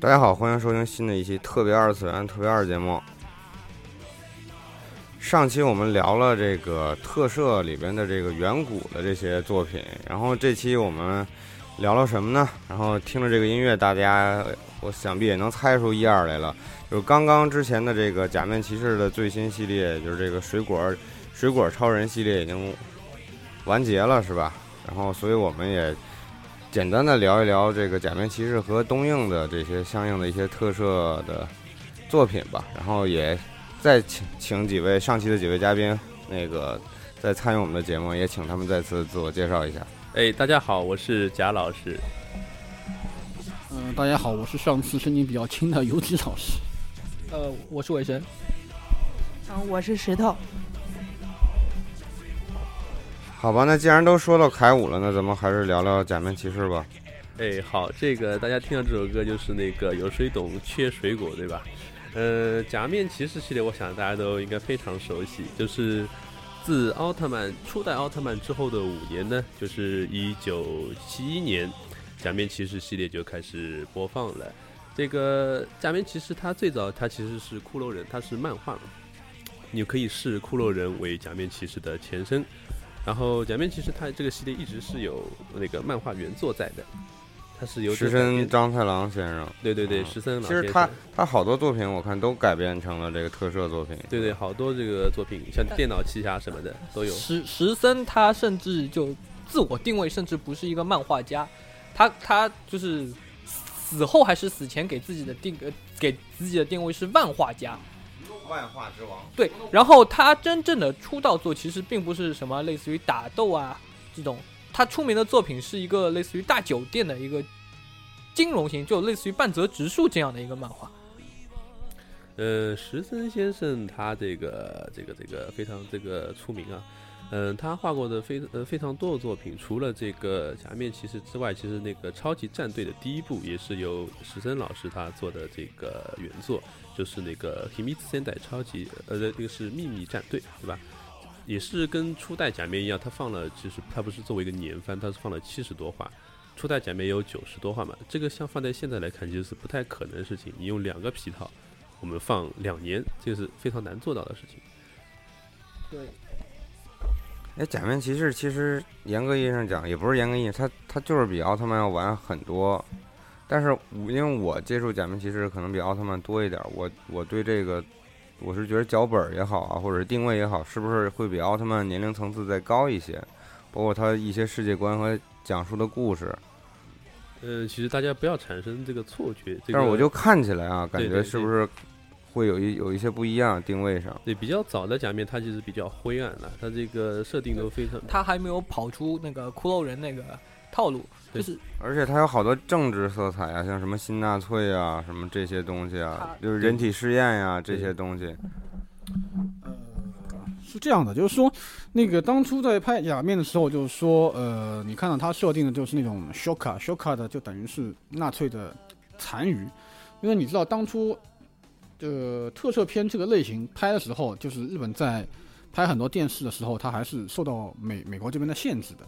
大家好，欢迎收听新的一期特别二次元特别二节目。上期我们聊了这个特摄里边的这个远古的这些作品，然后这期我们聊了什么呢？然后听着这个音乐，大家我想必也能猜出一二来了。就是刚刚之前的这个假面骑士的最新系列，就是这个水果水果超人系列已经完结了，是吧？然后所以我们也简单的聊一聊这个假面骑士和东映的这些相应的一些特色的作品吧。然后也再请请几位上期的几位嘉宾，那个再参与我们的节目，也请他们再次自我介绍一下。哎，大家好，我是贾老师。嗯，大家好，我是上次声音比较轻的游击老师。呃，我是伟神。嗯，我是石头。好吧，那既然都说到凯五了，那咱们还是聊聊假面骑士吧。哎，好，这个大家听到这首歌就是那个有水懂缺水果，对吧？呃，假面骑士系列，我想大家都应该非常熟悉，就是自奥特曼初代奥特曼之后的五年呢，就是一九七一年，假面骑士系列就开始播放了。这个假面骑士，它最早它其实是骷髅人，它是漫画嘛，你可以视骷髅人为假面骑士的前身。然后假面骑士它这个系列一直是有那个漫画原作在的，它是由石森章太郎先生。对对对，石森。其实他他好多作品我看都改编成了这个特摄作品。对对，好多这个作品像电脑奇侠什么的都有。石石森他甚至就自我定位，甚至不是一个漫画家，他他就是。死后还是死前给自己的定呃给自己的定位是漫画家，万画之王。对，然后他真正的出道作其实并不是什么类似于打斗啊这种，他出名的作品是一个类似于大酒店的一个金融型，就类似于半泽直树这样的一个漫画。呃，石森先生他这个这个这个非常这个出名啊。嗯，他画过的非呃非常多的作品，除了这个假面骑士之外，其实那个超级战队的第一部也是由石森老师他做的这个原作，就是那个《秘密三代超级》呃，那个是秘密战队，对吧？也是跟初代假面一样，它放了，其实它不是作为一个年番，它是放了七十多话，初代假面有九十多话嘛。这个像放在现在来看，其实是不太可能的事情。你用两个皮套，我们放两年，这个是非常难做到的事情。对。哎，假面骑士其实严格意义上讲，也不是严格意义，它它就是比奥特曼要晚很多。但是，因为我接触假面骑士可能比奥特曼多一点，我我对这个，我是觉得脚本也好啊，或者是定位也好，是不是会比奥特曼年龄层次再高一些？包括他一些世界观和讲述的故事。呃，其实大家不要产生这个错觉。但是我就看起来啊，感觉是不是？会有一有一些不一样定位上，对比较早的假面，它其实比较灰暗的，它这个设定都非常，它还没有跑出那个骷髅人那个套路，就是而且它有好多政治色彩啊，像什么新纳粹啊，什么这些东西啊，就是人体试验呀这些东西。呃，是这样的，就是说那个当初在拍假面的时候，就是说呃，你看到它设定的就是那种 shoka，shoka 的就等于是纳粹的残余，因为你知道当初。呃特摄片这个类型拍的时候，就是日本在拍很多电视的时候，它还是受到美美国这边的限制的。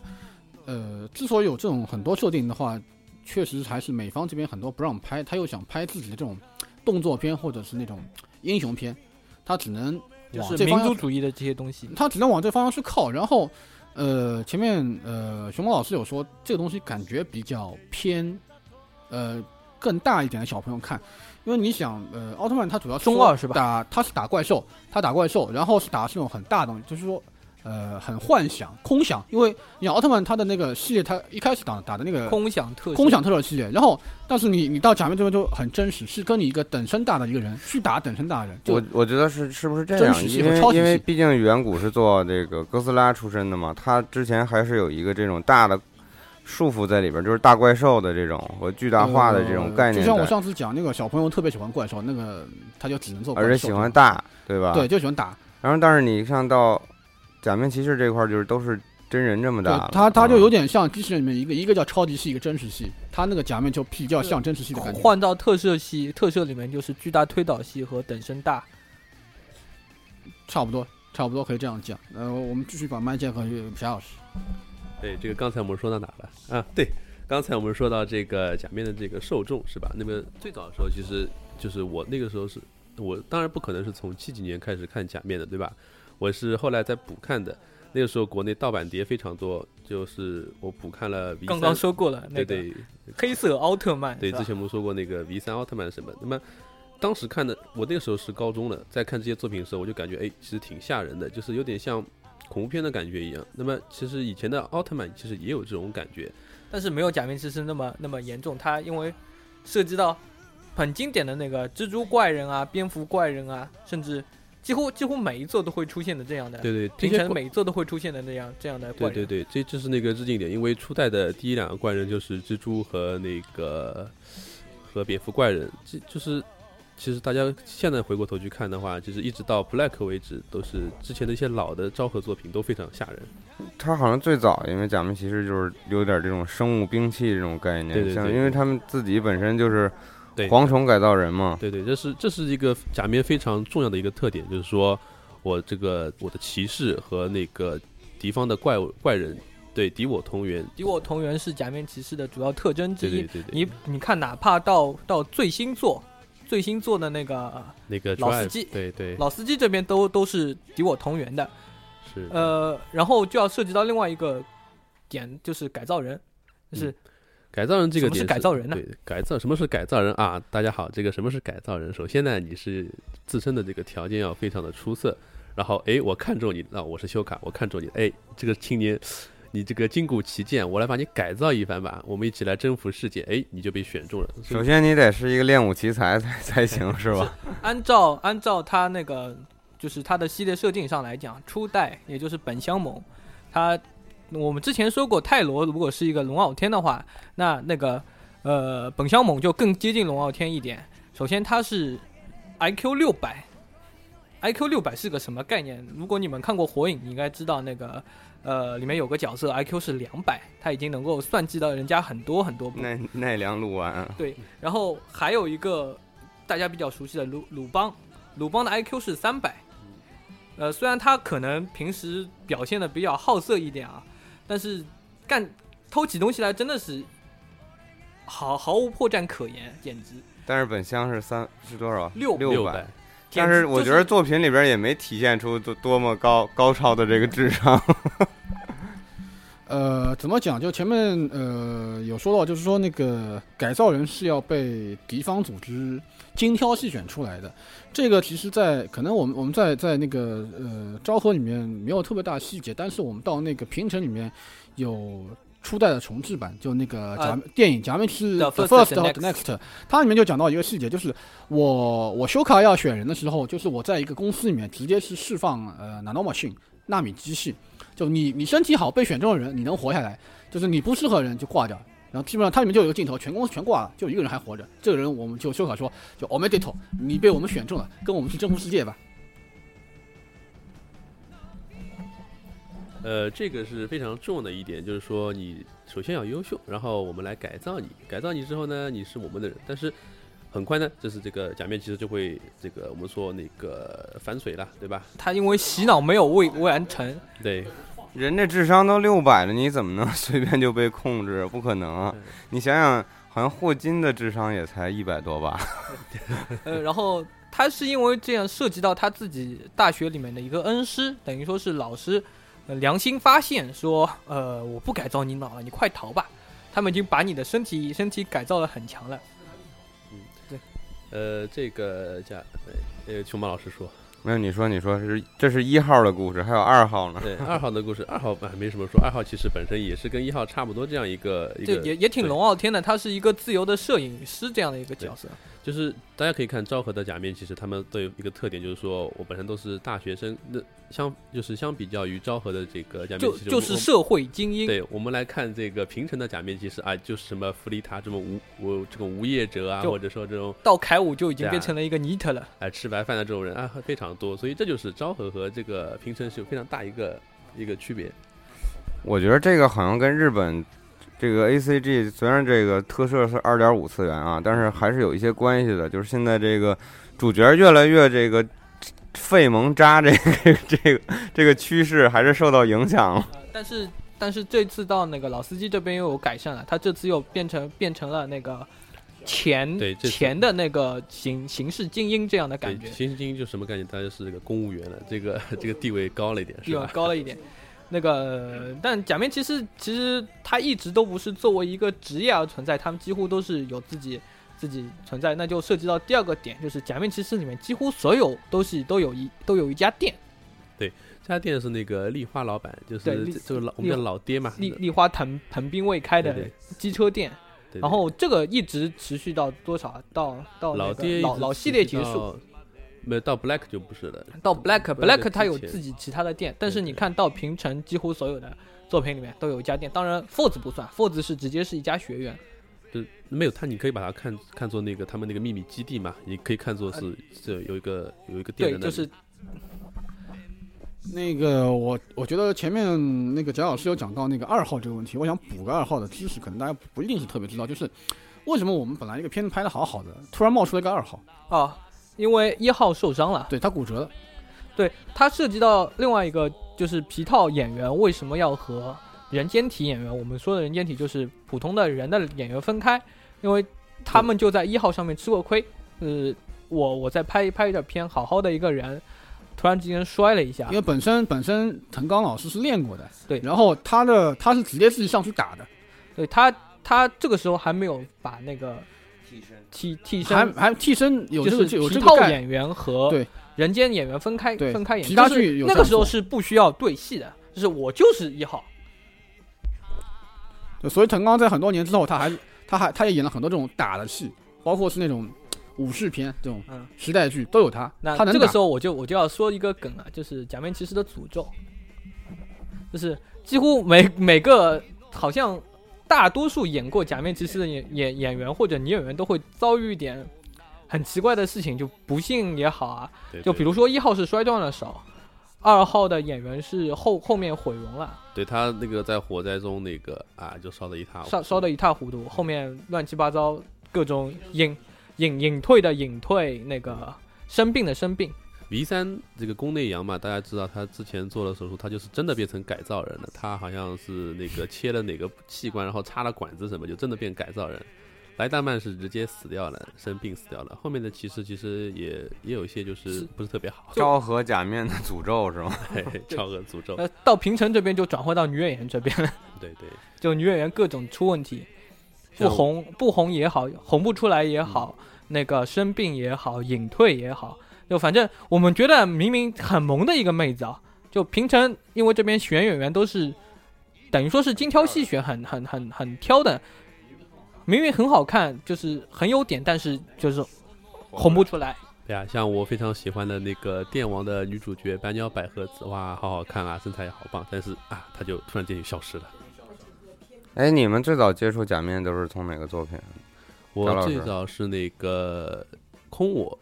呃，之所以有这种很多设定的话，确实还是美方这边很多不让拍，他又想拍自己的这种动作片或者是那种英雄片，他只能就是民族主义的这些东西，他只能往这方向去靠。然后，呃，前面呃熊猫老师有说这个东西感觉比较偏，呃，更大一点的小朋友看。因为你想，呃，奥特曼他主要中二是吧？打他是打怪兽，他打怪兽，然后是打这种很大的东西，就是说，呃，很幻想、空想。因为你奥特曼他的那个系列，他一开始打打的那个空想特空想特摄系列，然后但是你你到假面这边就很真实，是跟你一个等身大的一个人去打等身大的人。我我觉得是是不是这样？因为因为毕竟远古是做这个哥斯拉出身的嘛，他之前还是有一个这种大的。束缚在里边，就是大怪兽的这种和巨大化的这种概念。就像我上次讲那个小朋友特别喜欢怪兽，那个他就只能做，而且喜欢大，对吧？对，就喜欢打。然后，但是你像到假面骑士这块，就是都是真人这么大，他他就有点像机器人里面一个一个叫超级系，一个真实系。他那个假面就比较像真实系的感觉。换到特摄系，特摄里面就是巨大推导系和等身大，差不多，差不多可以这样讲。呃，我们继续把麦交给皮老师。对，这个刚才我们说到哪了啊？对，刚才我们说到这个假面的这个受众是吧？那么最早的时候，其实就是我那个时候是，我当然不可能是从七几年开始看假面的，对吧？我是后来在补看的。那个时候国内盗版碟非常多，就是我补看了 V 刚刚说过了，那对个对黑色奥特曼，对，之前我们说过那个 V 三奥特曼什么。那么当时看的，我那个时候是高中了，在看这些作品的时候，我就感觉哎，其实挺吓人的，就是有点像恐怖片的感觉一样。那么其实以前的奥特曼其实也有这种感觉，但是没有假面骑士那么那么严重，它因为涉及到很经典的那个蜘蛛怪人啊、蝙蝠怪人啊，甚至几乎几乎每一座都会出现的这样的，对对，这平成些怪每一座都会出现的那样这样的怪人。对对对，这就是那个致敬点，因为初代的第一两个怪人就是蜘蛛和那个和蝙蝠怪人，这就是其实大家现在回过头去看的话，就是一直到 Black 为止，都是之前的一些老的昭和作品都非常吓人。他好像最早因为假面骑士就是有点这种生物兵器这种概念，对对对像因为他们自己本身就是对，蝗虫改造人嘛，对对，这是这是一个假面非常重要的一个特点，就是说我这个我的骑士和那个敌方的怪物怪人对敌我同源，敌我同源是假面骑士的主要特征之一。对对对对，你你看，哪怕到到最新作，最新作的那个那个老司机对对。老司机这边都都是敌我同源的。是。呃，然后就要涉及到另外一个点，就是改造人，就是改造人这个什么是改造人呢对，改造什么是改造人啊？大家好，这个什么是改造人？首先呢，你是自身的这个条件要非常的出色，然后哎，我看中你，那、我是修卡，我看中你，哎，这个青年，你这个筋骨奇健，我来把你改造一番吧，我们一起来征服世界，哎，你就被选中了。首先你得是一个练武奇才才 才行，是吧？按照按照他那个就是他的系列设定上来讲，初代也就是本乡猛，他我们之前说过泰罗如果是一个龙傲天的话，那那个呃本乡猛就更接近龙傲天一点。首先他是 IQ 六百，IQ 六百是个什么概念？如果你们看过火影，你应该知道那个呃里面有个角色 IQ 是两百，他已经能够算计到人家很多很多步。奈奈良鹿丸，对，然后还有一个大家比较熟悉的鲁鲁邦，鲁邦的 IQ 是三百，呃，虽然他可能平时表现的比较好色一点啊，但是干偷起东西来真的是毫毫无破绽可言，简直但是本箱是三是多少？六六百，但是我觉得作品里边也没体现出多多么高 高超的这个智商。呃，怎么讲？就前面呃有说到，就是说那个改造人是要被敌方组织精挑细选出来的。这个其实在，可能我们我们在在那个呃昭和里面没有特别大的细节，但是我们到那个平成里面有初代的重制版，就那个假、啊电影《假面骑士 The First the Next》，它里面就讲到一个细节，就是我我修卡要选人的时候，就是我在一个公司里面直接是释放呃 nano machine 纳米机器。就你你身体好被选中的人，你能活下来；就是你不适合人就挂掉。然后基本上它里面就有一个镜头，全公司全挂了，就一个人还活着。这个人我们就修卡说，就 o m e d i t o 你被我们选中了，跟我们去征服世界吧。呃，这个是非常重要的一点，就是说你首先要优秀，然后我们来改造你，改造你之后呢，你是我们的人，但是很快呢，就是这个假面骑士就会这个我们说那个反水了，对吧？他因为洗脑没有未完成，对，人这智商都六百了，你怎么能随便就被控制？不可能啊！你想想，好像霍金的智商也才一百多吧？呃，然后他是因为这样涉及到他自己大学里面的一个恩师，等于说是老师，呃，良心发现说，呃，我不改造你脑了，你快逃吧。他们已经把你的身体身体改造的很强了。呃，这个假，对，呃，琼马老师说，没有，你说，你说是这是一号的故事，还有二号呢。对，二号的故事，二号啊没什么说，二号其实本身也是跟一号差不多这样一个一个，这也也挺龙傲天的，他是一个自由的摄影师这样的一个角色。就是大家可以看昭和的假面，其实他们都有一个特点，就是说我本身都是大学生，那相就是相比较于昭和的这个假面就骑士，就是社会精英，对，我们来看这个平成的假面骑士啊，就是什么弗利塔这么无无这种无业者啊，或者说这种到凯武就已经变成了一个尼特了。哎吃白饭的这种人啊非常多，所以这就是昭和和这个平成是有非常大一个一个区别。我觉得这个好像跟日本这个 A C G 虽然这个特摄是二点五次元啊，但是还是有一些关系的。就是现在这个主角越来越这个费萌渣这个 这个这个趋势还是受到影响了。呃但是但是这次到那个老司机这边又有改善了，他这次又变成变成了那个前对这次前的那个形形式精英这样的感觉，形式精英就什么感觉？他就是这个公务员了，这个 这个地位高了一点，是地位吧？高了一点。那个，但假面骑士其实他一直都不是作为一个职业而存在，他们几乎都是有自己自己存在。那就涉及到第二个点，就是假面骑士里面几乎所有东西都有一都有一家店，对这家店是那个丽花老板，就是这这个老我们的老爹嘛，丽丽花藤藤兵卫开的机车店。对对然后这个一直持续到多少？到到那个老爹老老系列结束，到，没有到 Black 就不是了。到 Black Black Black 它有自己其他的店，但是对对。你看到平成几乎所有的作品里面都有一家店，当然 Force 不算，Force 是直接是一家学院。就没有他，你可以把它看看作那个他们那个秘密基地嘛，你可以看作是这有一个有一个店对，就是那个我我觉得前面那个贾老师有讲到那个二号这个问题，我想补个二号的知识，可能大家不一定是特别知道，就是为什么我们本来一个片子拍的好好的，突然冒出来一个二号，啊，因为一号受伤了，对他骨折。了，对他涉及到另外一个就是皮套演员为什么要和人间体演员，我们说的人间体就是普通的人的演员分开，因为他们就在一号上面吃过亏。呃，我我在拍拍一点片，好好的一个人，突然之间摔了一下因，为本身本身藤刚老师是练过的，对。然后他的他是直接自己上去打的，对他他这个时候还没有把那个替身。替替还身还替身有这个就是有这个套演员和对。人间演员分开分开演，皮大就是剧有那个时候是不需要对戏的，就是我就是一号。对所以滕刚在很多年之后，他还他还他也演了很多这种打的戏，包括是那种武士片这种嗯。时代剧都有他，那这个时候我就我就要说一个梗啊，就是假面骑士的诅咒，就是几乎每每个好像大多数演过假面骑士的演演演员或者女演员都会遭遇一点很奇怪的事情，就不幸也好啊，就比如说一号是摔断了手，二号的演员是后后面毁容了，对他那个在火灾中那个啊，就烧得一塌糊涂。烧烧得一塌糊涂，后面乱七八糟各种隐隐隐退的隐退，那个生病的生病。V 三这个宫内阳嘛，大家知道他之前做了手术，他就是真的变成改造人了。他好像是那个切了哪个器官，然后插了管子什么，就真的变改造人。莱大曼是直接死掉了，生病死掉了。后面的骑士其实也也有一些就是是不是特别好，昭和假面的诅咒是吗？嘿嘿超额诅咒。呃，到平成这边就转换到女演员这边了，对对，就女演员各种出问题，不红不红也好，红不出来也好，那个生病也好，隐退也好，就反正我们觉得明明很萌的一个妹子啊，就平常因为这边选演员都是等于说是精挑细选，很很很很挑的，明明很好看，就是很有点，但是就是红不出来。对啊，像我非常喜欢的那个电王的女主角白鸟百合子，哇，好好看啊，身材也好棒，但是啊，她就突然间就消失了。哎，你们最早接触假面都是从哪个作品？我最早是那个空我，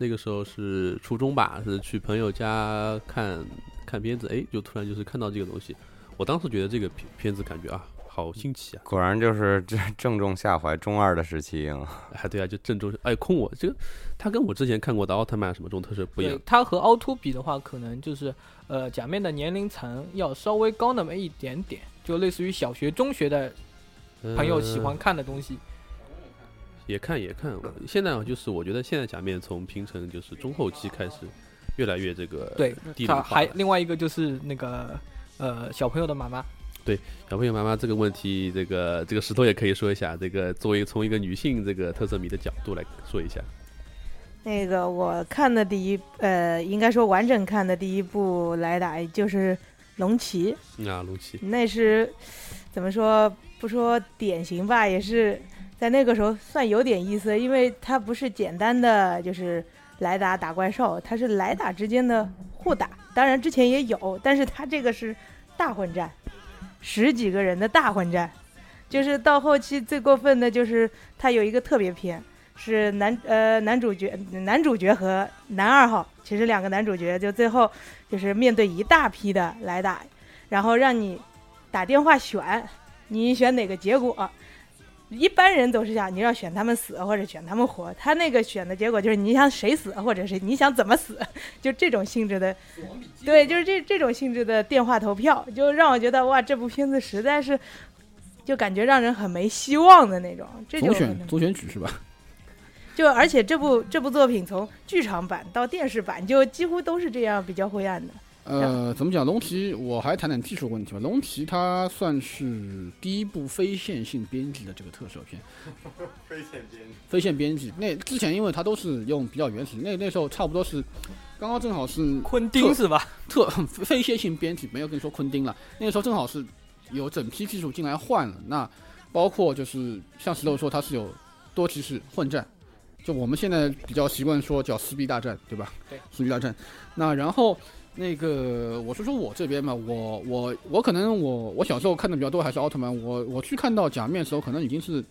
那个时候是初中吧，是去朋友家看看片子，哎，就突然就是看到这个东西，我当时觉得这个片片子感觉啊，好新奇啊，果然就是这 正中下怀，中二的时期啊。哎，对啊，就正中哎空我这个，它跟我之前看过的奥特曼什么这种特色不一样对，，它和凹凸比的话，可能就是呃假面的年龄层要稍微高那么一点点，就类似于小学、中学的朋友喜欢呃看的东西。也看也看，现在啊，就是我觉得现在假面从平成就是中后期开始，越来越这个对，它地理化了还另外一个就是那个呃小朋友的妈妈，对小朋友妈妈这个问题，这个这个石头也可以说一下。这个作为从一个女性这个特色迷的角度来说一下，那个我看的第一，呃，应该说完整看的第一部来打就是龙骑，嗯啊，龙骑，那是怎么说？不说典型吧，也是在那个时候算有点意思，因为它不是简单的就是来打打怪兽，它是来打之间的互打。当然之前也有，但是它这个是大混战，十几个人的大混战。就是到后期最过分的就是它有一个特别篇，是男呃男主角男主角和男二号，其实两个男主角就最后就是面对一大批的来打，然后让你打电话选，你选哪个结果？一般人都是想你要选他们死或者选他们活，他那个选的结果就是你想谁死或者是你想怎么死，就这种性质的，对，就是这这种性质的电话投票，就让我觉得哇，这部片子实在是，就感觉让人很没希望的那种。这就总选左选举是吧？就而且这部这部作品从剧场版到电视版就几乎都是这样比较灰暗的。呃，怎么讲？龙骑，我还谈谈技术问题吧。龙骑它算是第一部非线性编辑的这个特摄片。非线编辑非线编辑，那之前因为它都是用比较原始，那那时候差不多是，刚刚正好是昆汀是吧？特 非线性编辑，没有跟你说昆汀了。那个时候正好是有整批技术进来换了，那包括就是像石头说，它是有多骑士混战，就我们现在比较习惯说叫撕逼大战，对吧？对，撕逼大战。那然后那个我说说我这边嘛，我我我可能我我小时候看的比较多还是奥特曼，我我去看到假面的时候，可能已经是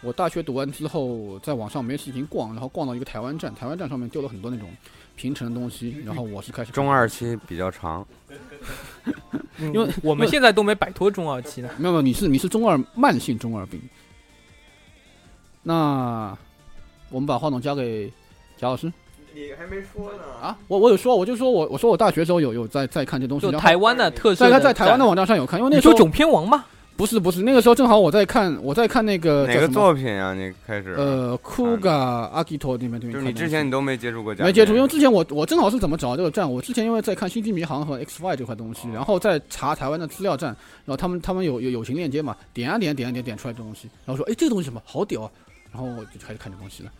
我大学读完之后，在网上没事情逛，然后逛到一个台湾站，台湾站上面丢了很多那种平成的东西，然后我是开始中二期比较长，因为 我们现在都没摆脱中二期呢。没有没有，你是你是中二慢性中二病。那我们把话筒交给贾老师你还没说呢。啊，我我有说，我就说我我说我大学时候有有在在看这东西，就台湾的特色的在在台湾的网站上有看，因为那时候囧片王吗？不是不是那个时候正好我在看我在看那个哪个作品啊？你开始呃库嘎阿基托那边那边就是你之前你都没接触过，没接触，因为之前我我正好是怎么找这个站？我之前因为在看《星际迷航》和 X Y 这块东西，然后在查台湾的资料站，然后他们他们有有友情链接嘛，点啊点点啊点点出来这东西，然后说哎这个东西什么？好屌啊，然后我就开始看这东西了。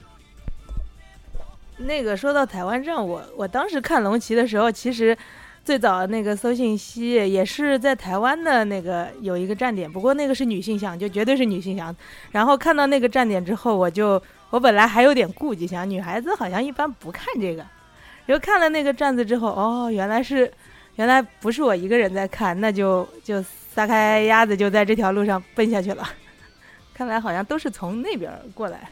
那个说到台湾站，我我当时看龙骑的时候，其实最早那个搜信息也是在台湾的那个有一个站点，不过那个是女性向，就绝对是女性向。然后看到那个站点之后，我就我本来还有点顾忌，想女孩子好像一般不看这个。然后看了那个站子之后，哦，原来是原来不是我一个人在看，那就就撒开鸭子就在这条路上奔下去了。看来好像都是从那边过来。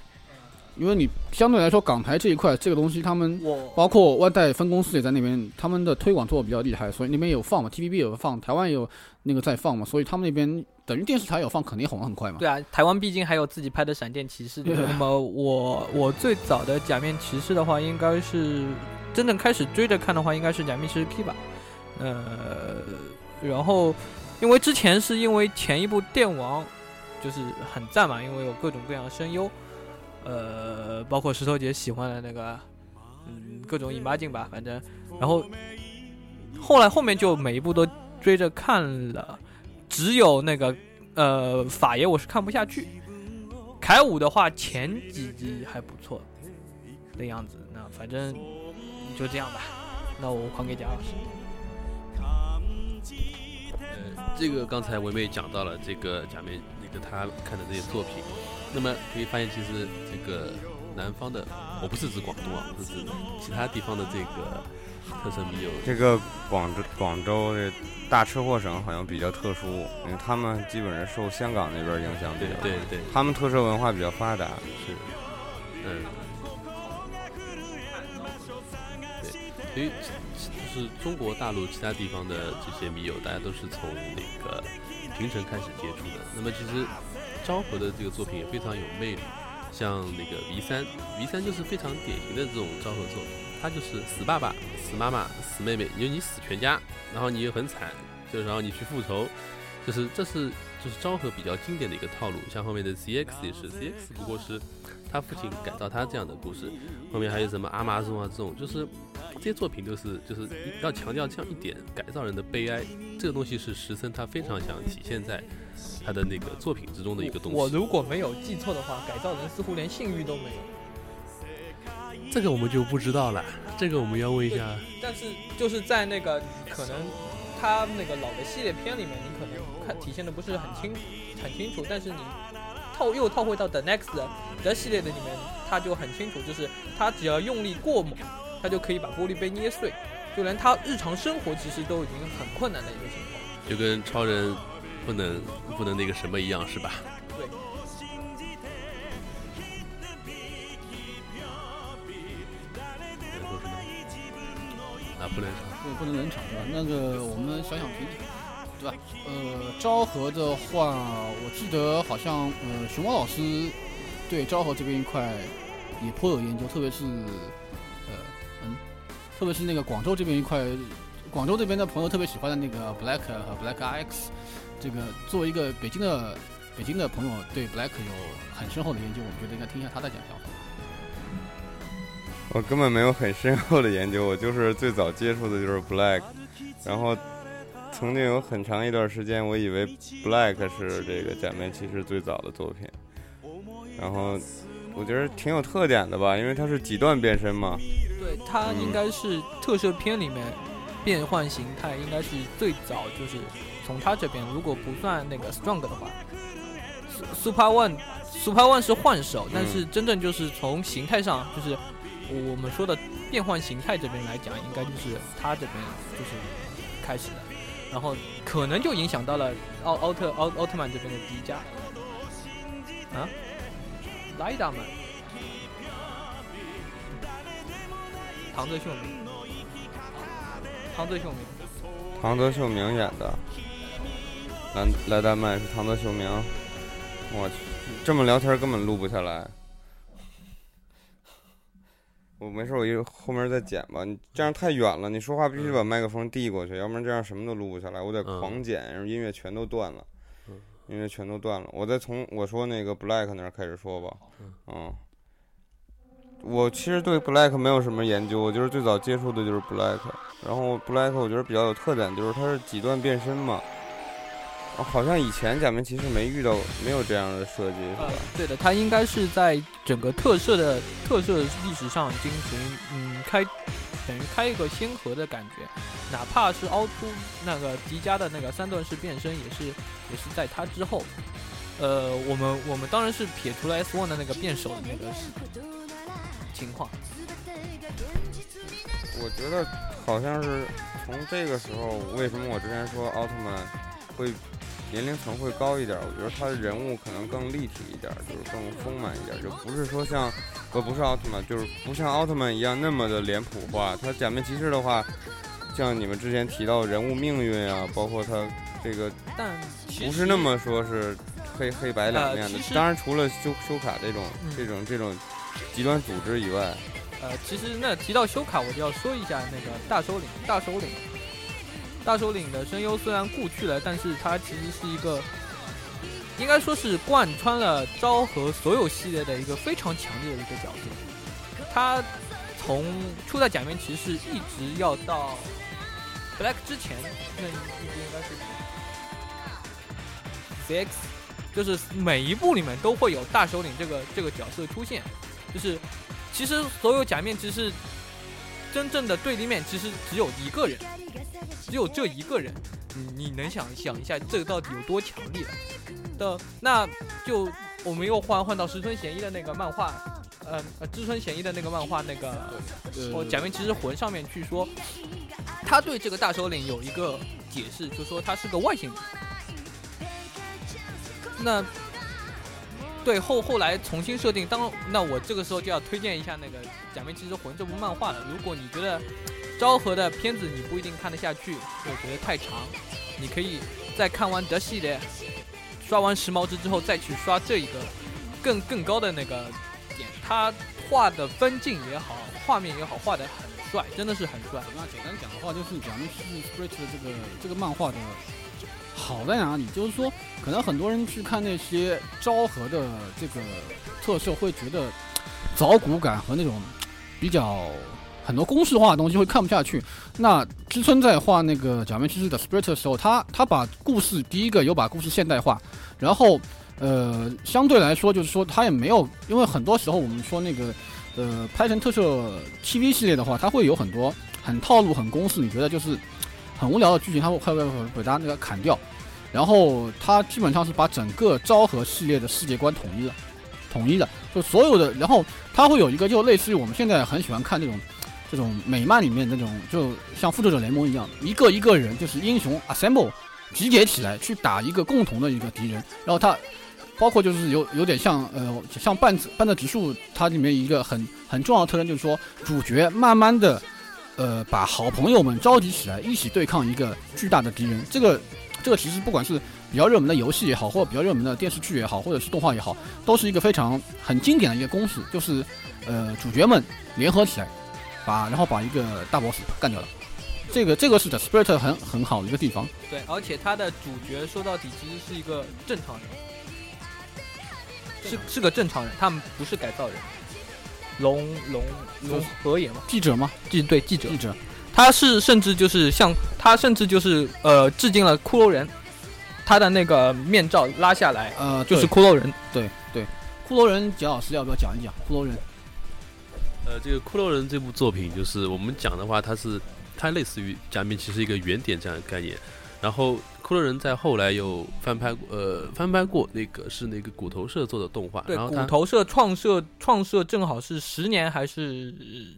因为你相对来说港台这一块这个东西，他们包括外代分公司也在那边，他们的推广做的比较厉害，所以那边有放嘛，TVB 有放，台湾也有那个在放嘛，所以他们那边等于电视台有放，肯定红得很快嘛。对啊，台湾毕竟还有自己拍的《闪电骑士》对吧那么我我最早的假面骑士的话，应该是真正开始追着看的话，应该是假面骑士 P 吧。呃，然后因为之前是因为前一部电王就是很赞嘛，因为有各种各样的声优，呃，包括石头姐喜欢的那个，嗯，各种引巴镜吧，反正，然后后来后面就每一部都追着看了，只有那个呃法爷我是看不下去，凯武的话前几集还不错的样子，那反正就这样吧，那我还给贾老师。呃，这个刚才唯美讲到了这个假面那个他看的这些作品，那么可以发现，其实这个南方的，我不是指广东啊，我是指其他地方的这个特色米友，这个广州广州这大车祸省好像比较特殊，因为他们基本上受香港那边影响比较大，对对，他们特色文化比较发达。是，嗯，对，所以就是中国大陆其他地方的这些米友，大家都是从那个平成开始接触的。那么其实昭和的这个作品也非常有魅力，像那个 V 三，V 三就是非常典型的这种昭和作品，它就是死爸爸、死妈妈、死妹妹，因为你死全家，然后你又很惨，就然后你去复仇，就是这是就是昭和比较经典的一个套路。像后面的 CX 也是，CX 不过是他父亲改造他这样的故事，后面还有什么阿玛松啊这种，就是这些作品都是就是要强调这样一点改造人的悲哀，这个东西是石森他非常想体现在他的那个作品之中的一个东西。我如果没有记错的话，改造人似乎连性欲都没有。这个我们就不知道了，这个我们要问一下。但是就是在那个可能他那个老的系列片里面，你可能看体现的不是很清很清楚，但是你套又套回到 The Next 的系列的里面，他就很清楚，就是他只要用力过猛，他就可以把玻璃杯捏碎，就连他日常生活其实都已经很困难的一个情况。就跟超人不能不能那个什么一样，是吧？对。能说什么？啊，不能说。对，不能冷场是吧？那个我们想想听听。对吧？呃，昭和的话，我记得好像呃，熊猫老师对昭和这边一块也颇有研究，特别是呃嗯，特别是那个广州这边一块，广州这边的朋友特别喜欢的那个 Black 和 Black RX，这个作为一个北京的北京的朋友对 Black 有很深厚的研究，我们觉得应该听一下他的讲想法。我根本没有很深厚的研究，我就是最早接触的就是 Black，然后曾经有很长一段时间，我以为 Black 是这个假面骑士最早的作品，然后我觉得挺有特点的吧，因为它是几段变身嘛，对，它应该是特摄片里面变换形态，应该是最早就是从他这边，如果不算那个 Strong 的话，Super One Super One 是换手，但是真正就是从形态上，就是我们说的变换形态这边来讲，应该就是他这边就是开始的，然后可能就影响到了奥奥特奥奥特曼这边的迪迦啊，莱达曼。唐泽秀明，唐泽秀明，唐泽秀明演的，莱莱达曼是唐泽秀明，我去，这么聊天根本录不下来。我没事，我一后面再剪吧。你这样太远了，你说话必须把麦克风递过去，要不然这样什么都录不下来。我得嗯狂剪，然后音乐全都断了嗯，音乐全都断了。我再从我说那个 Black 那儿开始说吧。嗯，我其实对 Black 没有什么研究，我就是最早接触的就是 Black。然后 Black 我觉得比较有特点，就是它是几段变身嘛。哦好像以前假面骑士没遇到，没有这样的设计，是呃吧？，对的，它应该是在整个特摄的特摄历史上进行嗯开，等于开一个先河的感觉，哪怕是凹凸那个迪迦的那个三段式变身，也是也是在它之后。呃，我们我们当然是撇除了 S One 的那个变手的那个情况，我觉得好像是从这个时候，为什么我之前说奥特曼会年龄层会高一点？我觉得他的人物可能更立体一点，就是更丰满一点，就不是说像呃不是奥特曼，就是不像奥特曼一样那么的脸谱化。他假面骑士的话，像你们之前提到人物命运啊，包括他这个但不是那么说是黑黑白两面的。呃当然，除了修修卡这种、嗯这种这种极端组织以外，呃，其实那提到修卡，我就要说一下那个大首领。大首领，大首领的声优虽然故去了，但是他其实是一个，应该说是贯穿了昭和所有系列的一个非常强烈的一个角色。他从初代假面骑士一直要到 Black 之前，那一直应该是 ZX，就是每一部里面都会有大首领这个这个角色出现，就是其实所有假面骑士真正的对立面其实只有一个人，只有这一个人。你你能想想一下，这个到底有多强烈的？那就我们又换换到石村贤一的那个漫画，呃呃，知村贤一的那个漫画那个呃哦，假面骑士魂上面去说，他对这个大首领有一个解释，就说他是个外星人。那对后后来重新设定，当那我这个时候就要推荐一下那个《假面骑士魂》这部漫画了。如果你觉得昭和的片子你不一定看得下去，我觉得太长，你可以在看完德系列、刷完时髦之之后，再去刷这一个更更高的那个点。他画的分镜也好，画面也好，画的很帅，真的是很帅。那简单讲的话，就是假面骑士 Spirit 的这个这个漫画的好在哪里？就是说，可能很多人去看那些昭和的这个特色，会觉得 凿骨感和那种比较很多公式化的东西会看不下去。那知村在画那个假面骑士的 Spirit 的时候，他他把故事第一个有把故事现代化，然后呃相对来说就是说他也没有，因为很多时候我们说那个呃拍成特摄 TV 系列的话，它会有很多很套路、很公式，你觉得就是很无聊的剧情，它会会会会把它那个砍掉。然后它基本上是把整个昭和系列的世界观统一了，统一了，就所有的。然后它会有一个，就类似于我们现在很喜欢看这种这种美漫里面那种，就像复仇者联盟一样，一个一个人就是英雄 assemble 集结起来去打一个共同的一个敌人。然后它包括就是有有点像呃像半泽半泽直树，它里面一个很很重要的特征就是说主角慢慢的呃把好朋友们召集起来，一起对抗一个巨大的敌人。这个这个其实不管是比较热门的游戏也好，或者比较热门的电视剧也好，或者是动画也好，都是一个非常很经典的一个公式，就是呃主角们联合起来，把然后把一个大 boss 干掉了。这个这个是 The Spirit 很很好的一个地方。对，而且他的主角说到底其实是一个正常人，是是个正常人，他们不是改造人。龙龙龙和野吗，记者吗？记对记者，记者。他是甚至就是像他甚至就是呃致敬了骷髅人，他的那个面罩拉下来，呃，就是骷髅人。对对，骷髅人，蒋老师要不要讲一讲骷髅人？呃，这个骷髅人这部作品，就是我们讲的话，它是它类似于假面骑士一个原点这样的概念，然后。骷髅人在后来又翻拍过，呃，翻拍过那个是那个骨头社做的动画。对，骨头社创设创设正好是十年还是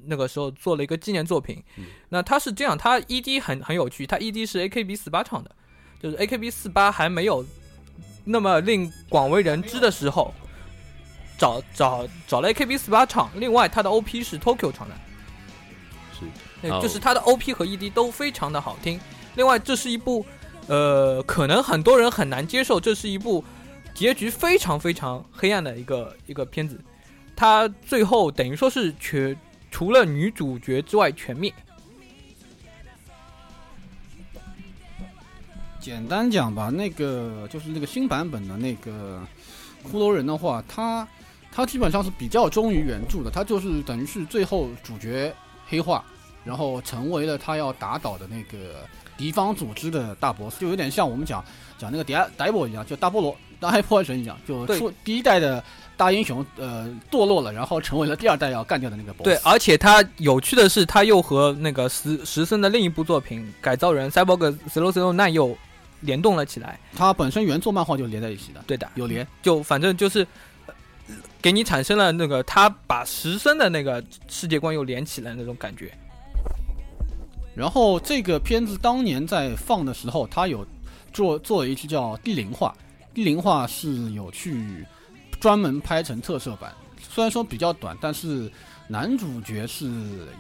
那个时候做了一个纪念作品。那他是这样，他 ED 很很有趣，他 ED 是 AKB 四八唱的，就是 AKB 四八还没有那么令广为人知的时候，找找找了 AKB 四八唱。另外，他的 OP 是 Tokyo 唱的，是，就是他的 OP 和 ED 都非常的好听。另外，这是一部。呃，可能很多人很难接受，这是一部结局非常非常黑暗的一个一个片子。它最后等于说是全除了女主角之外全灭。简单讲吧，那个就是那个新版本的那个骷髅人的话，他他基本上是比较忠于原著的，他就是等于是最后主角黑化，然后成为了他要打倒的那个。敌方组织的大 boss 就有点像我们讲讲那个迪迪波一样，就大菠萝、大黑破坏神一样，就出第一代的大英雄呃堕落了，然后成为了第二代要干掉的那个 boss。对，而且他有趣的是，他又和那个石石森的另一部作品《改造人 Cyborg Zero Zero Nine》又联动了起来。他本身原作漫画就连在一起的。对的，有连。就反正就是给你产生了那个他把石森的那个世界观又连起来那种感觉。然后这个片子当年在放的时候，他有做做了一期叫“地灵化”，地灵化是有去专门拍成特色版，虽然说比较短，但是男主角是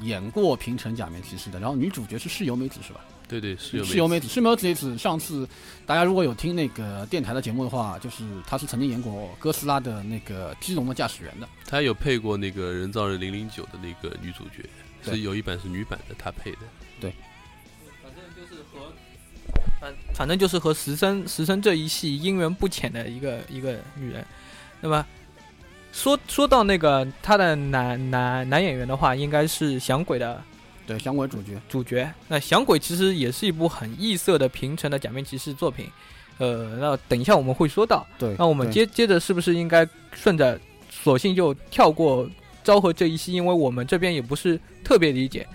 演过平成假面骑士的，然后女主角是室友美子是吧？对对，室友室友美子，室友美子上次大家如果有听那个电台的节目的话，就是她是曾经演过哥斯拉的那个基隆的驾驶员的，她有配过那个人造人零零九的那个女主角，是有一版是女版的，她配的。对，反正就是和反反正就是和石森石森这一系姻缘不浅的一个一个女人。那么说说到那个他的男男男演员的话，应该是响鬼的，对响鬼主角主角。那响鬼其实也是一部很异色的平成的假面骑士作品。呃，那等一下我们会说到。对，那我们接接着是不是应该顺着，索性就跳过昭和这一期，因为我们这边也不是特别理解。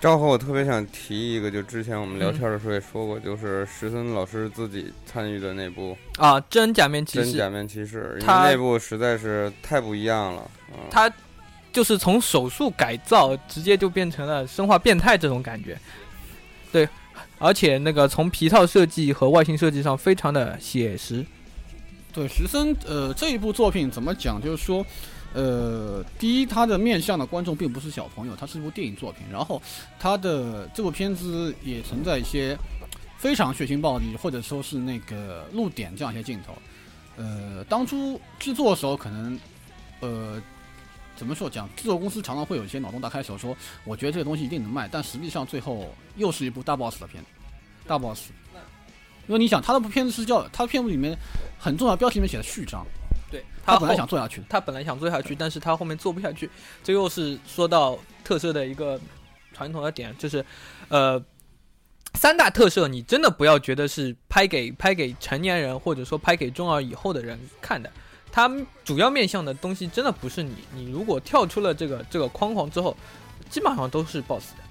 昭和，我特别想提一个，就之前我们聊天的时候也说过，就是石森老师自己参与的那部啊，真假面骑士，真假面骑士，因为那部实在是太不一样了。他就是从手术改造，直接就变成了生化变态这种感觉。对，而且那个从皮套设计和外形设计上非常的写实。对，石森，呃，这一部作品怎么讲？就是说。呃，第一，它的面向的观众并不是小朋友，它是一部电影作品。然后，它的这部片子也存在一些非常血腥暴力，或者说是那个露点这样一些镜头。呃，当初制作的时候，可能呃怎么说讲，制作公司常常会有一些脑洞大开的时候，说我觉得这个东西一定能卖，但实际上最后又是一部大 boss 的片子，大 boss。因为你想，他那部片子是叫他片子里面很重要标题里面写的序章。对他本来想做下去，他本来想做下去，但是他后面做不下去。这又是说到特色的一个传统的点，就是，呃，三大特色，你真的不要觉得是拍给拍给成年人，或者说拍给中二以后的人看的。它主要面向的东西真的不是你，你如果跳出了这个这个框框之后，基本上都是 BOSS 的。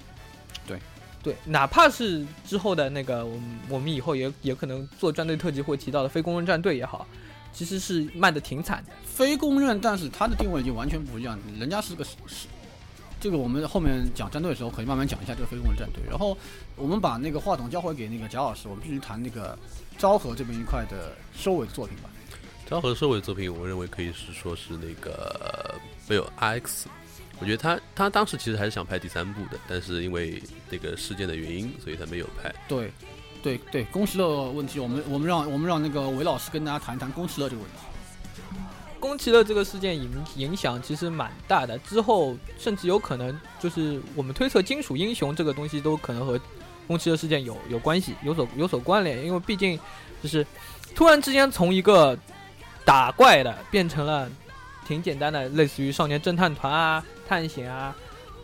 对，对，哪怕是之后的那个，我们我们以后也也可能做战队特辑会提到的非公认战队也好。其实是卖的挺惨的，非公认，但是它的定位就完全不一样。人家是个是，这个我们后面讲战队的时候可以慢慢讲一下这个非公认战队。然后我们把那个话筒交回给那个贾老师，我们继续谈那个昭和这边一块的收尾作品吧。昭和社会作品，我认为可以是说是那个没有 RX，我觉得他他当时其实还是想拍第三部的，但是因为那个事件的原因，所以他没有拍。对。对对，宫崎乐问题，我们我们让我们让那个韦老师跟大家谈一谈宫崎乐这个问题。宫崎乐这个事件影影响其实蛮大的，之后甚至有可能就是我们推测金属英雄这个东西都可能和宫崎乐事件有有关系，有所有所关联，因为毕竟就是突然之间从一个打怪的变成了挺简单的，类似于少年侦探团啊、探险啊、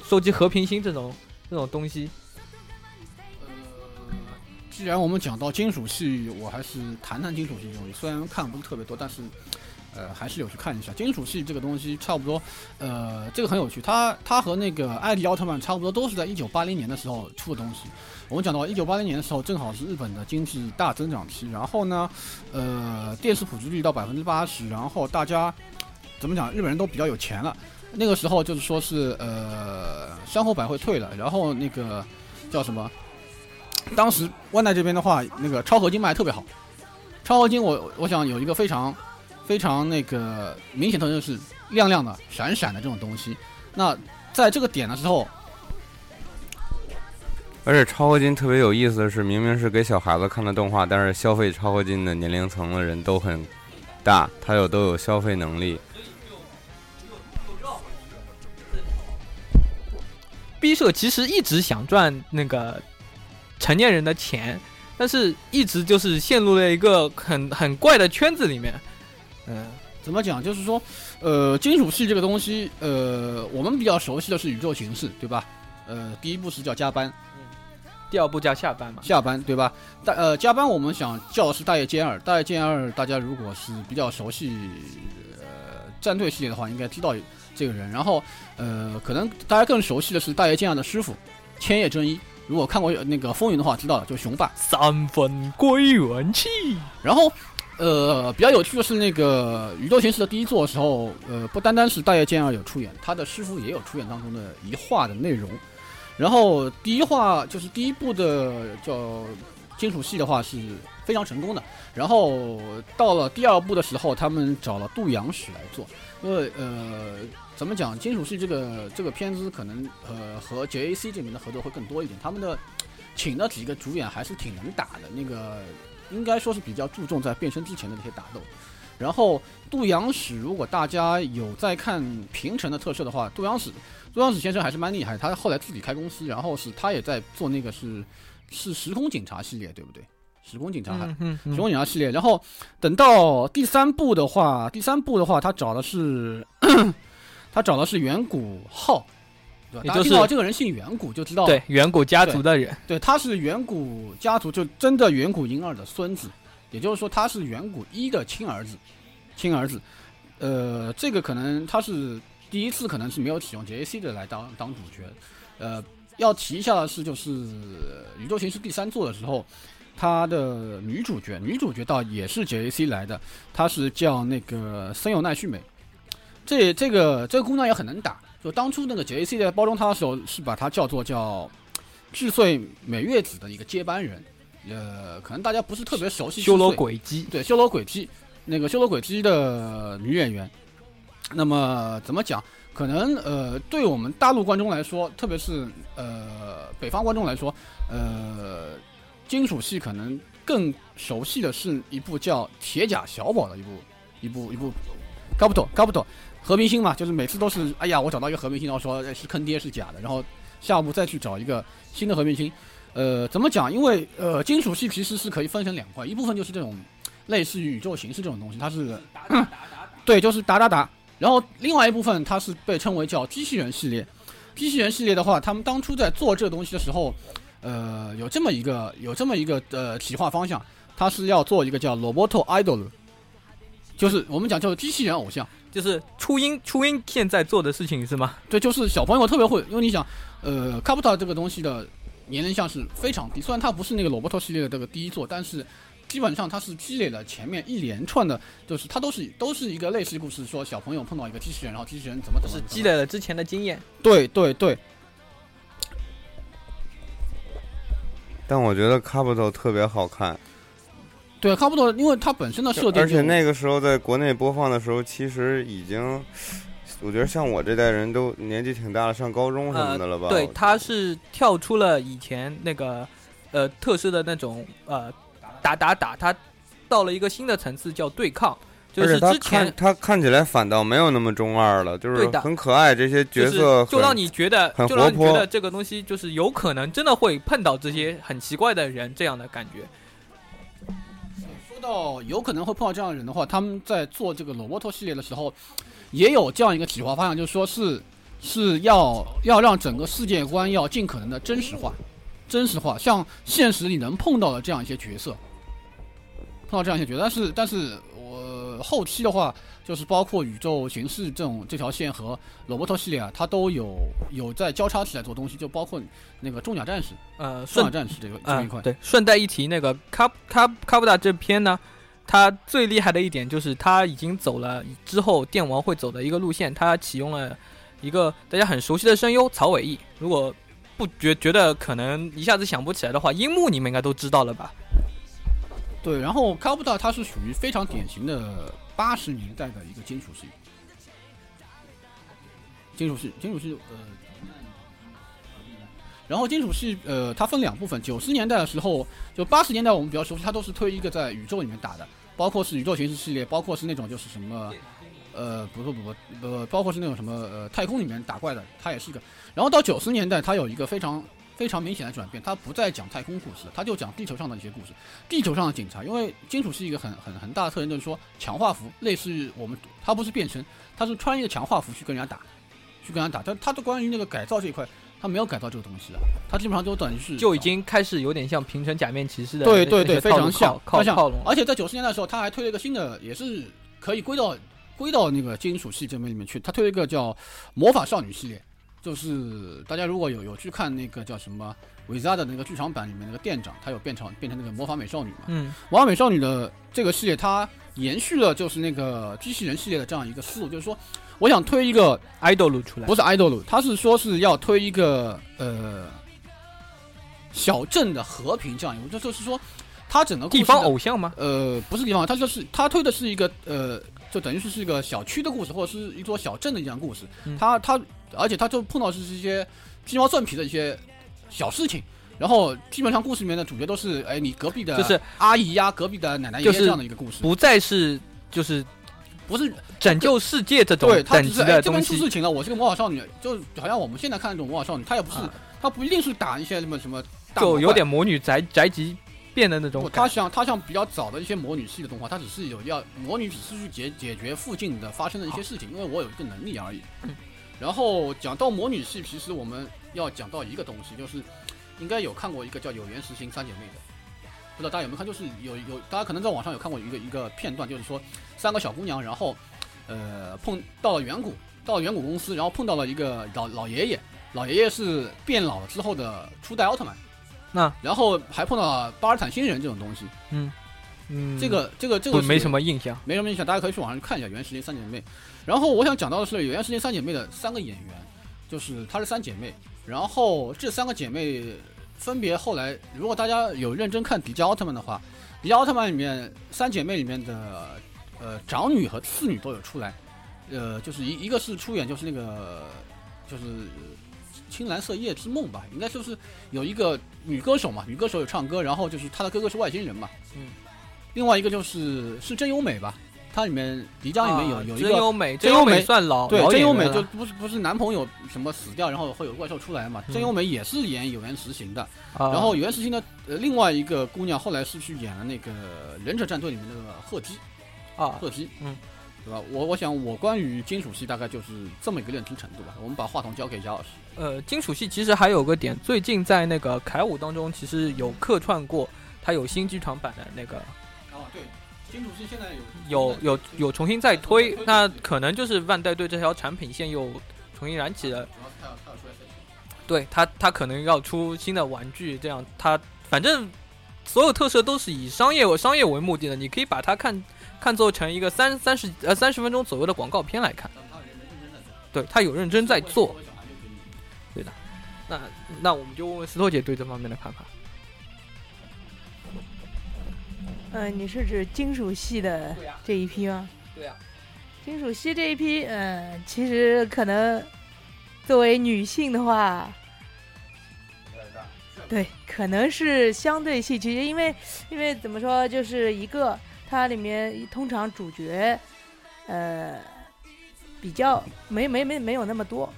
收集和平星这种这种东西。既然我们讲到金属系，我还是谈谈金属系东西。虽然看不是特别多，但是，呃，还是有去看一下金属系这个东西。差不多，呃，这个很有趣。它它和那个艾迪奥特曼差不多，都是在一九八零年的时候出的东西。我们讲到一九八零年的时候，正好是日本的经济大增长期。然后呢，呃，电视普及率到百分之八十，然后大家怎么讲？日本人都比较有钱了。那个时候就是说是呃，山口百惠退了，然后那个叫什么？当时万代这边的话，那个超合金卖特别好。超合金我我想有一个非常非常那个明显特征是亮亮的、闪闪的这种东西。那在这个点的时候，而且超合金特别有意思的是，明明是给小孩子看的动画，但是消费超合金的年龄层的人都很大，他有都有消费能力。B 社其实一直想赚那个成年人的钱，但是一直就是陷入了一个很很怪的圈子里面。嗯，怎么讲？就是说，呃，金属系这个东西，呃，我们比较熟悉的是宇宙形式，对吧？呃，第一步是叫加班，第二步叫下班嘛。下班对吧？大呃加班我们想叫的是大叶剑二，大叶剑二大家如果是比较熟悉呃战队系列的话，应该知道这个人。然后呃可能大家更熟悉的是大叶剑二的师傅千叶真一，如果看过那个风云的话，知道了，就雄霸。三分归元气，然后呃比较有趣的是那个宇宙形式的第一作的时候，呃不单单是大叶剑二有出演，他的师傅也有出演当中的一话的内容。然后第一话就是第一部的叫金属系的话是非常成功的。然后到了第二部的时候，他们找了杜阳史来做，因为呃怎么讲，金属系这个这个片子可能呃和 JAC 这边的合作会更多一点，他们的请的几个主演还是挺能打的，那个应该说是比较注重在变身之前的那些打斗。然后杜阳史，如果大家有在看平成的特摄的话，杜阳史杜阳史先生还是蛮厉害，他后来自己开公司，然后是他也在做那个是是时空警察系列，对不对？时空警察还嗯嗯时空警察系列，然后等到第三部的话，第三部的话，他找的是 他找的是远古浩，对吧？也就是大家听到这个人姓远古就知道，对，远古家族的人，对，他是远古家族就真的远古婴儿的孙子，也就是说他是远古一的亲儿子，亲儿子。呃，这个可能他是第一次，可能是没有启用 JAC 的来当当主角。呃，要提一下的是，就是呃宇宙刑事第三作的时候，他的女主角，女主角倒也是 JAC 来的，她是叫那个森友奈绪美。这这个这个姑娘也很能打，就当初那个 JAC 在包装他的时候，是把它叫做叫智穗美月子的一个接班人。呃，可能大家不是特别熟悉修罗智穗轨迹，对，修罗轨迹那个修罗轨迹的女演员。那么怎么讲？可能呃，对我们大陆观众来说，特别是呃北方观众来说，呃，金属系可能更熟悉的是一部叫《铁甲小宝》的一部一部一部搞不懂搞不懂和平星嘛，就是每次都是哎呀，我找到一个和平星，然后说是坑爹是假的，然后下一步再去找一个新的和平星。呃，怎么讲？因为呃，金属系其实是可以分成两块，一部分就是这种类似于宇宙形式这种东西，它是 对，就是打打打。然后另外一部分它是被称为叫机器人系列。机器人系列的话，他们当初在做这东西的时候，呃，有这么一个有这么一个呃企划方向，它是要做一个叫 Roboto Idol，就是我们讲叫机器人偶像。就是初音初音现在做的事情是吗？对，就是小朋友特别会，因为你想，呃，卡布塔这个东西的年龄向是非常低，虽然它不是那个罗伯特系列的这个第一作，但是基本上它是积累了前面一连串的，就是它都是都是一个类似的故事，说小朋友碰到一个机器人，然后机器人怎么怎么是怎么积累了之前的经验。对对对，但我觉得 Capital 特别好看，对，差不多，因为它本身的设定，而且那个时候在国内播放的时候，其实已经，我觉得像我这代人都年纪挺大了，上高中什么的了吧？呃对，它是跳出了以前那个呃特色的那种呃打打打，它到了一个新的层次叫对抗，就而且他是之前看他看起来反倒没有那么中二了，就是很可爱，这些角就是色就让你觉得很就让你活泼觉得这个东西就是有可能真的会碰到这些很奇怪的人这样的感觉。到有可能会碰到这样的人的话，他们在做这个罗伯托系列的时候，也有这样一个企划方向，就是说是是要要让整个世界观要尽可能的真实化，真实化，像现实你能碰到的这样一些角色，碰到这样一些角色，但是但是我后期的话，就是包括宇宙形式这种这条线和罗伯特系列啊，它都有有在交叉起来做东西，就包括那个重甲战士、呃，重顺甲战士这个这一块，对，顺带一提，那个卡卡卡布达这篇呢，它最厉害的一点就是它已经走了之后电王会走的一个路线，它启用了一个大家很熟悉的声优曹伟毅。如果不觉觉得可能一下子想不起来的话，樱木你们应该都知道了吧？对，然后卡布达它是属于非常典型的八十年代的一个金属系，金属系，金属系，呃，然后金属系，呃，它分两部分，九十年代的时候，就八十年代我们比较熟悉，它都是推一个在宇宙里面打的，包括是宇宙形式系列，包括是那种就是什么。呃，不不不不，呃，包括是那种什么呃，太空里面打怪的，它也是一个。然后到九十年代，它有一个非常非常明显的转变，他不再讲太空故事，他就讲地球上的一些故事。地球上的警察，因为金属是一个很很很大的特征，就是说强化服，类似于我们，他不是变身，他是穿一个强化服去跟人家打，去跟人家打。但他的关于那个改造这一块，他没有改造这个东西的，他基本上都等于是就已经开始有点像平成假面骑士的对对对，非常像，靠非常像靠。而且在九十年代的时候，他还推了一个新的，也是可以归到归到那个金属系这边里面去。他推了一个叫魔法少女系列，就是大家如果有有去看那个叫什么维扎的那个剧场版里面那个店长，他有变成变成那个魔法美少女嘛？嗯，魔法美少女的这个系列，它延续了就是那个机器人系列的这样一个思路，就是说，我想推一个 idol 出来不是 idol，他是说是要推一个呃小镇的和平这样一个，就就是说，他整个地方偶像吗？呃，不是地方，他就是他推的是一个呃，就等于是是一个小区的故事，或者是一座小镇的一样故事。嗯它它，而且他就碰到是一些鸡毛蒜皮的一些小事情。然后基本上故事里面的主角都是哎，你隔壁的就是阿姨呀、隔壁的奶奶爷爷就是这样的一个故事，不再是就是不是拯救世界这种对，他只是哎这边。出事情了，我是个魔法少女，就好像我们现在看那种魔法少女，她也不是，啊她不一定是打一些什么什么就有点魔女宅宅急便的那种不，感它像它像比较早的一些魔女系的动画，他只是有要魔女只是去解解决附近的发生的一些事情，因为我有一个能力而已。嗯然后讲到魔女系，其实我们要讲到一个东西，就是应该有看过一个叫《有缘实行三姐妹》的，不知道大家有没有看？就是有有大家可能在网上有看过一个一个片段，就是说三个小姑娘，然后呃碰到了远古，到了远古公司，然后碰到了一个老老爷爷，老爷爷是变老了之后的初代奥特曼。那然后还碰到了巴尔坦星人这种东西，嗯嗯，这个这个这个没什么印象。没什么印象，大家可以去网上看一下《原石林三姐妹》。然后我想讲到的是《原石林三姐妹》的三个演员，就是她是三姐妹，然后这三个姐妹分别后来，如果大家有认真看迪迦奥特曼的话，迪迦奥特曼里面三姐妹里面的呃长女和次女都有出来，呃，就是一一个是出演就是那个就是青蓝色夜之梦吧，应该就是有一个女歌手嘛，女歌手有唱歌，然后就是她的哥哥是外星人嘛，嗯，另外一个就是是真由美吧，它里面迪迦里面有、啊有一个真由美，真由美算老对老真由美就不是不是男朋友什么死掉，然后会有怪兽出来嘛，嗯。真由美也是演有缘实行的，啊。然后有缘实行的呃另外一个姑娘后来是去演了那个忍者战队里面那个贺姬，啊，赫姬，嗯，对吧？我我想我关于金属系大概就是这么一个认知程度吧。我们把话筒交给姚老师。呃，金属系其实还有个点，最近在那个凯舞当中，其实有客串过，它有新剧场版的那个，哦，对，金属系现在有有有有重新再推，那可能就是万代对这条产品线又重新燃起了，主要是他要他要出来 C 对它它可能要出新的玩具，这样它反正所有特色都是以商业商业为目的的，你可以把它看看作成一个三三十呃三十分钟左右的广告片来看，对他有认真在做作。为小孩就可以那那我们就问问石头姐对这方面的看法。嗯、你是指金属系的这一批吗？对呀金属系这一批，嗯、其实可能作为女性的话，对，可能是相对戏剧，因为因为怎么说，就是一个它里面通常主角，呃，比较没没没没有那么多，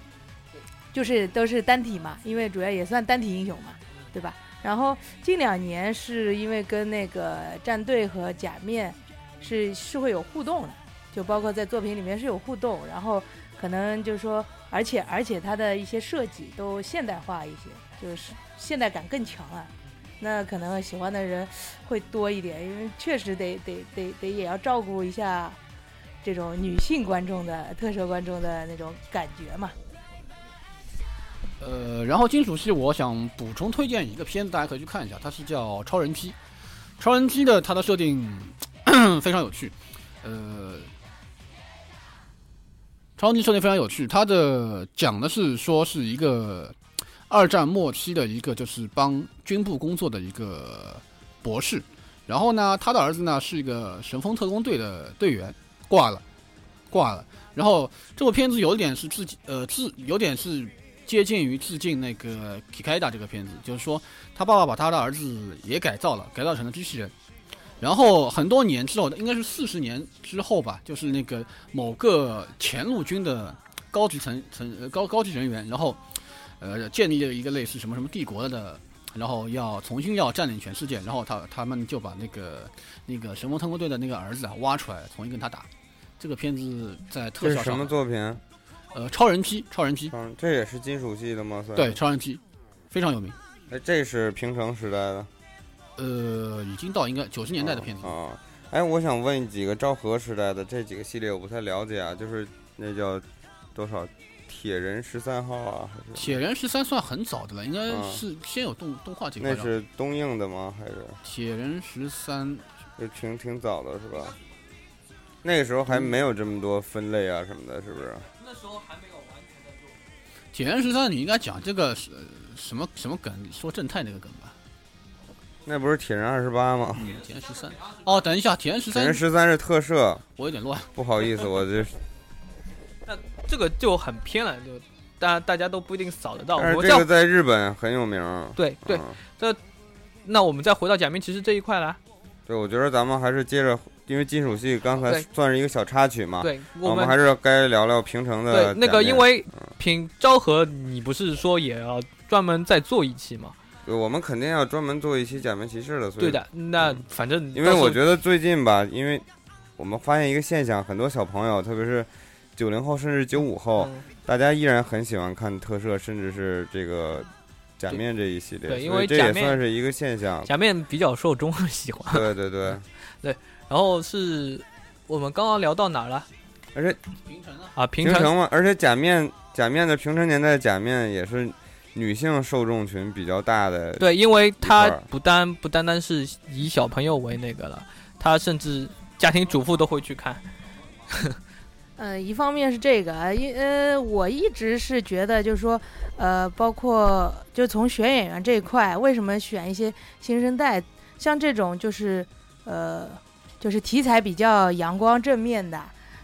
就是都是单体嘛，因为主要也算单体英雄嘛，对吧？然后近两年是因为跟那个战队和假面是是会有互动的，就包括在作品里面是有互动，然后可能就是说，而且而且它的一些设计都现代化一些，就是现代感更强了。那可能喜欢的人会多一点，因为确实得得得得也要照顾一下这种女性观众的特摄观众的那种感觉嘛。呃，然后金属系我想补充推荐一个片子，大家可以去看一下，它是叫《超人 P》。超人 P 的它的设定 非常有趣，呃，超人 P 设定非常有趣，它的讲的是说是一个二战末期的一个就是帮军部工作的一个博士，然后呢，他的儿子呢是一个神风特工队的队员，挂了，挂了。然后这部片子有点是自己呃自有点是。接近于致敬那个《k 开达》这个片子，就是说他爸爸把他的儿子也改造了，改造成了机器人。然后很多年之后，应该是四十年之后吧，就是那个某个前陆军的高级层层高高级人员，然后呃建立了一个类似什么什么帝国的，然后要重新要占领全世界，然后他他们就把那个那个神风特工队的那个儿子啊挖出来，重新跟他打。这个片子在特效上什么作品？呃，超人 P，超人 P，嗯，这也是金属系的吗？对，超人 P，非常有名。哎，这是平成时代的，呃，已经到应该九十年代的片子啊。哎，我想问几个昭和时代的这几个系列，我不太了解啊。就是那叫多少铁人十三号啊？还是铁人十三算很早的了，应该是先有动动画这块。那是东映的吗？还是铁人十三？就挺挺早的是吧？那个时候还没有这么多分类啊什么的，是不是？那时候还没有完全的就。铁人十三，你应该讲这个是什么什么梗？说正太那个梗吧？那不是铁人二十八吗？铁人十三。哦，等一下，铁人十三。铁人十三是特摄。我有点乱，不好意思，我这。那这个就很偏了，就大大家都不一定扫得到。但是这个在日本很有名。对对，这那我们再回到假面骑士这一块来。对，我觉得咱们还是接着。因为金属系刚才算是一个小插曲嘛，对，我们还是该聊聊平成的。对，那个因为平昭和，你不是说也要专门再做一期吗？对，我们肯定要专门做一期假面骑士的。对的，那反正因为我觉得最近吧，因为我们发现一个现象，很多小朋友，特别是九零后甚至九五后，大家依然很喜欢看特摄，甚至是这个假面这一系列。对，因为这也算是一个现象。假面比较受中喜欢。对对对 对。然后是我们刚刚聊到哪了？而且平啊平成嘛，而且假面假面的平成年代假面也是女性受众群比较大的。对，因为它不单不单单是以小朋友为那个了，它甚至家庭主妇都会去看。呃，一方面是这个，因呃，我一直是觉得就是说，呃，包括就从选演员这一块，为什么选一些新生代，像这种就是呃。就是题材比较阳光正面的，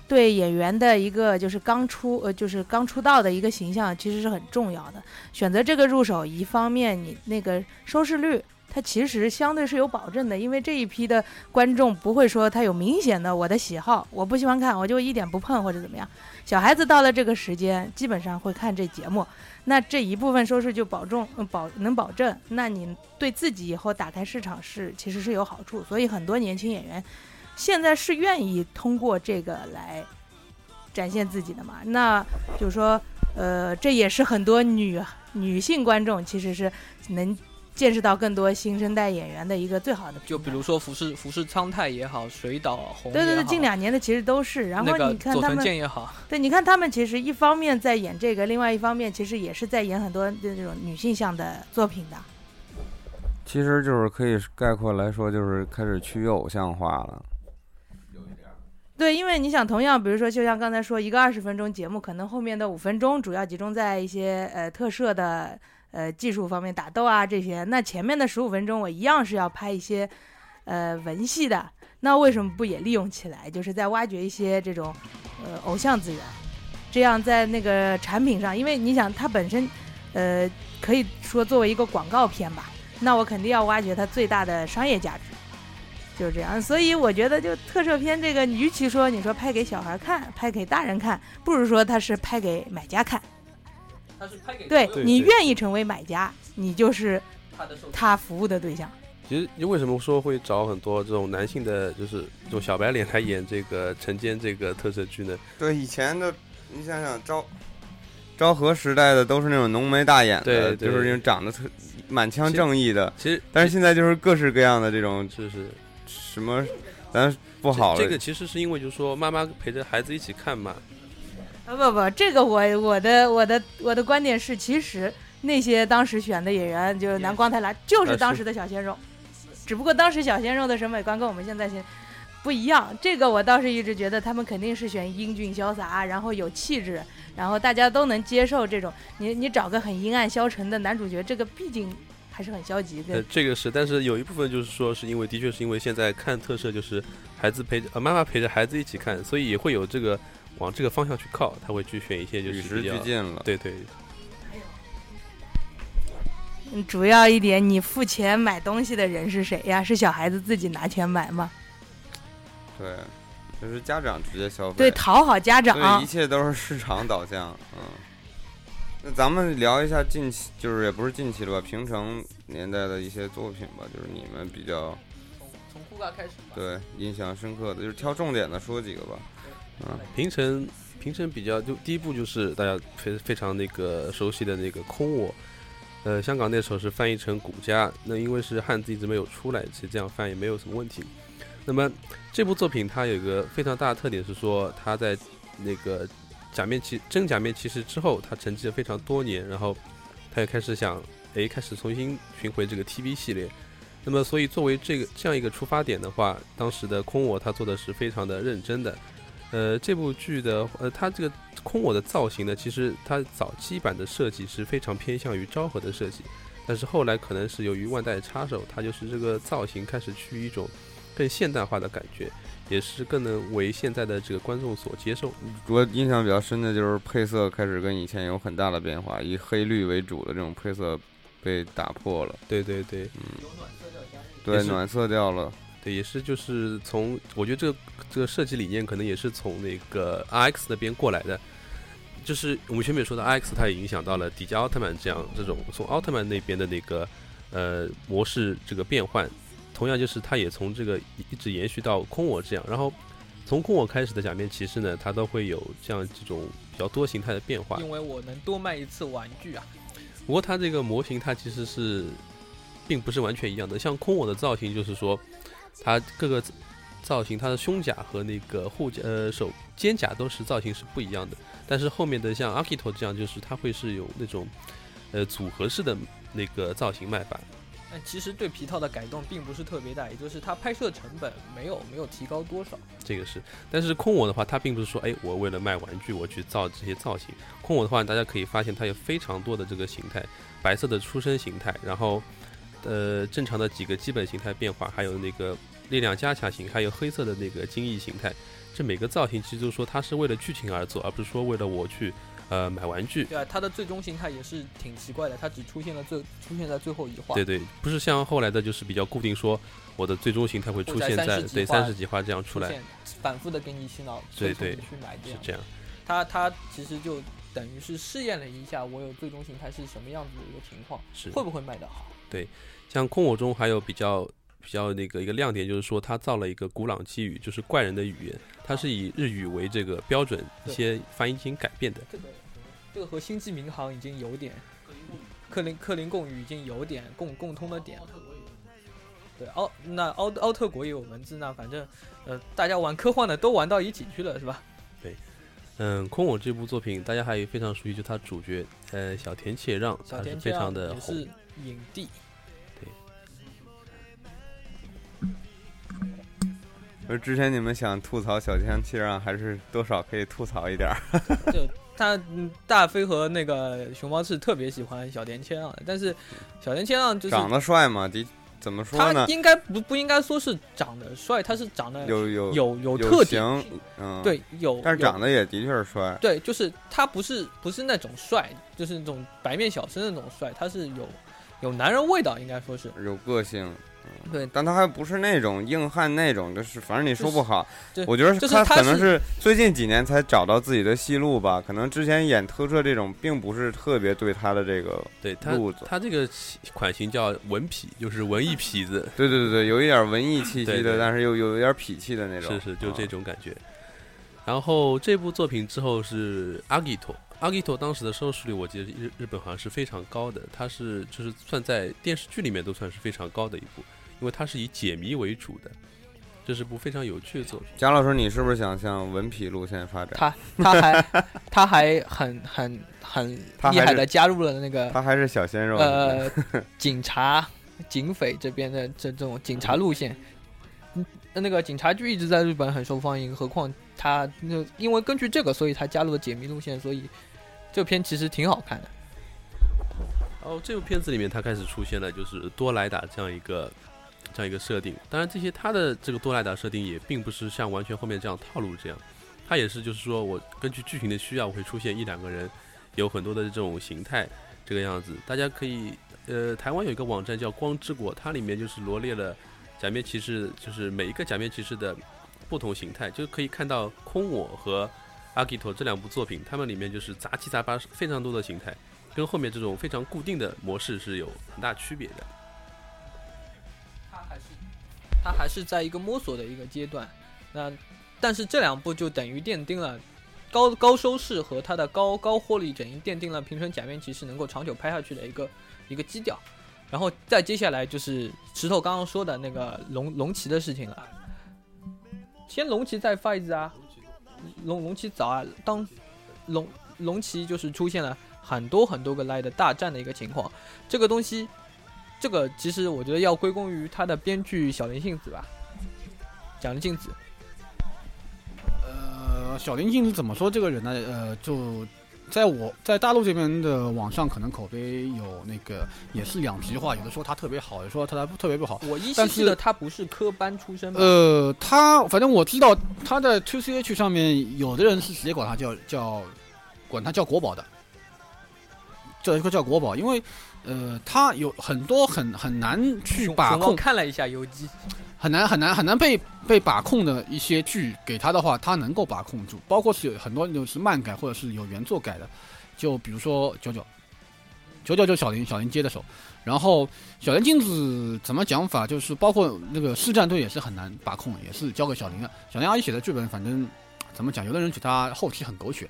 对演员的一个就是刚出呃就是刚出道的一个形象，其实是很重要的。选择这个入手，一方面你那个收视率，它其实相对是有保证的，因为这一批的观众不会说他有明显的我的喜好，我不喜欢看，我就一点不碰或者怎么样。小孩子到了这个时间，基本上会看这节目。那这一部分收视就保证保能保证，那你对自己以后打开市场是其实是有好处，所以很多年轻演员现在是愿意通过这个来展现自己的嘛？那就是说，呃，这也是很多女女性观众其实是能。见识到更多新生代演员的一个最好的，就比如说服饰服饰苍太也好，水岛红对对对，近两年的其实都是。然后你看他们，也好，对，你看他们其实一方面在演这个，另外一方面其实也是在演很多这种女性向的作品的。其实就是可以概括来说，就是开始趋于偶像化了。有一点。对，因为你想，同样，比如说，就像刚才说，一个二十分钟节目，可能后面的五分钟主要集中在一些呃特摄的。呃，技术方面打斗啊这些，那前面的十五分钟我一样是要拍一些，呃文戏的。那为什么不也利用起来，就是在挖掘一些这种，呃偶像资源，这样在那个产品上，因为你想它本身，呃可以说作为一个广告片吧，那我肯定要挖掘它最大的商业价值，就是这样。所以我觉得，就特摄片这个，与其说你说拍给小孩看，拍给大人看，不如说它是拍给买家看。它是拍给对对你愿意成为买家，你就是他的他服务的对象。其实你为什么说会找很多这种男性的，就是这种小白脸来演这个晨间这个特色剧呢？对以前的，你想想昭昭和时代的都是那种浓眉大眼的，对对就是那种长得特满腔正义的，其实，但是现在就是各式各样的这种就是什么，咱不好了。这这个其实是因为就是说妈妈陪着孩子一起看嘛，啊不不，这个我我的我的我的观点是，其实那些当时选的演员，就是南光太郎，就是当时的小鲜肉，只不过当时小鲜肉的审美观跟我们现在现不一样。这个我倒是一直觉得他们肯定是选英俊潇洒，然后有气质，然后大家都能接受这种。你你找个很阴暗消沉的男主角，这个毕竟还是很消极呃的。，这个是，但是有一部分就是说，是因为的确是因为现在看特摄就是孩子陪着呃妈妈陪着孩子一起看，所以也会有这个往这个方向去靠，他会去选一些就与时是比较俱进了。对对，嗯主要一点，你付钱买东西的人是谁呀？是小孩子自己拿钱买吗？对，就是家长直接消费。对，讨好家对，长一。切都是市场导向。嗯，那咱们聊一下近期，就是也不是近期了吧，平成年代的一些作品吧，就是你们比较从从酷嘎开始吧。对印象深刻的，就是挑重点的说几个吧。啊，平成平成比较就第一部就是大家非非常那个熟悉的那个空我，呃，香港那时候是翻译成古家，那因为是汉字一直没有出来，其实这样翻也没有什么问题。那么这部作品它有一个非常大的特点是说，它在那个假面骑真假面骑士之后，它沉寂了非常多年，然后他又开始想，诶，开始重新寻回这个 TV 系列。那么，所以作为这个这样一个出发点的话，当时的空我他做的是非常的认真的。呃，这部剧的呃，它这个空我的造型呢，其实它早期版的设计是非常偏向于昭和的设计，但是后来可能是由于万代插手，它就是这个造型开始趋于一种更现代化的感觉，也是更能为现在的这个观众所接受。我印象比较深的就是配色开始跟以前有很大的变化，以黑绿为主的这种配色被打破了。对对对嗯对，暖色调了。对，也是就是从我觉得这个这个设计理念可能也是从那个 RX 那边过来的。就是我们前面说的 RX，它也影响到了迪迦奥特曼这样这种从奥特曼那边的那个呃模式这个变换，同样就是它也从这个一一直延续到空我这样，然后从空我开始的假面骑士呢，它都会有这样这种比较多形态的变化。因为我能多卖一次玩具啊。不过它这个模型它其实是并不是完全一样的，像空我的造型就是说，它各个造型，它的胸甲和那个护甲呃手肩甲都是造型是不一样的，但是后面的像 Akito 这样，就是它会是有那种呃组合式的那个造型卖法。但其实对皮套的改动并不是特别大，也就是它拍摄成本没有没有提高多少。这个是，但是空我的话，它并不是说，哎，我为了卖玩具我去造这些造型。空我的话，大家可以发现它有非常多的这个形态，白色的出生形态，然后，呃，正常的几个基本形态变化，还有那个力量加强型，还有黑色的那个精益形态。这每个造型其实就是说它是为了剧情而做，而不是说为了我去呃买玩具。对啊，它的最终形态也是挺奇怪的，它只出现了最出现在最后一话。对对，不是像后来的，就是比较固定说我的最终形态会出现在在30几话对三十几话这样出来，出反复的给你洗脑，对对去买这样。是这样。它它其实就等于是试验了一下我有最终形态是什么样子的一个情况，是会不会卖得好？像空我中还有比较比较那个一个亮点，就是说他造了一个古朗基语，就是怪人的语言，它是以日语为这个标准，一些发音进行改变的。这个这个和星际民航已经有点，克林克林贡语已经有点共共通的点了。对，奥那奥奥特国也有文字，那反正呃，大家玩科幻的都玩到一起去了，是吧？对嗯，空我这部作品大家还非常熟悉，就他主角呃小田切让，他是非常的红。影帝，而之前你们想吐槽小天气让，还是多少可以吐槽一点儿。就他嗯大飞和那个熊猫是特别喜欢小田切让，但是小田切让就是长得帅嘛，的怎么说他呢？应该不不应该说是长得帅，他是长得有有有有有特点，型，嗯，，对，有但是有长得也的确是帅。对，就是他不是不是那种帅，就是那种白面小生的那种帅，他是有有男人味道，应该说是有个性，嗯对。但他还不是那种硬汉那种，就是反正你说不好。就我觉得他可能是最近几年才找到自己的戏路吧，可能之前演特摄这种并不是特别对他的这个对他路子。他这个款型叫文痞，就是文艺痞子，对对对对，有一点文艺气息的，对对但是又有一点痞气的那种。是是，就这啊种感觉。然后这部作品之后是阿吉托，阿吉托当时的收视率我记得日日本好像是非常高的，它是就是算在电视剧里面都算是非常高的一部，因为它是以解谜为主的，这是部非常有趣的作品。贾老师，你是不是想向文痞路线发展？他他还他还很很很厉害的加入了那个他还是小鲜肉。呃警察警匪这边的这这种警察路线。嗯，那个警察剧一直在日本很受欢迎，何况他那因为根据这个，所以他加入了解谜路线，所以这片其实挺好看的。哦这部片子里面，它开始出现了就是多莱达这样一个这样一个设定。当然，这些它的这个多莱达设定也并不是像完全后面这样套路这样，它也是就是说我根据剧情的需要，会出现一两个人，有很多的这种形态这个样子。大家可以呃，台湾有一个网站叫光之国，它里面就是罗列了假面骑士，就是每一个假面骑士的不同形态，就可以看到空我和阿基托这两部作品，它们里面就是杂七杂八非常多的形态。跟后面这种非常固定的模式是有很大区别的。他还是他还是在一个摸索的一个阶段。那但是这两部就等于奠定了高高收视和它的高高获利，等于奠定了平成假面骑士能够长久拍下去的一个一个基调。然后再接下来就是石头刚刚说的那个龙龙骑的事情了。先龙骑再 Fight 啊，龙龙骑早啊，当龙龙骑就是出现了很多很多个来的大战的一个情况，这个东西，这个其实我觉得要归功于他的编剧小林幸子吧，讲的镜子，呃，小林静子怎么说这个人呢？呃，就在我在大陆这边的网上，可能口碑有那个也是两极化，有的说他特别好，有的说他特别不好。我依稀记得他不是科班出身？呃，他反正我知道他在 Two C H 上面，有的人是直接管他叫叫管他叫国宝的，叫一个叫国宝，因为呃，他有很多很很难去把控，看了一下游击，很难很难很难被被把控的一些剧给他的话，他能够把控住，包括是有很多就是漫改或者是有原作改的，就比如说九九，九九就小林小林接的手，然后小林镜子怎么讲法，就是包括那个市战队也是很难把控，也是交给小林的。小林阿姨写的剧本，反正怎么讲，有的人觉得他后期很狗血，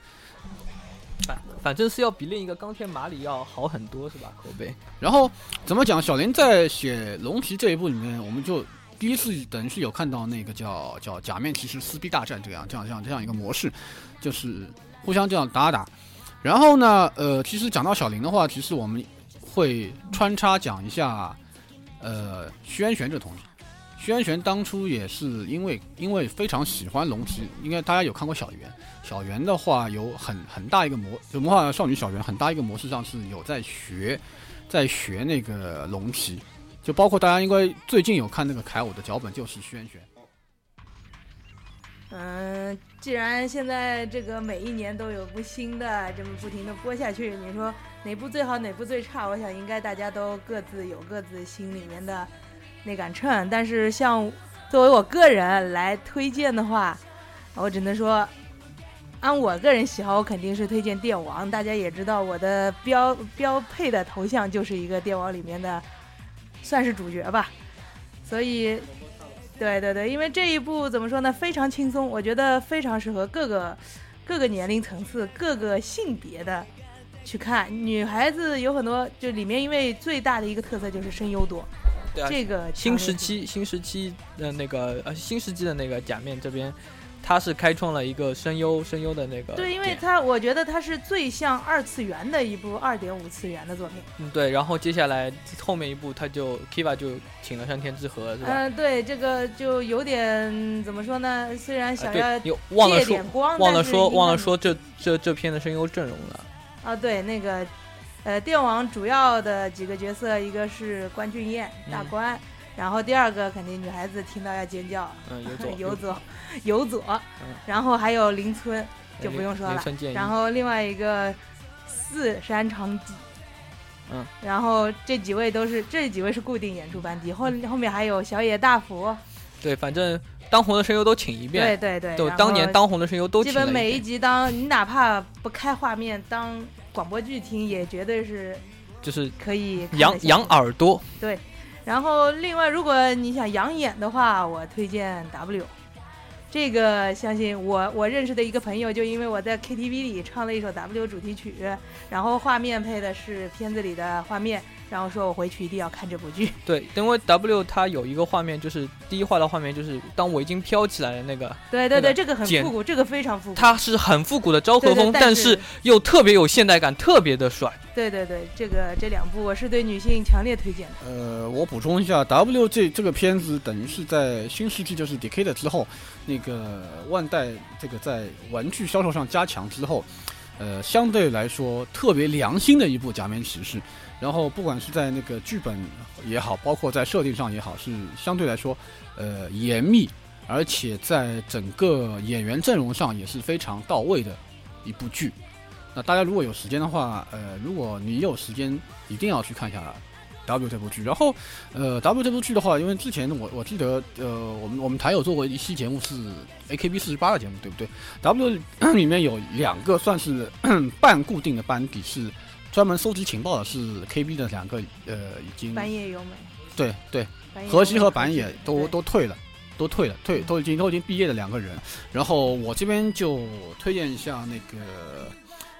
反反正是要比另一个钢铁马里要好很多，是吧？口碑。然后怎么讲？小林在写《龙骑》这一部里面，我们就第一次等于是有看到那个叫叫假面骑士撕逼大战这样这样这样这样一个模式，就是互相这样打打。然后呢，呃，其实讲到小林的话，其实我们会穿插讲一下，呃，轩玄这同志。徐安玄当初也是因为因为非常喜欢龙骑，应该大家有看过小圆。小圆的话有很很大一个模，就魔法少女小圆很大一个模式上是有在学，在学那个龙骑，就包括大家应该最近有看那个凯伍的脚本，就是徐安玄。嗯，既然现在这个每一年都有部新的这么不停的播下去，你说哪部最好，哪部最差？我想应该大家都各自有各自心里面的那杆秤。但是像作为我个人来推荐的话，我只能说，按我个人喜好，我肯定是推荐电王。大家也知道我的标标配的头像就是一个电王里面的，算是主角吧。所以对对对，因为这一部怎么说呢，非常轻松，我觉得非常适合各个各个年龄层次、各个性别的去看。女孩子有很多，就里面因为最大的一个特色就是声优多，对啊，这个新时期新时期的那个呃新世纪的那个假面这边，他是开创了一个声优声优的那个对，因为点它我觉得他是最像二次元的一部二点五次元的作品。嗯对，然后接下来后面一部他就 Kiva 就请了山田智和是吧？嗯、对，这个就有点怎么说呢？虽然啊想要对，你忘了说借点光，忘了说忘了说这这这篇的声优阵容了。啊，对，那个，呃，电网主要的几个角色，一个是关俊彦大嗯关，然后第二个肯定女孩子听到要尖叫，嗯，有 佐游佐，游佐嗯，然后还有林村，就不用说了然后另外一个四山长吉，嗯，然后这几位都是这几位是固定演出班底，后后面还有小野大辅，对，反正当红的声优都请一遍，对对对，就当年当红的声优都基本每一集当你哪怕不开画面当广播剧听，也绝对是就是可以养养耳朵。对然后另外，如果你想养眼的话，我推荐 W。这个相信我，我认识的一个朋友，就因为我在 KTV 里唱了一首 W 主题曲，然后画面配的是片子里的画面，然后说我回去一定要看这部剧。对，因为 W 它有一个画面，就是第一画的画面，就是当围巾飘起来的那个，对对对，那个这个很复古，这个非常复古。它是很复古的昭和风，对对但但是又特别有现代感，特别的帅。对对对，这个这两部我是对女性强烈推荐的。呃，我补充一下，W 这这个片子等于是在新世纪就是 Decade 之后，那个万代这个在玩具销售上加强之后，呃，相对来说特别良心的一部假面骑士。然后不管是在那个剧本也好，包括在设定上也好，是相对来说呃严密，而且在整个演员阵容上也是非常到位的一部剧。那大家如果有时间的话，呃，如果你有时间，一定要去看一下 W 这部剧。然后，呃，W 这部剧的话，因为之前我我记得，呃，我们我们台有做过一期节目是 AKB 四十八的节目，对不对？W 里面有两个算是 半固定的班底，是专门收集情报的，是 KB 的两个，呃，已经板野由美，对对，河西和板野都都退了，都退了，退都已经都已经毕业的两个人。然后我这边就推荐一下那个《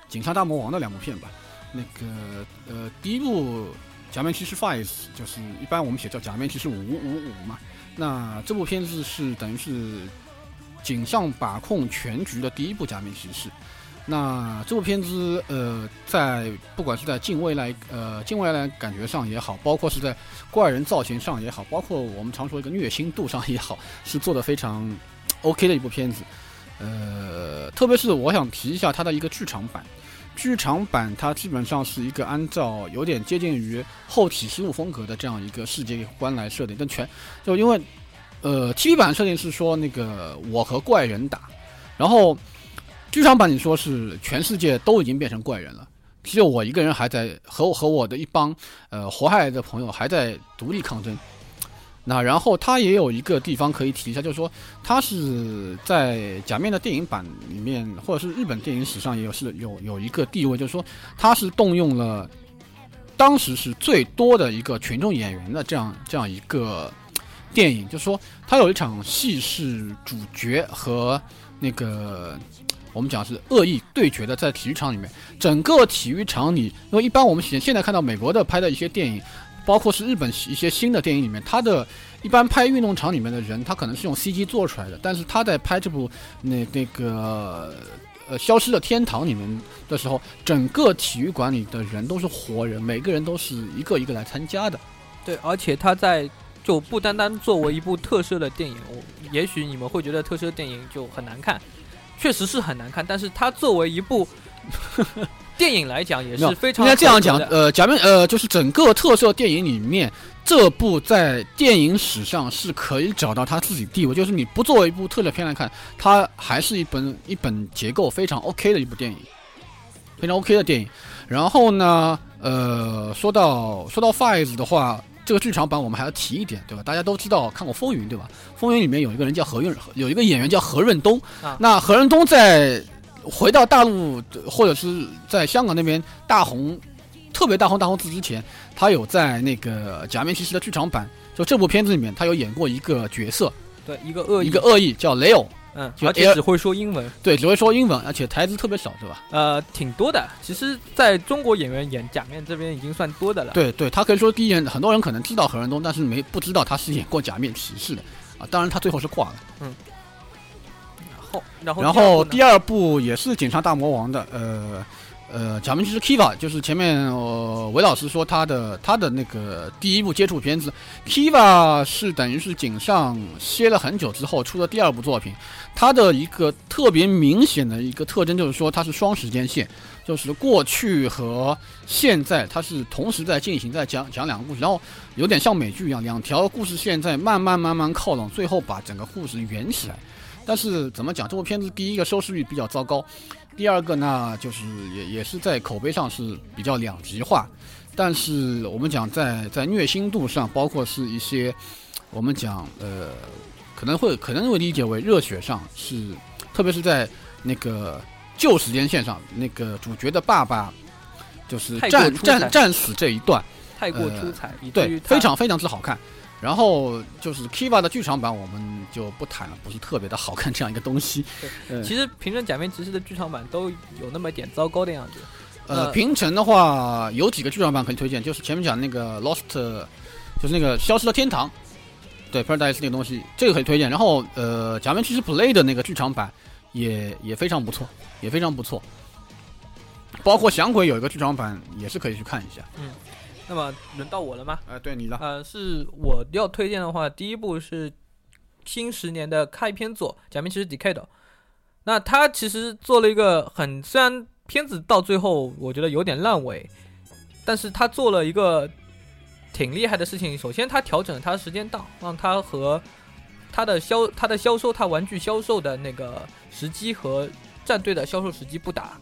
警察大魔王》的两部片吧。那个呃，第一部《假面骑士 Five》就是一般我们写叫《假面骑士五五五》嘛。那这部片子是等于是井上把控全局的第一部假面骑士。那这部片子，呃，在不管是在近未来，呃，近未来感觉上也好，包括是在怪人造型上也好，包括我们常说一个虐心度上也好，是做的非常 OK 的一部片子。呃，特别是我想提一下它的一个剧场版，剧场版它基本上是一个按照有点接近于后启示录风格的这样一个世界观来设定，但全就因为呃 TV 版设定是说那个我和怪人打，然后剧场版你说是全世界都已经变成怪人了。只有我一个人还在和我和我的一帮呃活下来的朋友还在独立抗争。那然后他也有一个地方可以提一下，就是说他是在假面的电影版里面，或者是日本电影史上也有是有有一个地位，就是说他是动用了当时是最多的一个群众演员的这样这样一个电影，就是说他有一场戏是主角和那个我们讲是恶意对决的，在体育场里面，整个体育场里，因为一般我们现现在看到美国的拍的一些电影。包括是日本一些新的电影里面，他的一般拍运动场里面的人，他可能是用 CG 做出来的，但是他在拍这部那那个呃消失的天堂里面的时候，整个体育馆里的人都是活人，每个人都是一个一个来参加的。对，而且他在就不单单作为一部特摄的电影，我也许你们会觉得特摄电影就很难看，确实是很难看，但是它作为一部电影来讲也是非常应该这样讲呃，假面呃，就是整个特摄电影里面，这部在电影史上是可以找到它自己地位，就是你不作为一部特摄片来看，它还是一本一本结构非常 OK 的一部电影，非常 OK 的电影。然后呢，呃，说到说到 Five 的话，这个剧场版我们还要提一点，对吧？大家都知道看过《风云》，对吧？《风云》里面有一个人叫何润，有一个演员叫何润东。啊那何润东在回到大陆或者是在香港那边大红，特别大红大红之前，他有在那个《假面骑士》的剧场版，就这部片子里面，他有演过一个角色，对一个恶意，一个恶意叫雷欧，嗯，而且只会说英文，对，只会说英文，而且台词特别少，对吧？呃，挺多的。其实在中国演员演假面这边已经算多的了。对对，他可以说第一眼，很多人可能知道何润东，但是没不知道他是演过假面骑士的啊。当然，他最后是挂了。后然后然后第第二部也是警察大魔王的，呃呃，假面骑士 Kiva，就是前面呃韦老师说他的他的那个第一部接触片子，Kiva 是等于是井上歇了很久之后出的第二部作品，它的一个特别明显的一个特征就是说它是双时间线，就是过去和现在它是同时在进行，在讲讲两个故事，然后有点像美剧一样，两条故事线在慢慢慢慢靠拢，最后把整个故事圆起来。但是怎么讲，这部片子第一个收视率比较糟糕，第二个呢就是也也是在口碑上是比较两极化。但是我们讲在在虐心度上，包括是一些我们讲呃可能会可能会理解为热血上是，特别是在那个旧时间线上，那个主角的爸爸就是战战战死这一段。太过呃出彩，对非常非常之好看。然后就是 Kiva 的剧场版，我们就不谈了，不是特别的好看这样一个东西。呃其实《平成假面骑士》的剧场版都有那么一点糟糕的样子。呃，呃平成的话有几个剧场版可以推荐，就是前面讲那个 Lost，就是那个消失的天堂，对 Paradise 那个东西，这个可以推荐。然后呃，假面骑士 Play 的那个剧场版也也非常不错，也非常不错。包括响鬼有一个剧场版也是可以去看一下。那么轮到我了吗？呃、对你了。呃，是我要推荐的话，第一部是新十年的开篇作《假面骑士 Decade》。那他其实做了一个很，虽然片子到最后我觉得有点烂尾，但是他做了一个挺厉害的事情。首先，他调整了他的时间档，让他和他的销他的销售他玩具销售的那个时机和战队的销售时机不打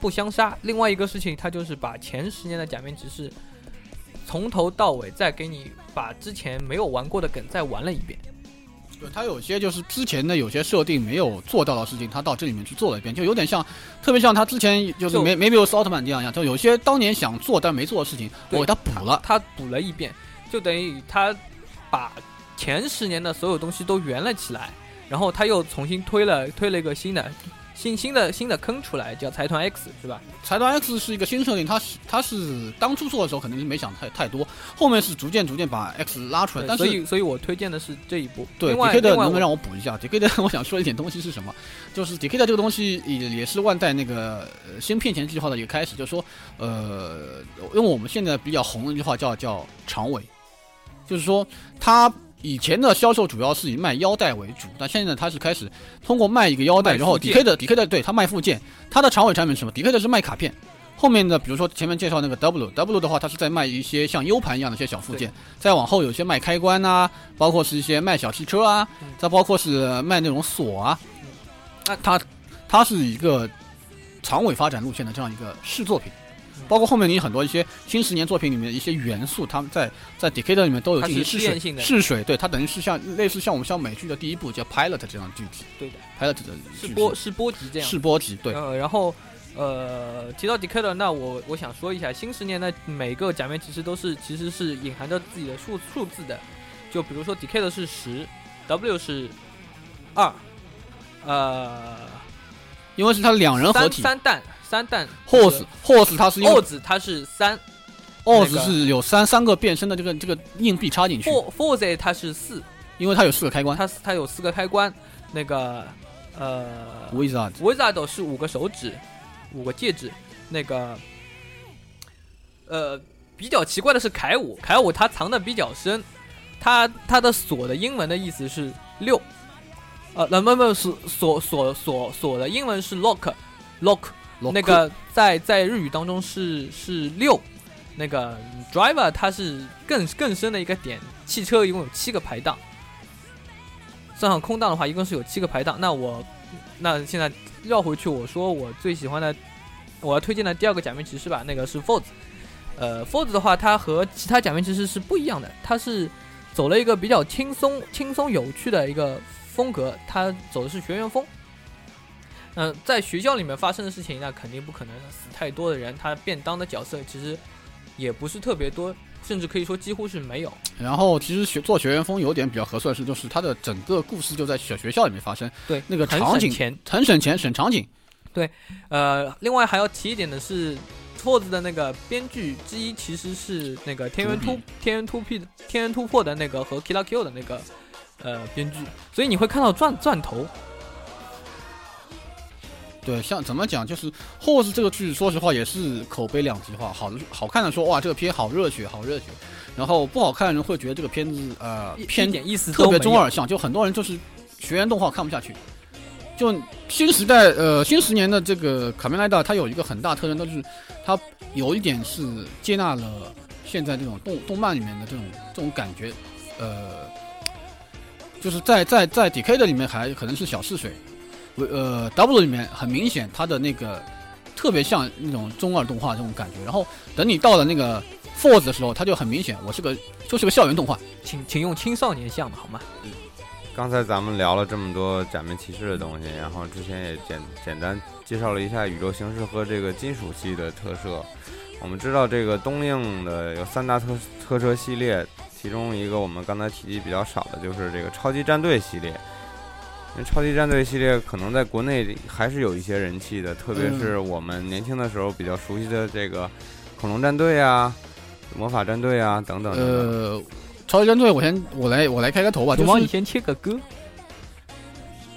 不相杀。另外一个事情，他就是把前十年的假面骑士从头到尾再给你把之前没有玩过的梗再玩了一遍。对，他有些就是之前的有些设定没有做到的事情，他到这里面去做了一遍，就有点像，特别像他之前就是就没没有奥特曼这样一样，就有些当年想做但没做的事情，我给他补了。他补了一遍，就等于他把前十年的所有东西都圆了起来，然后他又重新推了推了一个新的新新的新的坑出来，叫财团 X 是吧？财团 X 是一个新设定，它是它是当初做的时候肯定是没想太太多，后面是逐渐逐渐把 X 拉出来，对但是。所以所以我推荐的是这一部。对 DK 的能不能让我补一下？DK 的 我想说一点东西是什么？就是 DK 的这个东西也也是万代那个呃新骗钱计划的一个开始，就是说，呃，用我们现在比较红的一句话叫叫长尾，就是说他以前的销售主要是以卖腰带为主，但现在他是开始通过卖一个腰带，然后 DK 的 DK 的对他卖附件，他的长尾产品是什么？DK 的是卖卡片。后面的，比如说前面介绍那个 W W 的话，它是在卖一些像 U 盘一样的一些小附件，再往后有些卖开关呐、包括是一些卖小汽车啊，嗯再包括是卖那种锁啊，那它它是一个长尾发展路线的这样一个试作品嗯。包括后面你很多一些新十年作品里面的一些元素，他们在在 Decade 里面都有进行试水试水，对它等于是像类似像我们像美剧的第一部叫 Pilot 这样的剧集，对的，Pilot 的剧集。是波是波及这样。试播集，对，呃，然后呃，提到 Decade，那我我想说一下，新十年的每个假面骑士都是其实是隐含着自己的数数字的，就比如说 Decade 是十，W 是二，呃，因为是他两人合体。三蛋三弹，Horse Horse 它是 horse 它是三 Horse 是有三三个变身的这个这个硬币插进去，，For Forze 它是四，因为它有四个开关。它它有四个开关，那个呃，Wizard。Wizard 是五个手指，五个戒指。那个，呃，比较奇怪的是凯五，凯五它藏的比较深，它它的锁的英文的意思是六，呃，那么么是锁锁锁锁的英文是 lock lock，那个在在日语当中是是六，那个 driver 它是更更深的一个点，汽车一共有七个排档，算上空档的话，一共是有七个排档。那我那现在绕回去，我说我最喜欢的，我要推荐的第二个假面骑士吧，那个是 Force。呃，Force 的话，它和其他假面骑士是不一样的，它是走了一个比较轻松、轻松有趣的一个风格，它走的是学院风。嗯、在学校里面发生的事情，那肯定不可能死太多的人。他便当的角色其实也不是特别多，甚至可以说几乎是没有。然后其实学做学员风有点比较合算是，就是它的整个故事就在小学校里面发生，对，那个场景省钱。很省钱，省场景。对呃，另外还要提一点的是，错子的那个编剧之一其实是那个天元突天元突 P 的天元突破的那个和 Killa Q 的那个呃编剧，所以你会看到钻钻头。对，像怎么讲，就是《Horse》这个剧，说实话也是口碑两极化。好的，好看的说哇，这个片好热血，好热血。然后不好看的人会觉得这个片子呃一偏点意思特别中二向，就很多人就是学员动画看不下去。就新时代呃新十年的这个卡梅拉达，它有一个很大特征，就是它有一点是接纳了现在这种动动漫里面的这种这种感觉，呃，就是在在在 DK 的里面还可能是小试水，呃 W 里面很明显它的那个特别像那种中二动画这种感觉，然后等你到了那个 Force 的时候，它就很明显我是个就是个校园动画。请请用青少年像的好吗？刚才咱们聊了这么多假面骑士的东西，然后之前也简简单介绍了一下宇宙形式和这个金属系的特摄。我们知道这个东映的有三大特特摄系列，其中一个我们刚才提及比较少的就是这个超级战队系列。因为超级战队系列可能在国内还是有一些人气的，特别是我们年轻的时候比较熟悉的这个恐龙战队啊、魔法战队啊等等。呃，超级战队，我先我来我来开个头吧，就是王你先切个歌。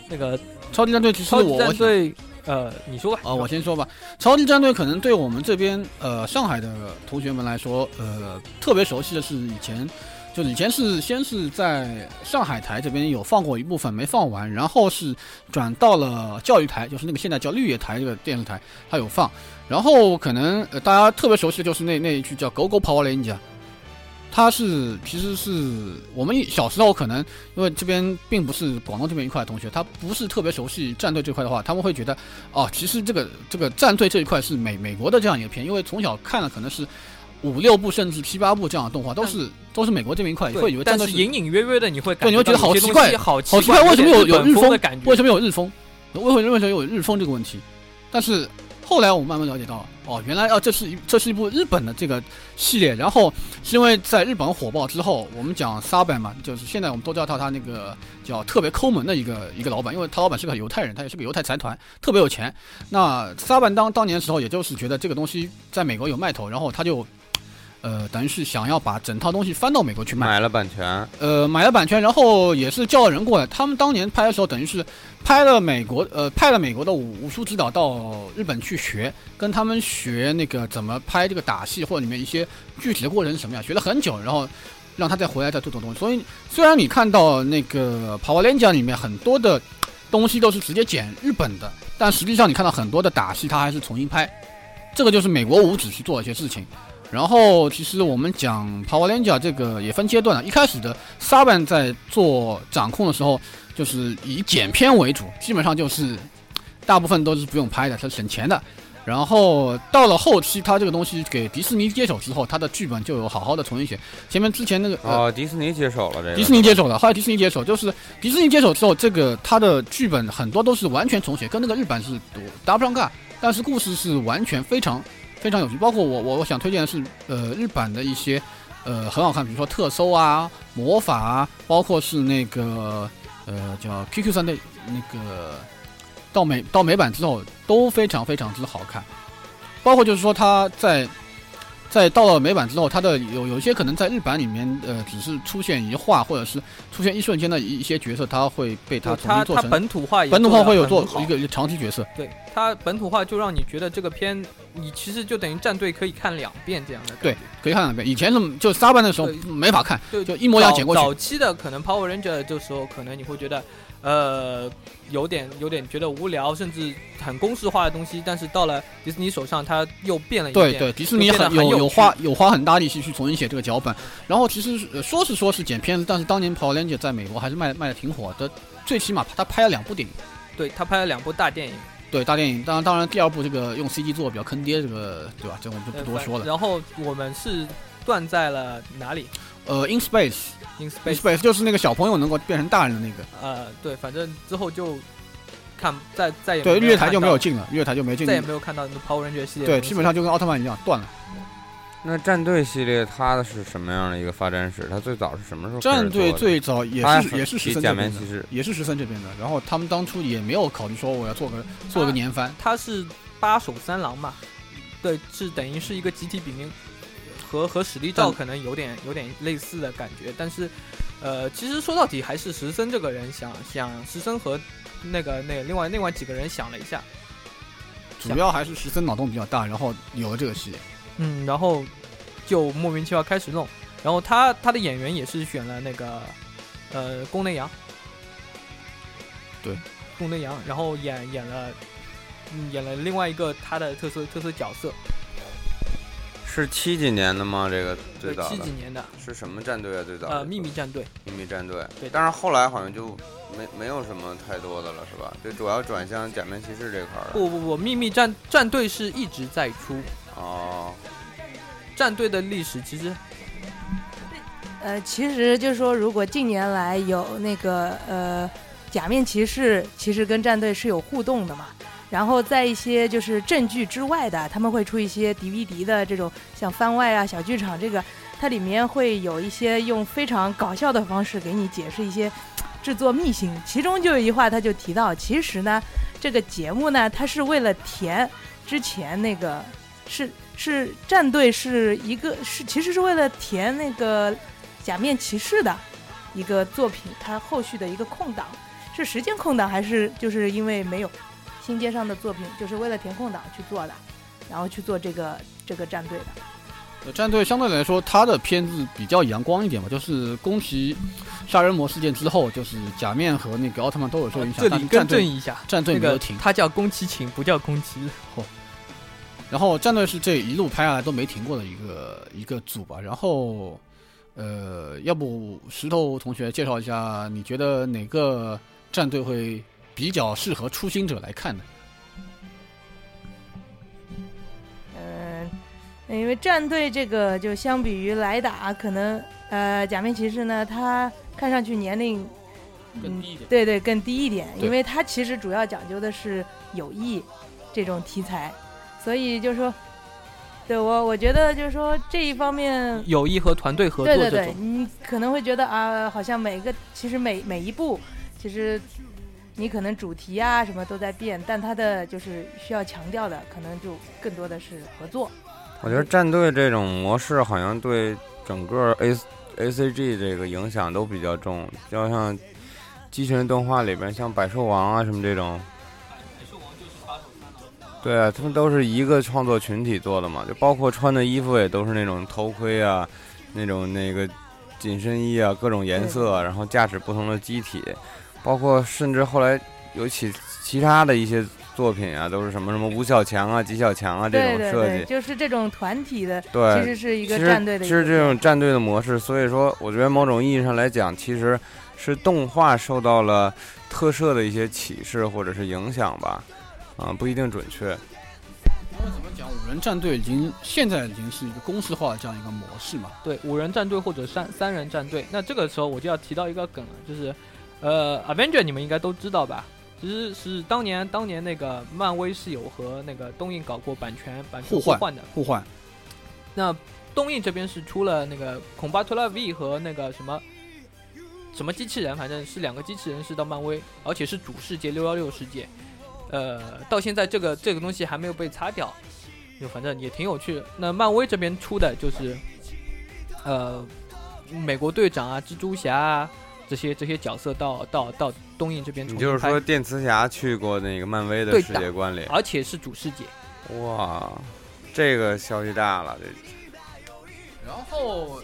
那个超级战队，其实超级我我战队，呃，你说吧。啊，我先说吧。超级战队可能对我们这边呃上海的同学们来说，呃特别熟悉的是以前，就以前是先是在上海台这边有放过一部分没放完，然后是转到了教育台，就是那个现在叫绿叶台这个电视台，它有放。然后可能、呃、大家特别熟悉的就是那那一句叫《狗狗跑 o 雷 w 它是其实是我们小时候可能因为这边并不是广东这边一块的同学，他不是特别熟悉战队这块的话，他们会觉得哦，其实这个这个战队这一块是美美国的这样一个片，因为从小看了可能是五六部甚至七八部这样的动画，都是都是美国这边一块，对会以为但是隐隐约约的你会感对你会觉得好奇怪好好奇怪，怪为什么有有日日风的感觉？为什么有日风？为什么为什么有日风这个问题？但是后来我慢慢了解到，哦，原来哦，这是一这是一部日本的这个系列。然后是因为在日本火爆之后，我们讲沙板嘛，就是现在我们都知道他他那个叫特别抠门的一个一个老板，因为他老板是个犹太人，他也是个犹太财团，特别有钱。那沙板当当年的时候，也就是觉得这个东西在美国有卖头，然后他就。呃，等于是想要把整套东西翻到美国去卖，买了版权，呃，买了版权，然后也是叫了人过来。他们当年拍的时候，等于是拍了美国，呃，派了美国的武武术指导到日本去学，跟他们学那个怎么拍这个打戏或者里面一些具体的过程是什么样，学了很久，然后让他再回来再做这种东西。所以虽然你看到那个《Power Ranger》里面很多的东西都是直接剪日本的，但实际上你看到很多的打戏，他还是重新拍。这个就是美国武指去做一些事情。然后，其实我们讲 Power Ranger 这个也分阶段了。一开始的 Saban 在做掌控的时候，就是以剪片为主，基本上就是大部分都是不用拍的，它省钱的。然后到了后期，他这个东西给迪士尼接手之后，他的剧本就有好好的重新写。前面之前那个呃哦，迪士尼接手了这个。迪士尼接手了，后来迪士尼接手，就是迪士尼接手之后，这个他的剧本很多都是完全重写，跟那个日版是搭不上嘎，但是故事是完全非常非常有趣。包括我我我想推荐的是，呃，日版的一些呃很好看，比如说特搜啊、魔法啊，包括是那个呃叫 QQ 三的那个到美到美版之后都非常非常之好看，包括就是说他在。在到了美版之后，它的有有一些可能在日版里面，呃，只是出现一画，或者是出现一瞬间的一一些角色，它会被它重新做成本土化本土化，会有做一个长期角色。对它本土化就让你觉得这个片你其实就等于战队可以看两遍这样的对。可以看两遍。以前是就沙班的时候没法看，对，就一模一样剪过去早期的可能 Power Ranger 这时候可能你会觉得，呃，有点有点觉得无聊，甚至很公式化的东西。但是到了迪士尼手上，它又变了一遍。对对，迪士尼很有很有有花有花很大力气去重新写这个脚本。然后其实、呃说是说是剪片子，但是当年 Power Ranger 在美国还是卖卖的挺火的，最起码他拍了两部电影。对他拍了两部大电影，对大电影，当然当然第二部这个用 CG 做比较坑爹，这个对吧？这我们就不多说了。然后我们是断在了哪里呃，In Space。？In In Space。Space 就是那个小朋友能够变成大人的那个，呃，对，反正之后就看再再也对，没有月台就没有进了，月台就没进再。也没有看到那个 Power Ranger 系列对，基本上就跟奥特曼一样断了。那战队系列它是什么样的一个发展史？它最早是什么时候战队最早也是也是石森假这边的面骑士，也是石森这边的。然后他们当初也没有考虑说我要做个做个年番，他是八手三郎嘛，对，是等于是一个集体比名，和和史力照可能有点有点类似的感觉，但是，呃，其实说到底还是石森这个人想想石森和那个那个另外另外几个人想了一下，主要还是石森脑洞比较大，然后有了这个系列。嗯，然后就莫名其妙开始弄，然后他他的演员也是选了那个呃宫内阳，对，宫内阳，然后演演了。嗯演了另外一个他的特色特色角色，是七几年的吗？这个最，早的七几年的，是什么战队啊？最早呃，的秘密战队。秘密战队对，但是后来好像就没没有什么太多的了，是吧？就主要转向假面骑士这块儿了。不不不，秘密战战队是一直在出，哦，战队的历史其实呃，其实就是说，如果近年来有那个呃假面骑士，其实跟战队是有互动的嘛。然后在一些就是正剧之外的，他们会出一些 DVD 的这种像番外啊、小剧场，这个它里面会有一些用非常搞笑的方式给你解释一些制作秘辛。其中就有一话，他就提到，其实呢，这个节目呢，它是为了填之前那个是是战队是一个是其实是为了填那个假面骑士的一个作品，它后续的一个空档是时间空档还是就是因为没有新街上的作品，就是为了填空档去做的，然后去做这个这个战队的。呃战队相对来说，它的片子比较阳光一点吧，就是宫崎杀人魔事件之后，就是假面和那个奥特曼都有受影响，这里更但是战队正一下，战队那个没有停，他叫宫崎勤，不叫宫崎日。然后战队是这一路拍下来都没停过的一个一个组吧。然后，呃，要不石头同学介绍一下，你觉得哪个战队会比较适合初心者来看呢？嗯，因为战队这个就相比于来打，可能呃假面骑士呢，他看上去年龄更低一点。对对，更低一点，因为他其实主要讲究的是友谊这种题材，所以就是说，对我我觉得就是说这一方面，友谊和团队合作对对对，你可能会觉得啊，好像每个其实每每一步其实你可能主题啊什么都在变，但它的就是需要强调的，可能就更多的是合作。我觉得战队这种模式好像对整个 A A C G 这个影响都比较重，就像机器人动画里边像百兽王啊什么这种。对啊，他们都是一个创作群体做的嘛，就包括穿的衣服也都是那种头盔啊，那种那个紧身衣啊，各种颜色，然后驾驶不同的机体，包括甚至后来有其其他的一些作品啊，都是什么什么吴小强啊、吉小强啊这种设计对，。就是这种团体的，对，其实是一个战队的一个其实这种战队的模式，所以说我觉得某种意义上来讲，其实是动画受到了特摄的一些启示或者是影响吧，啊，不一定准确。因为怎么讲，五人战队已经现在已经是一个公式化的这样一个模式嘛。对五人战队或者三三人战队。那这个时候我就要提到一个梗了，就是呃，Avenger 你们应该都知道吧？其实是当年当年那个漫威是有和那个东映搞过版权版权互换换的。互换，那东映这边是出了那个孔巴托拉 V 和那个什么什么机器人，反正是两个机器人是到漫威，而且是主世界六幺六世界。呃，到现在这个这个东西还没有被擦掉，就反正也挺有趣的。那漫威这边出的就是呃美国队长啊、蜘蛛侠啊这些这些角色到到到东映这边重新拍你就是说，电磁侠去过那个漫威的对世界观里？而且是主世界。哇，这个消息大了，这然后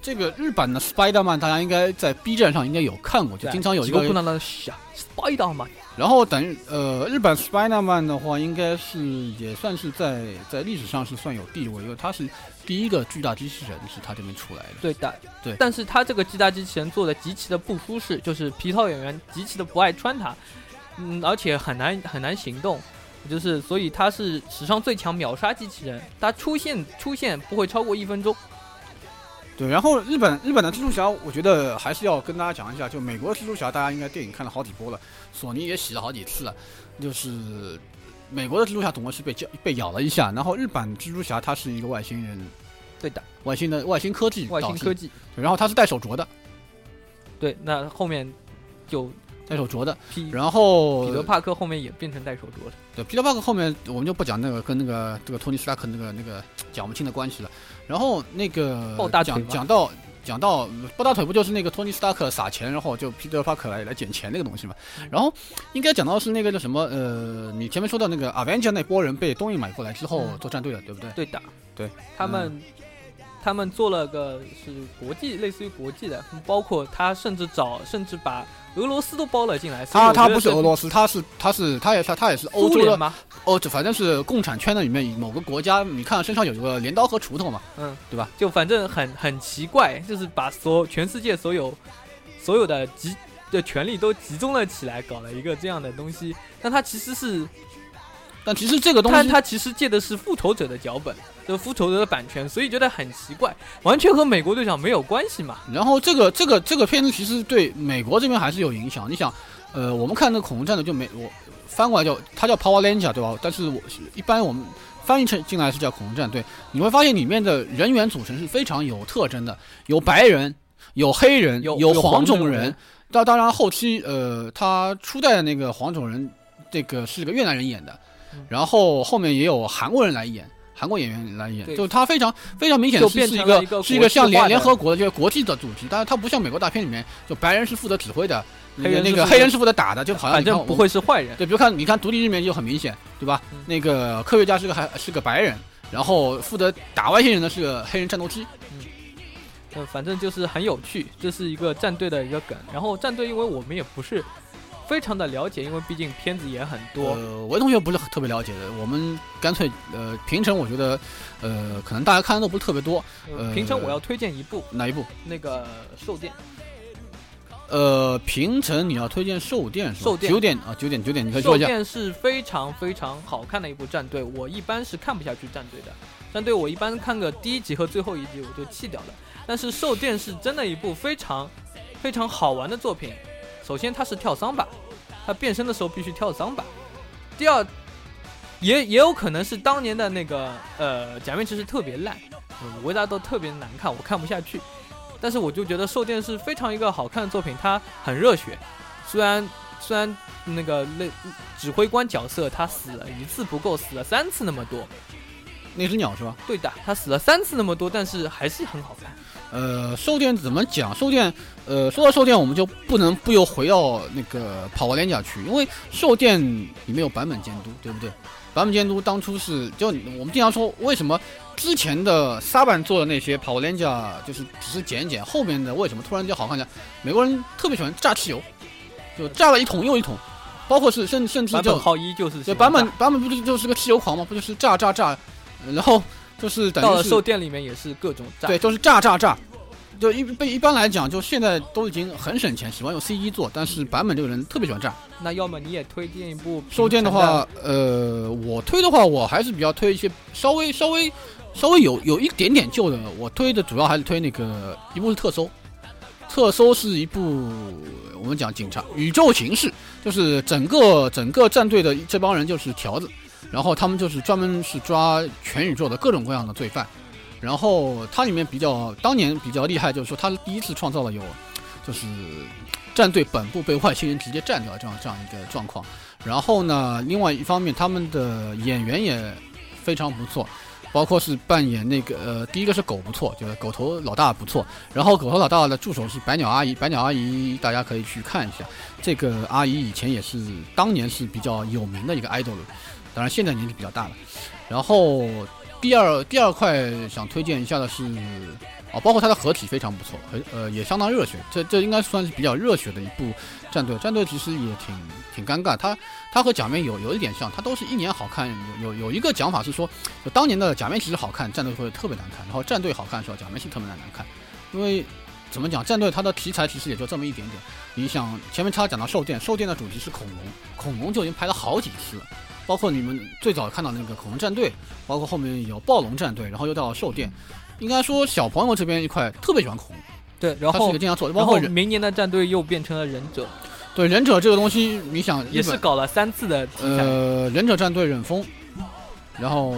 这个日版的 Spider-Man 大家应该在 B 站上应该有看过，就经常有一个几个。的小 Spider 嘛，然后等于呃，日本 Spider-Man 的话，应该是也算是在在历史上是算有地位，因为它是第一个巨大机器人是他这边出来的。对的，对但是他这个巨大机器人做的极其的不舒适，就是皮套演员极其的不爱穿它，嗯，而且很难很难行动，就是所以他是史上最强秒杀机器人，他出现出现不会超过一分钟。对，然后日本日本的蜘蛛侠，我觉得还是要跟大家讲一下，就美国的蜘蛛侠，大家应该电影看了好几波了，索尼也洗了好几次了，就是美国的蜘蛛侠总共是被叫被咬了一下，然后日本蜘蛛侠他是一个外星人，对的，外星的外星科技外星科技，然后他是戴手镯的，对，那后面就戴手镯的，然后彼得帕克后面也变成戴手镯了。对，彼得帕克后面我们就不讲那个跟那个这个托尼斯塔克那个那个讲不清的关系了。然后那个抱大腿讲讲到讲到抱大腿不就是那个托尼斯塔克撒钱，然后就彼得帕克来来捡钱那个东西嘛。然后应该讲到是那个叫什么呃，你前面说到那个 Avenger 那波人被东映买过来之后嗯做战队的，对不对？对的，对，他们他们做了个是国际，类似于国际的，包括他甚至找，甚至把俄罗斯都包了进来。他他不是俄罗斯，他是他是他也他他也是欧洲的吗？哦，这反正是共产圈的里面某个国家，你看身上有一个镰刀和锄头嘛，嗯，对吧？就反正很很奇怪，就是把所有全世界所有所有的集的权力都集中了起来，搞了一个这样的东西。但他其实是但其实这个东西他他其实借的是复仇者的脚本，就复仇者的版权，所以觉得很奇怪，完全和美国队长没有关系嘛。然后这个这个这个片子其实对美国这边还是有影响。你想，呃，我们看那个恐龙战队就没我翻过来叫它叫 Power Ranger 对吧？但是我是一般我们翻译成进来是叫恐龙战队。你会发现里面的人员组成是非常有特征的，有白人，有黑人，有有有黄黄种人种人。当当然后期呃，他初代的那个黄种人，这个是个越南人演的嗯，然后后面也有韩国人来演。韩国演员来演，对就他非常非常明显就是是一个是一个像联联合国的这个国际的主题，但是他不像美国大片里面，就白人是负责指挥的，那个那个黑人是负责打的，就好像你看反正不会是坏人。对，比如看你看独立日里面就很明显，对吧？嗯那个科学家是个还是个白人，然后负责打外星人的是个黑人战斗机。嗯，反正就是很有趣，这是一个战队的一个梗。然后战队，因为我们也不是非常的了解，因为毕竟片子也很多。呃，我同学不是特别了解的，我们干脆呃平城，我觉得呃可能大家看的都不是特别多。呃平城我要推荐一部哪一部？那个兽电，呃，平城你要推荐兽电是吧？兽电九点啊，九点九点，你可以说一下。兽电是非常非常好看的一部战队，我一般是看不下去战队的。战队我一般看个第一集和最后一集我就弃掉了，但是兽电是真的一部非常非常好玩的作品。首先它是跳桑巴，它变身的时候必须跳桑巴。第二，也也有可能是当年的那个呃假面骑士特别烂，嗯，维达都特别难看，我看不下去。但是我就觉得兽电是非常一个好看的作品，它很热血，虽然虽然那个那指挥官角色他死了一次不够，死了三次那么多。那只鸟是吧？对的，他死了三次那么多，但是还是很好看。呃，兽电怎么讲？兽电，呃，说到兽电，我们就不能不由回到那个跑过连甲去，因为兽电里面有版本监督，对不对？版本监督当初是就我们经常说，为什么之前的沙板做的那些跑过连甲就是只是剪一剪，后面的为什么突然就好看了？美国人特别喜欢炸汽油，就炸了一桶又一桶，包括是甚甚至就版本号一就是喜对版本版本不就就是个汽油狂吗？不就是炸炸炸，然后就是等于是到了兽店里面也是各种炸。对，都是炸炸炸。就一被一般来讲，就现在都已经很省钱，喜欢用 C 一做，但是版本这个人特别喜欢炸。那要么你也推荐一部收店的话，呃，我推的话，我还是比较推一些稍微稍微稍微有有一点点旧的。我推的主要还是推那个一部是特搜，特搜是一部我们讲警察宇宙形式，就是整个整个战队的这帮人就是条子，然后他们就是专门是抓全宇宙的各种各样的罪犯。然后它里面比较当年比较厉害，就是说他第一次创造了有就是战队本部被外星人直接占掉这样这样一个状况。然后呢，另外一方面，他们的演员也非常不错，包括是扮演那个呃，第一个是狗不错，就是狗头老大不错。然后狗头老大的助手是白鸟阿姨，白鸟阿姨大家可以去看一下。这个阿姨以前也是当年是比较有名的一个 idol，当然现在年纪比较大了。然后第二第二块想推荐一下的是，哦，包括它的合体非常不错，很呃也相当热血，这这应该算是比较热血的一部战队。战队其实也挺挺尴尬，它它和假面有有一点像，它都是一年好看，有有一个讲法是说，当年的假面骑士好看，战队会特别难看，然后战队好看的时候，假面骑士特别难看，因为。怎么讲？战队它的题材其实也就这么一点点。你想，前面他讲到兽电，兽电的主题是恐龙，恐龙就已经拍了好几次了。包括你们最早看到那个恐龙战队，包括后面有暴龙战队，然后又到兽电。应该说小朋友这边一块特别喜欢恐龙，对，然后个经常做，包括明年的战队又变成了忍者，对忍者这个东西，你想也是搞了三次的题材。呃忍者战队忍风，然后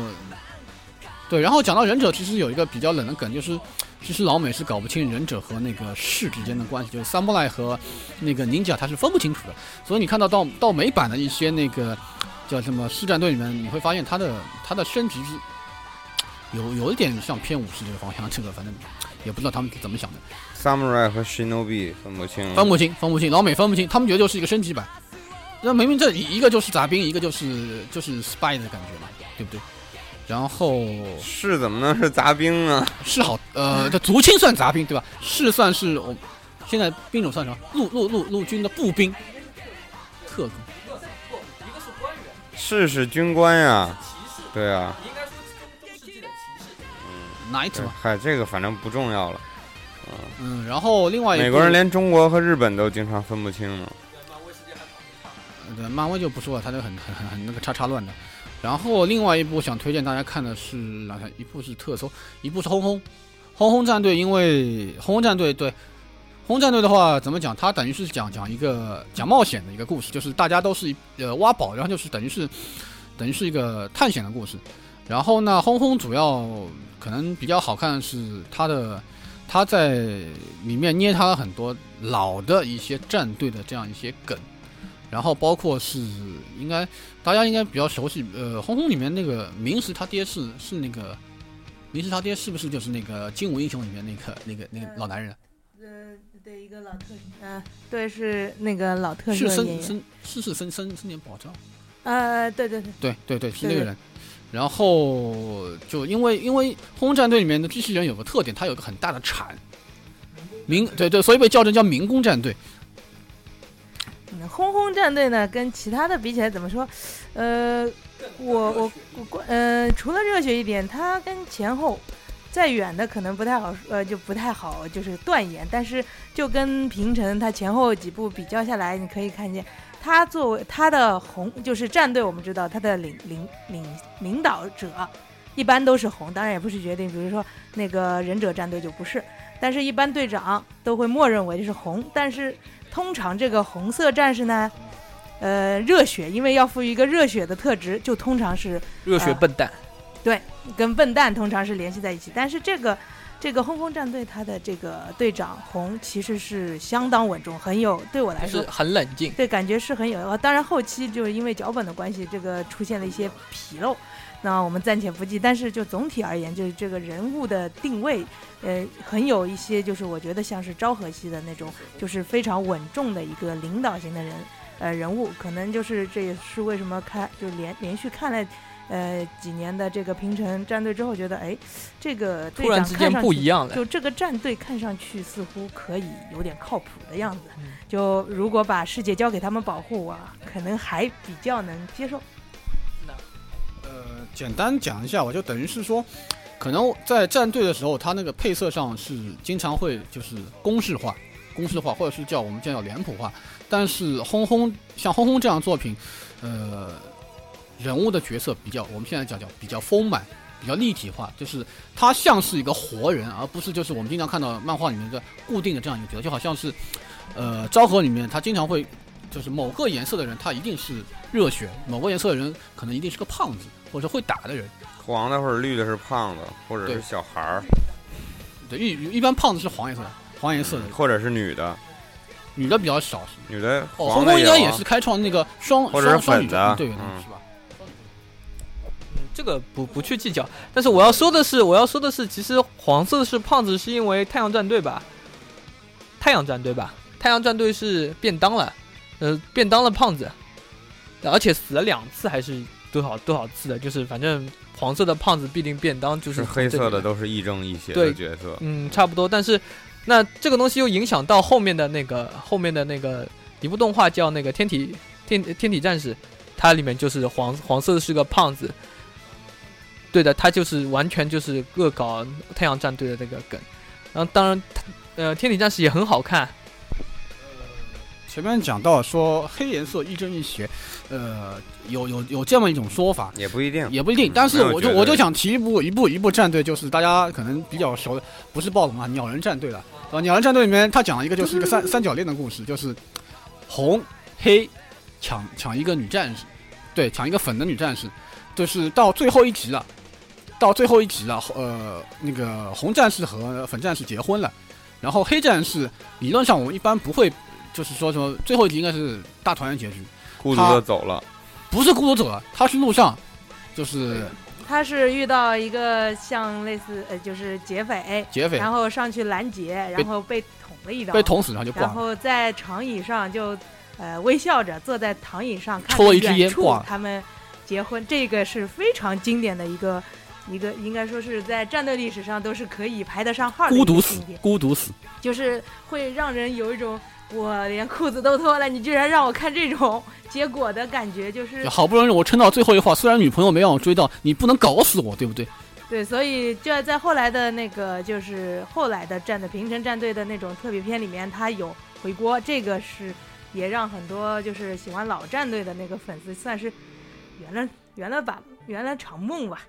对，然后讲到忍者，其实有一个比较冷的梗，就是其实老美是搞不清忍者和那个士之间的关系，就是 samurai 和那个 ninja 他是分不清楚的，所以你看到到到美版的一些那个叫什么师战队里面，你会发现他的他的升级是有有一点像偏武士这个方向，这个反正 也不知道他们怎么想的。Samurai 和 Shinobi 分不清，分不清，分不清，老美分不清，他们觉得就是一个升级版。那明明这一一个就是杂兵，一个就是就是 spy 的感觉嘛，对不对？然后是怎么能是杂兵呢？是好，呃，这竹青算杂兵对吧？是算是我现在兵种算什么？陆陆陆陆军的步兵，特工。是，是是军官呀，对啊，你应该说中世纪的骑士。Knight 对嘛，嗨，这个反正不重要了。嗯，然后另外一部美国人连中国和日本都经常分不清呢。对漫威就不说了，他就很很很很那个叉叉乱的。然后另外一部想推荐大家看的是哪？一部是特搜，一部是轰轰轰轰战队。因为轰轰战队对轰轰战队的话，怎么讲？它等于是讲讲一个讲冒险的一个故事，就是大家都是一呃挖宝，然后就是等于是等于是一个探险的故事。然后呢，轰轰主要可能比较好看的是它的它在里面捏它了很多老的一些战队的这样一些梗。然后包括是应该大家应该比较熟悉，呃，轰轰里面那个明石他爹是是那个明石他爹是不是就是那个精武英雄里面那个那个那个老男人？呃，对，一个老特，嗯、对，是那个老特是摄演员，森森是是森森森田保障？呃，对对对，对对对，是那对对个人。然后就因为因为轰轰战队里面的机器人有个特点，它有个很大的铲，民对对，所以被叫成叫民工战队。嗯轰轰战队呢，跟其他的比起来，怎么说？呃，我我我呃，除了热血一点，它跟前后再远的可能不太好，呃，就不太好就是断言。但是就跟平成他前后几部比较下来，你可以看见，他作为他的红就是战队，我们知道他的领领领领导者一般都是红，当然也不是决定，比如说那个忍者战队就不是，但是一般队长都会默认为是红，但是。通常这个红色战士呢，呃，热血，因为要赋予一个热血的特质，就通常是热血笨蛋，跟笨蛋通常是联系在一起。但是这个这个轰轰战队，他的这个队长红其实是相当稳重，很有对我来说是，很冷静。对感觉是很有。呃当然后期就是因为脚本的关系，这个出现了一些纰漏。那我们暂且不计，但是就总体而言，就是这个人物的定位，呃，很有一些就是我觉得像是昭和系的那种，就是非常稳重的一个领导型的人，呃，人物，可能就是这也是为什么看就连连续看了，呃，几年的这个平成战队之后，觉得哎，这个队突然长之间不看上去一样了，就这个战队看上去似乎可以有点靠谱的样子嗯，就如果把世界交给他们保护啊，可能还比较能接受。呃，简单讲一下，我就等于是说，可能在战队的时候，他那个配色上是经常会就是公式化、公式化，或者是叫我们叫脸谱化。但是轰轰像轰轰这样作品，呃，人物的角色比较，我们现在讲叫比较丰满、比较立体化，就是他像是一个活人，而不是就是我们经常看到漫画里面的固定的这样一个角色，就好像是，呃，昭和里面他经常会。就是某个颜色的人，他一定是热血；某个颜色的人，可能一定是个胖子，或者会打的人。黄的或者绿的是胖子，或者是对小孩儿，对，一一般胖子是黄颜色的，黄颜色的，或者是女的，女的比较少。女的哦，红红应该也是开创那个双双双女粉的对的，嗯是吧？嗯这个不不去计较。但是我要说的是，我要说的是，其实黄色是胖子，是因为太阳战队吧？太阳战队吧？太阳战队是便当了，呃，便当了胖子，而且死了两次还是多少多少次的，就是反正黄色的胖子必定便当，就是是黑色的都是亦正亦邪的角色。嗯，差不多。但是那这个东西又影响到后面的那个后面的那个一部动画叫那个天体天天体战士，它里面就是黄黄色的是个胖子。对的，他就是完全就是恶搞太阳战队的那个梗。然后当然，呃，天体战士也很好看。前面讲到说黑颜色亦正亦邪，呃，有有有这么一种说法，也不一定，也不一定。嗯但是我就我就想提一部一部一部战队，就是大家可能比较熟的，不是暴龙啊，鸟人战队了。啊，鸟人战队里面他讲了一个就是一个三三角恋的故事，就是红黑抢抢一个女战士，对，抢一个粉的女战士，就是到最后一集了。到最后一集了，呃，那个红战士和粉战士结婚了，然后黑战士理论上我们一般不会，就是说什么最后一集应该是大团圆结局，孤独的走了。不是孤独走了，他是路上，就是他是遇到一个像类似呃，就是劫匪，劫匪。然后上去拦截，然后被捅了一刀，被捅死，然后就挂然。后在长椅上就呃微笑着坐在躺椅上，看抽了着一支烟远处挂他们结婚，这个是非常经典的一个一个，应该说是在战队历史上都是可以排得上号的孤独死孤独死。就是会让人有一种我连裤子都脱了，你居然让我看这种 结果的感觉，就是好不容易我撑到最后一话，虽然女朋友没让我追到，你不能搞死我，对不对？对，所以就在后来的那个，就是后来的战队平成战队的那种特别篇里面，他有回锅，这个是也让很多就是喜欢老战队的那个粉丝算是圆了圆了吧圆了场梦吧。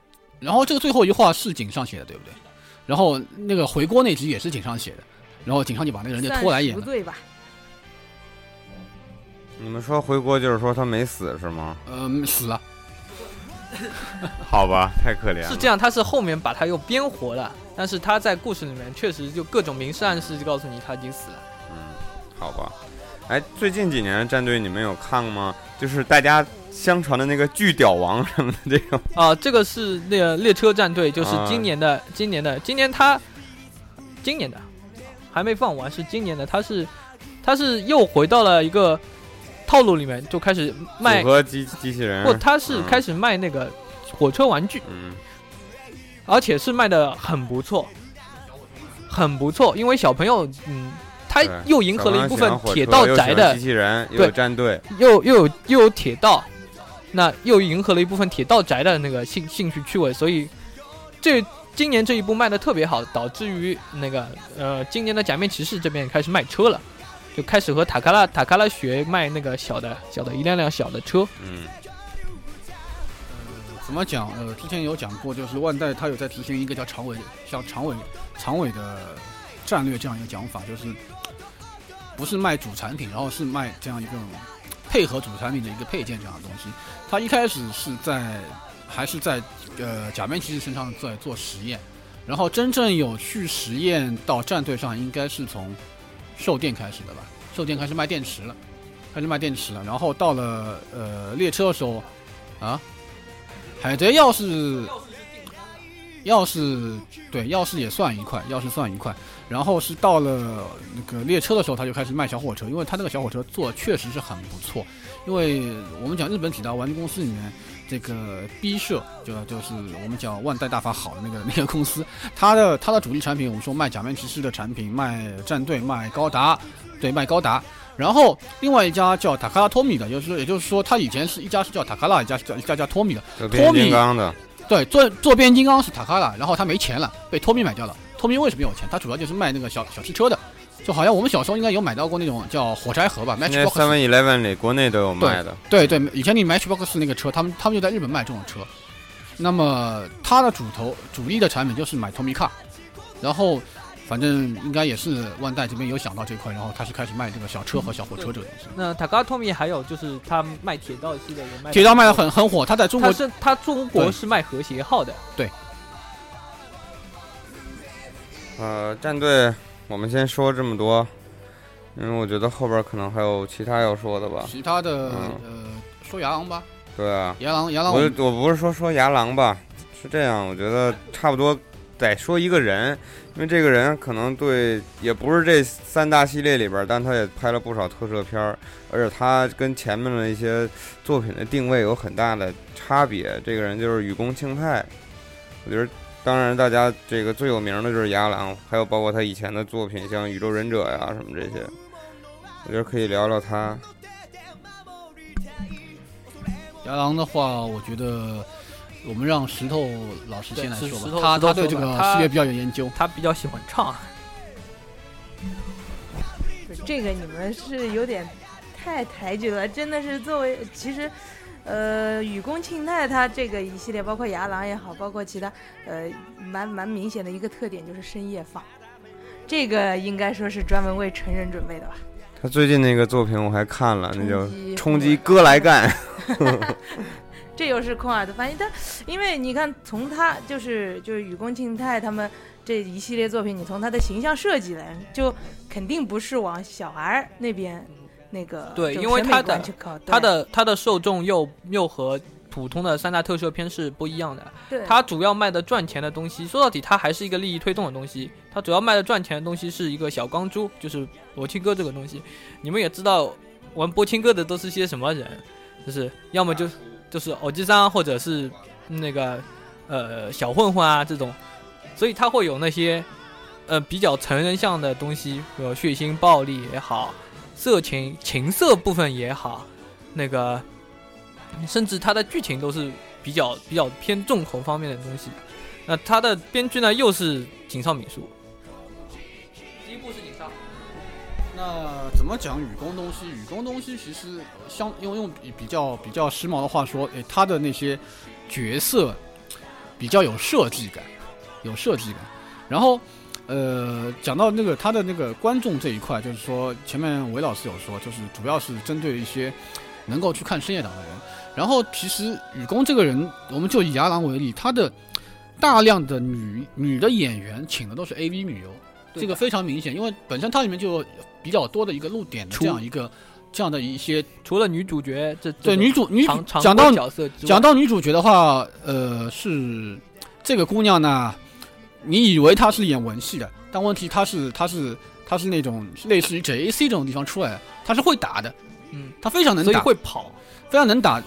然后这个最后一话是井上写的，对不对？然后那个回锅那集也是井上写的，然后井上就把那个人就拖来演了。赎罪吧。你们说回国就是说他没死是吗？嗯，死了。好吧，太可怜了。是这样，他是后面把他又编活了，但是他在故事里面确实就各种明示暗示就告诉你他已经死了。嗯，好吧。哎，最近几年的战队你们有看吗？就是大家相传的那个巨屌王什么的这种。啊、这个是那个列车战队，就是啊今年的，今年的，今年他，今年的还没放完，是今年的，他是他是又回到了一个套路里面，就开始卖组，合机机器人。不，他是嗯开始卖那个火车玩具，嗯而且是卖的很不错，很不错，因为小朋友，嗯，他又迎合了一部分铁道宅的机器人，又对有战队。又又有又有铁道，那又迎合了一部分铁道宅的那个兴兴趣趣味，所以这今年这一部卖的特别好，导致于那个呃今年的假面骑士这边开始卖车了，就开始和塔卡拉塔卡拉学卖那个小的小的一辆辆小的车，嗯怎么讲？呃，之前有讲过，就是万代它有在提行一个叫长尾，像长尾长尾的战略这样一个讲法，就是不是卖主产品，然后是卖这样一个配合主产品的一个配件这样的东西。它一开始是在还是在呃假面骑士身上在做实验，然后真正有去实验到战队上，应该是从兽电开始的吧？兽电开始卖电池了，开始卖电池了，然后到了呃列车的时候啊。海贼要是钥匙对，钥匙也算一块，钥匙算一块。然后是到了那个列车的时候，他就开始卖小火车，因为他那个小火车做确实是很不错。因为我们讲日本几大玩具公司里面，这个 B 社就就是我们讲万代大法好的那个那个公司，它的它的主力产品，我们说卖假面骑士的产品，卖战队，卖高达，对，卖高达。然后另外一家叫塔卡拉托米的，就是也就是说，它以前是一家是叫塔卡拉，一家是叫一家叫托米的。托米的。对，做做变形金刚是塔卡拉，然后他没钱了，被托米买掉了。托米为什么有钱？他主要就是卖那个小小汽车的，就好像我们小时候应该有买到过那种叫火柴盒吧，Matchbox。Seven Eleven 里国内都有卖的。对对，以前你 Matchbox 那个车，他们他们就在日本卖这种车。那么它的主头主力的产品就是买 Tommy Car，然后反正应该也是万代这边有想到这块，然后他是开始卖这个小车和小火车这个东西。那塔卡托米还有就是他卖铁道系的也卖，铁道卖的，很很火，他在中国他是他中国是卖和谐号的，对。呃，战队我们先说这么多，因为我觉得后边可能还有其他要说的吧。其他的嗯。呃说牙狼吧，对啊，牙狼牙狼。我我我不是说说牙狼吧，是这样，我觉得差不多得说一个人，因为这个人可能对也不是这三大系列里边，但他也拍了不少特摄片，而且他跟前面的一些作品的定位有很大的差别。这个人就是雨宫庆太，我觉得。当然，大家这个最有名的就是牙狼，还有包括他以前的作品，像《宇宙忍者》呀什么这些，我觉得可以聊聊他。牙狼的话，我觉得我们让石头老师先来说吧他他对这个系列比较有研究。他比较喜欢唱。这个你们是有点太抬举了，真的是作为其实，呃，雨宫庆太他这个一系列，包括牙狼也好，包括其他，呃，蛮蛮明显的一个特点就是深夜放，这个应该说是专门为成人准备的吧。他最近那个作品我还看了，那叫《冲击哥来干》。这又是空耳的翻译，但因为你看，从他就是就是雨宫庆太他们这一系列作品，你从他的形象设计来，就肯定不是往小孩儿那边那个对因为他的观去靠，它对的他的受众又又和普通的三大特摄片是不一样的。对它主要卖的赚钱的东西，说到底它还是一个利益推动的东西。它主要卖的赚钱的东西是一个小钢珠，就是博青哥这个东西。你们也知道，玩博青哥的都是些什么人，就是要么就就是偶机桑或者是那个呃小混混啊这种，所以他会有那些呃比较成人向的东西，比如血腥暴力也好，色情情色部分也好，那个甚至他的剧情都是比较比较偏重口方面的东西。那他的编剧呢又是井上敏树，那怎么讲雨宫东西？雨宫东西其实相用用比比较比较时髦的话说，诶，他的那些角色比较有设计感，有设计感。然后，呃，讲到那个他的那个观众这一块，就是说前面韦老师有说，就是主要是针对一些能够去看深夜档的人。然后，其实雨宫这个人，我们就以牙狼为例，他的大量的女女的演员请的都是 AV 女优。这个非常明显，因为本身它里面就比较多的一个露点的这样一个这样的一些除了女主角这对女主女讲到角色，讲到女主角的话，呃，是这个姑娘呢，你以为她是演文戏的，但问题她是她是她是那种类似于 JAC 这种地方出来的，她是会打的，嗯，她非常能所以打，会跑。非常能打。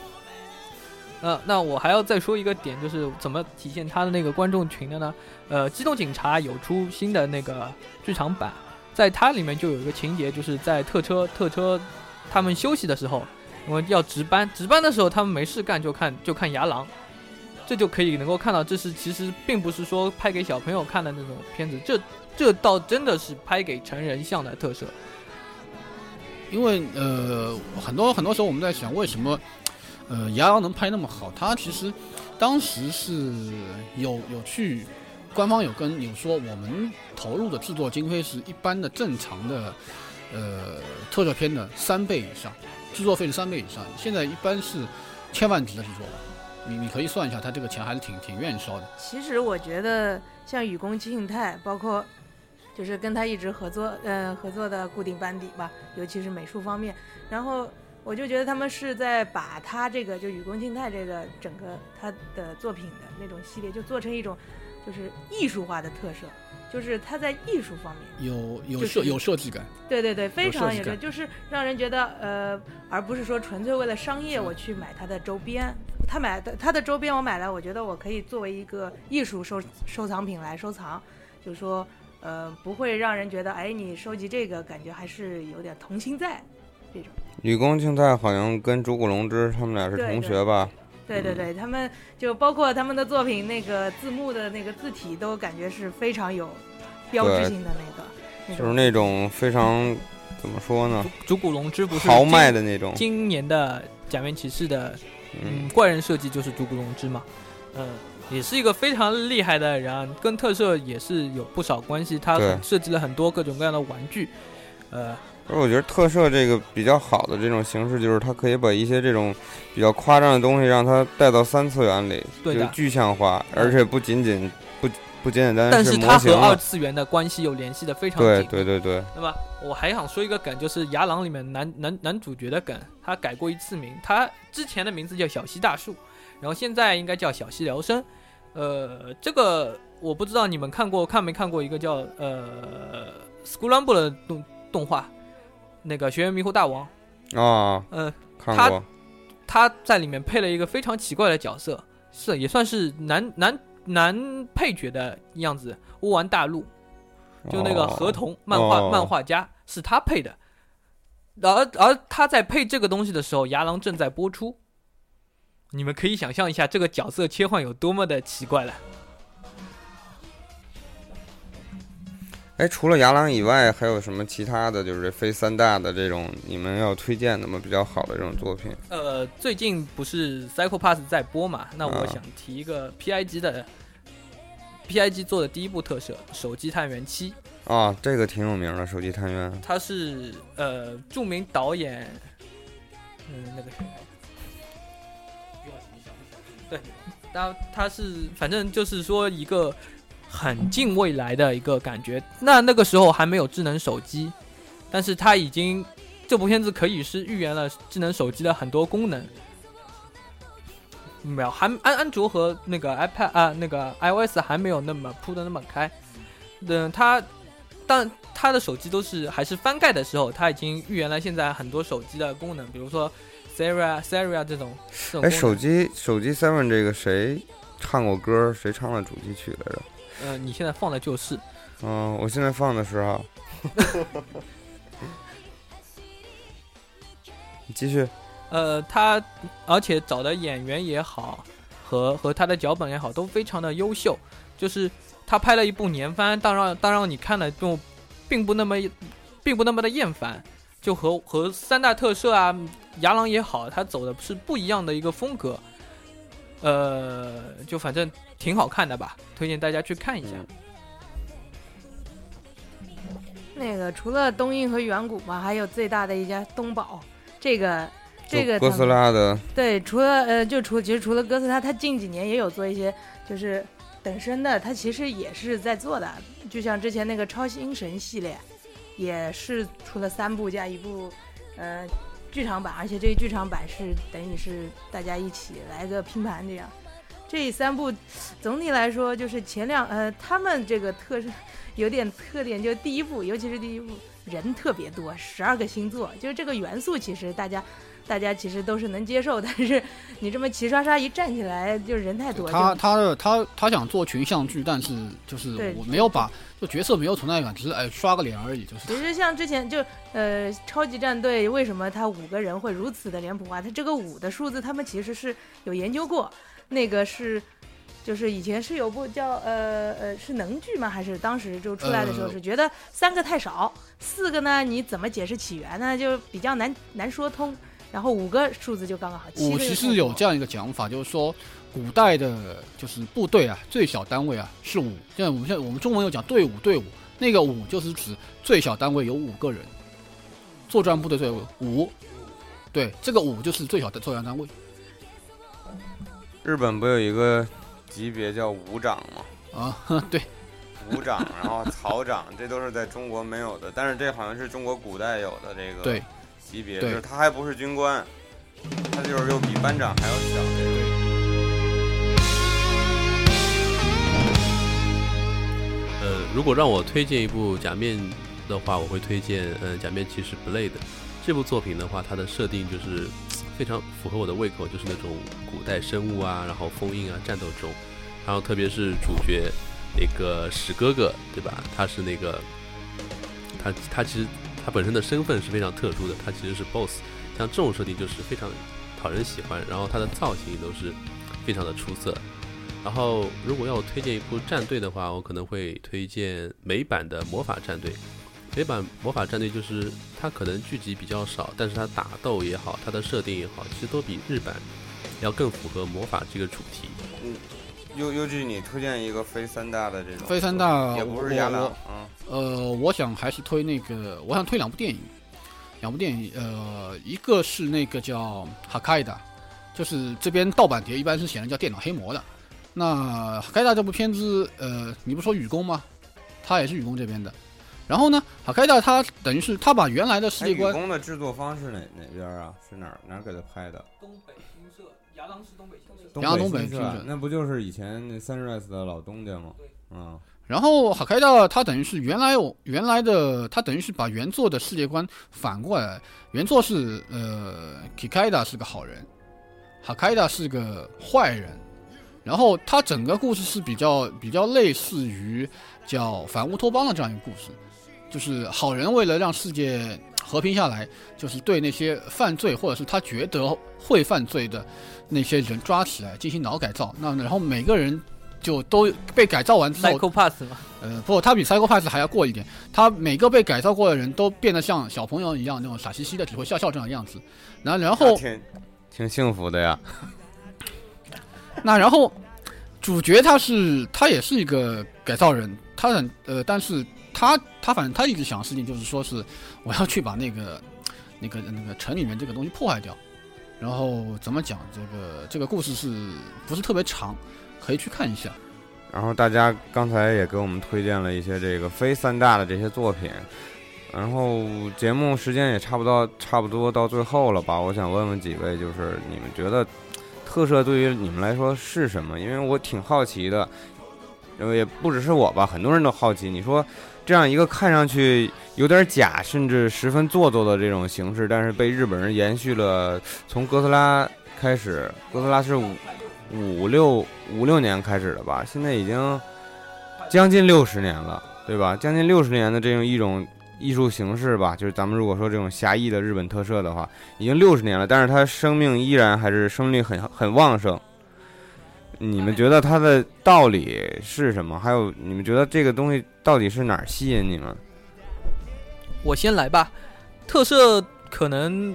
呃，那我还要再说一个点，就是怎么体现她的那个观众群的呢？呃，机动警察有出新的那个剧场版，在它里面就有一个情节，就是在特车特车他们休息的时候，我们要值班，值班的时候他们没事干就看就看牙狼，这就可以能够看到，这是其实并不是说拍给小朋友看的那种片子，这这倒真的是拍给成人向的特色。因为呃，很多很多时候我们在想，为什么呃牙狼能拍那么好？他其实当时是有有去官方有跟有说，我们投入的制作经费是一般的正常的呃特效片的三倍以上，制作费是三倍以上。现在一般是千万级的制作吧，你你可以算一下，他这个钱还是挺挺愿意烧的。其实我觉得像雨宫庆太，包括就是跟他一直合作，呃，合作的固定班底吧，尤其是美术方面。然后我就觉得他们是在把他这个就雨宫庆太这个整个他的作品的那种系列，就做成一种就是艺术化的特色，就是它在艺术方面。有有就是设有设计感，对对对，非有设计感常有的，就是让人觉得呃，而不是说纯粹为了商业我去买它的周边。他买的他的周边我买了，我觉得我可以作为一个艺术收收藏品来收藏，就是说呃不会让人觉得哎你收集这个感觉还是有点童心在这种。雨宫庆太好像跟竹谷龙之他们俩是同学吧？对对对对对，他们就包括他们的作品那个字幕的那个字体都感觉是非常有标志性的那个，那就是那种非常怎么说呢，竹谷龙之不是豪迈的那种。今年的假面骑士的嗯嗯，怪人设计就是竹谷龙之嘛，嗯，也是一个非常厉害的人啊，跟特摄也是有不少关系。他设计了很多各种各样的玩具，呃，而我觉得特摄这个比较好的这种形式，就是它可以把一些这种比较夸张的东西，让它带到三次元里，对就是具象化，而且不仅仅不不简简单但单模是它和二型了。次元的关系又联系的非常对紧。对对对，那么我还想说一个梗，就是《牙狼》里面男男男主角的梗，他改过一次名，他之前的名字叫小西大树，然后现在应该叫小西辽生。呃，这个我不知道你们看过看没看过一个叫呃《School Rumble》的动动画，那个《学员迷糊大王》。啊，嗯、他看过，他在里面配了一个非常奇怪的角色，是也算是男男男配角的样子，乌丸大陆。就那个哦合同漫画、哦漫画家是他配的，而而他在配这个东西的时候，牙狼正在播出，你们可以想象一下这个角色切换有多么的奇怪了。哎，除了牙狼以外，还有什么其他的就是非三大的这种你们要推荐的吗？比较好的这种作品？呃，最近不是 Psycho Pass 在播嘛？那我啊想提一个 PIG 的 PIG 做的第一部特摄《手机探员七》，啊，这个挺有名的，手机探员。他是呃著名导演，嗯，那个谁，对，他他是反正就是说一个很近未来的一个感觉。那那个时候还没有智能手机，但是他已经这部片子可以是预言了智能手机的很多功能。没有，还安安卓和那个 iPad 啊，那个 iOS 还没有那么铺的那么开。嗯，它但它的手机都是还是翻盖的时候，它已经预言了现在很多手机的功能，比如说 Siri Siri 这种这种哎，手机手机 Seven 这个谁唱过歌？谁唱了主题曲来着？呃，你现在放的就是嗯，我现在放的时候，你 继续。呃，他而且找的演员也好，和和他的脚本也好，都非常的优秀。就是他拍了一部年番，当然当然你看了就并不那么并不那么的厌烦，就和和三大特摄啊，牙狼也好，他走的是不一样的一个风格。呃，就反正挺好看的吧，推荐大家去看一下。那个除了东映和远古嘛，还有最大的一家东宝，这个这个哥斯拉的，对，除了呃，就除其实除了哥斯拉，他近几年也有做一些就是等身的，他其实也是在做的，就像之前那个超星神系列，也是出了三部加一部呃剧场版，而且这个剧场版是等于是大家一起来个拼盘这样。这三部总体来说就是前两呃，他们这个特是有点特点，就第一部，尤其是第一部人特别多，十二个星座，就是这个元素其实大家大家其实都是能接受，但是你这么齐刷刷一站起来，就人太多，就他他的他他想做群像剧，但是就是我没有把就角色没有存在感，只是哎刷个脸而已，就是其实像之前就呃超级战队，为什么他五个人会如此的脸谱化？他这个五的数字，他们其实是有研究过，那个是。就是以前是有部叫呃呃是能剧吗？还是当时就出来的时候呃是觉得三个太少，四个呢你怎么解释起源呢？就比较难难说通。然后五个数字就刚刚好。其实有这样一个讲法，就是说古代的就是部队啊，最小单位啊是五。现在我们现在我们中文有讲队伍，队伍那个五就是指最小单位有五个人，作战部队队伍五，对，这个五就是最小的作战单位日本不有一个级别叫武长吗？啊，对，武长，然后曹长，这都是在中国没有的，但是这好像是中国古代有的这个对级别，就是他还不是军官，他就是又比班长还要小这个。呃，如果让我推荐一部假面的话，我会推荐呃《假面骑士 Blade》这部作品的话，它的设定就是非常符合我的胃口，就是那种古代生物啊，然后封印啊，战斗中，然后特别是主角那个史哥哥，对吧？他是那个他他其实他本身的身份是非常特殊的，他其实是 BOSS，像这种设定就是非常讨人喜欢，然后他的造型都是非常的出色。然后，如果要我推荐一部战队的话，我可能会推荐美版的魔法战队。美版魔法战队就是它可能剧集比较少，但是它打斗也好，它的设定也好，其实都比日版要更符合魔法这个主题。嗯优优剧，你推荐一个非三大的这种，非三大也不是亚朗我啊，呃，我想还是推那个，我想推两部电影，两部电影，呃，一个是那个叫《哈开达》，就是这边盗版碟一般是写的叫电脑黑魔的。那《哈开达》这部片子，呃，你不说雨宫吗？他也是雨宫这边的。然后呢，《哈开达》他等于是他把原来的世界观，宫的制作方是哪哪边啊？是哪儿哪儿给他拍的？东北新社，亚当是东北新社。东然后东北新社那不就是以前那 Sunrise 的老东家吗？嗯，然后哈开达他等于是原来我原来的他等于是把原作的世界观反过来，原作是呃 Kikaida 是个好人，哈开达是个坏人，然后他整个故事是比较比较类似于叫反乌托邦的这样一个故事，就是好人为了让世界和平下来，就是对那些犯罪或者是他觉得会犯罪的那些人抓起来进行脑改造，那然后每个人就都被改造完之后，Psycho Pass 嘛，呃，不，他比 Psycho Pass 还要过一点。他每个被改造过的人都变得像小朋友一样，那种傻兮兮的，只会笑笑这样的样子。那，然后，挺挺幸福的呀。那然后，主角他是他也是一个改造人，他很呃，但是他他反正他一直想的事情就是说是我要去把那个那个那个城里面这个东西破坏掉。然后怎么讲？这个这个故事是不是特别长？可以去看一下。然后大家刚才也给我们推荐了一些这个非三大的这些作品，然后节目时间也差不多差不多到最后了吧？我想问问几位，就是你们觉得特摄对于你们来说是什么？因为我挺好奇的，因为也不只是我吧，很多人都好奇。你说这样一个看上去有点假，甚至十分做作的这种形式，但是被日本人延续了，从哥斯拉开始，哥斯拉是五五六五六年开始的吧，现在已经将近六十年了，对吧？将近六十年的这种一种艺术形式吧，就是咱们如果说这种狭义的日本特色的话，已经六十年了，但是它生命依然还是生命力很很旺盛。你们觉得它的道理是什么？还有你们觉得这个东西到底是哪儿吸引你们？我先来吧，特摄可能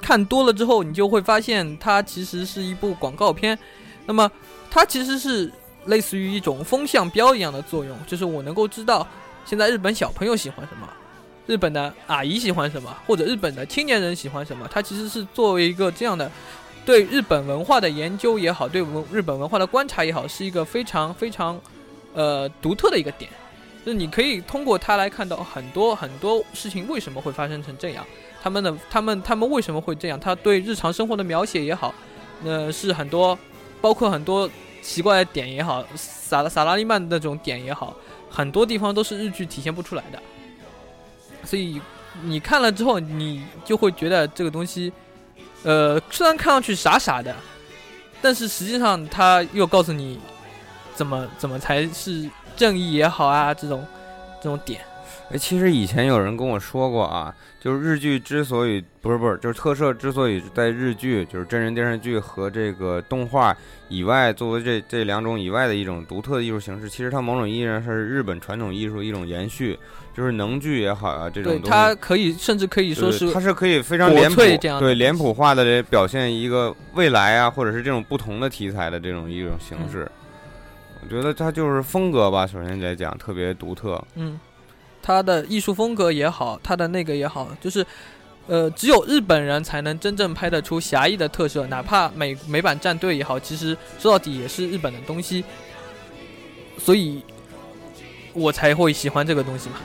看多了之后，你就会发现它其实是一部广告片。那么它其实是类似于一种风向标一样的作用，就是我能够知道现在日本小朋友喜欢什么，日本的阿姨喜欢什么，或者日本的青年人喜欢什么。它其实是作为一个这样的对日本文化的研究也好，对文日本文化的观察也好，是一个非常非常呃独特的一个点。就是你可以通过它来看到很多很多事情为什么会发生成这样，他们的他们他们为什么会这样？他对日常生活的描写也好，那是很多，包括很多奇怪的点也好，萨拉萨拉利曼那种点也好，很多地方都是日剧体现不出来的。所以你看了之后，你就会觉得这个东西，呃，虽然看上去傻傻的，但是实际上他又告诉你怎么怎么才是。正义也好啊，这种这种点，哎，其实以前有人跟我说过啊，就是日剧之所以不是不是，就是特摄之所以在日剧，就是真人电视剧和这个动画以外，作为这这两种以外的一种独特的艺术形式，其实它某种意义上是日本传统艺术一种延续，就是能剧也好啊，这种对它可以甚至可以说是它是可以非常脸谱对脸谱化的表现一个未来啊，或者是这种不同的题材的这种一种形式。我觉得他就是风格吧，首先来讲特别独特。嗯，他的艺术风格也好，他的那个也好，就是，呃，只有日本人才能真正拍得出侠义的特色，哪怕美美版战队也好，其实说到底也是日本的东西，所以，我才会喜欢这个东西嘛。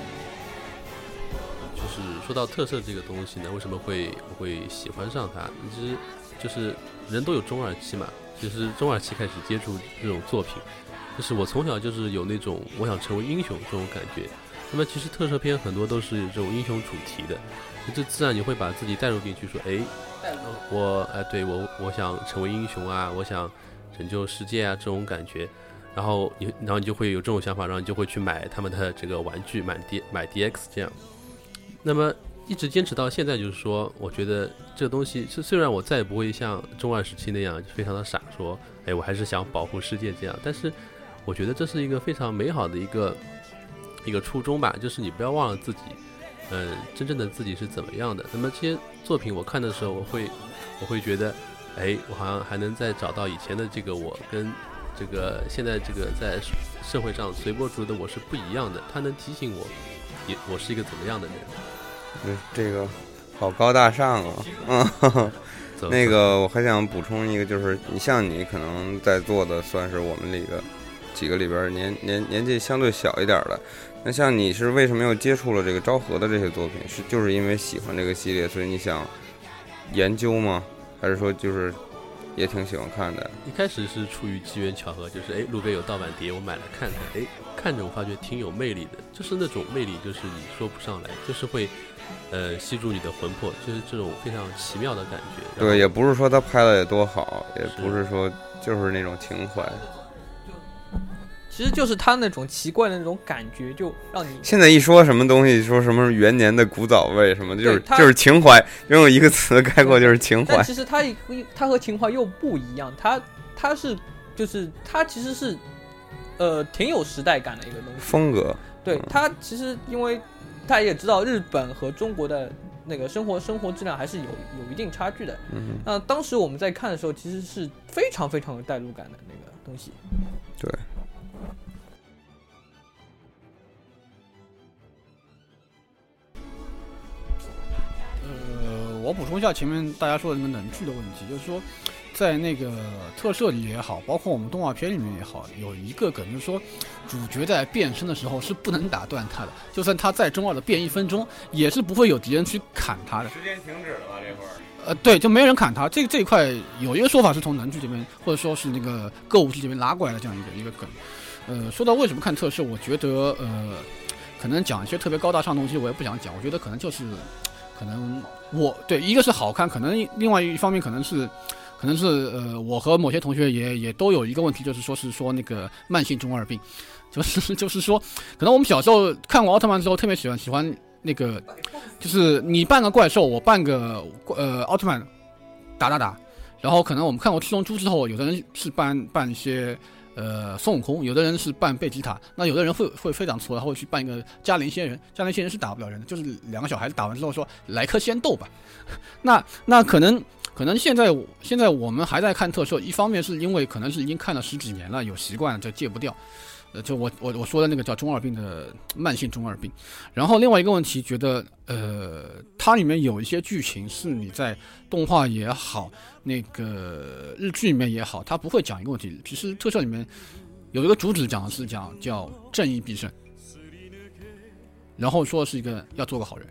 就是说到特色这个东西呢，为什么会会喜欢上它？其实就是人都有中二期嘛，其实中二期开始接触这种作品。就是我从小就是有那种我想成为英雄这种感觉，那么其实特摄片很多都是这种英雄主题的，就自然你会把自己带入进去，说哎，我哎对我我想成为英雄啊，我想拯救世界啊这种感觉，然后你然后你就会有这种想法，然后你就会去买他们的这个玩具，买 D 买 DX 这样，那么一直坚持到现在，就是说我觉得这个东西是虽然我再也不会像中二时期那样非常的傻，说哎我还是想保护世界这样，但是。我觉得这是一个非常美好的一个一个初衷吧，就是你不要忘了自己，嗯，真正的自己是怎么样的。那么这些作品我看的时候，我会我会觉得，哎，我好像还能再找到以前的这个我，跟这个现在这个在社会上随波逐流的我是不一样的。它能提醒我，也我是一个怎么样的人。嗯，这个好高大上啊，嗯。那个我还想补充一个，就是你像你可能在座的算是我们这个。几个里边年年年纪相对小一点的，那像你是为什么又接触了这个昭和的这些作品？是就是因为喜欢这个系列，所以你想研究吗？还是说就是也挺喜欢看的？一开始是出于机缘巧合，就是哎路边有盗版碟，我买来看看，哎看着我发觉挺有魅力的，就是那种魅力，就是你说不上来，就是会呃吸住你的魂魄，就是这种非常奇妙的感觉。对，也不是说他拍的有多好，也不是说就是那种情怀。其实就是他那种奇怪的那种感觉，就让你现在一说什么东西，说什么元年的古早味什么，就是就是情怀，用一个词概括就是情怀。其实它它和情怀又不一样，它它是就是它其实是呃挺有时代感的一个东西。风格。对它其实因为他也知道日本和中国的那个生活生活质量还是有有一定差距的。嗯。那当时我们在看的时候，其实是非常非常有代入感的那个东西。对。我补充一下前面大家说的那个冷剧的问题，就是说，在那个特摄里也好，包括我们动画片里面也好，有一个梗，就是说，主角在变身的时候是不能打断他的，就算他再中二的变一分钟，也是不会有敌人去砍他的。时间停止了吧？这会儿？呃，对，就没人砍他。这这一块有一个说法是从能剧这边，或者说是那个歌舞剧这边拉过来的这样一个一个梗。呃，说到为什么看特摄，我觉得呃。可能讲一些特别高大上的东西，我也不想讲。我觉得可能就是，可能我对一个是好看，可能另外一方面可能是，可能是呃，我和某些同学也也都有一个问题，就是说是说那个慢性中二病，就是就是说，可能我们小时候看过奥特曼之后，特别喜欢喜欢那个，就是你扮个怪兽，我扮个呃奥特曼，打打打。然后可能我们看过七龙珠之后，有的人是扮扮一些呃孙悟空，有的人是扮贝吉塔，那有的人会会非常粗，然后去扮一个嘉陵仙人。嘉陵仙人是打不了人的，就是两个小孩子打完之后说来颗仙豆吧。那那可能可能现在现在我们还在看特摄，一方面是因为可能是已经看了十几年了，有习惯就戒不掉。就我我我说的那个叫中二病的慢性中二病。然后另外一个问题，觉得呃它里面有一些剧情是你在动画也好。那个日剧里面也好，他不会讲一个问题。其实特效里面有一个主旨讲的是讲叫正义必胜，然后说是一个要做个好人，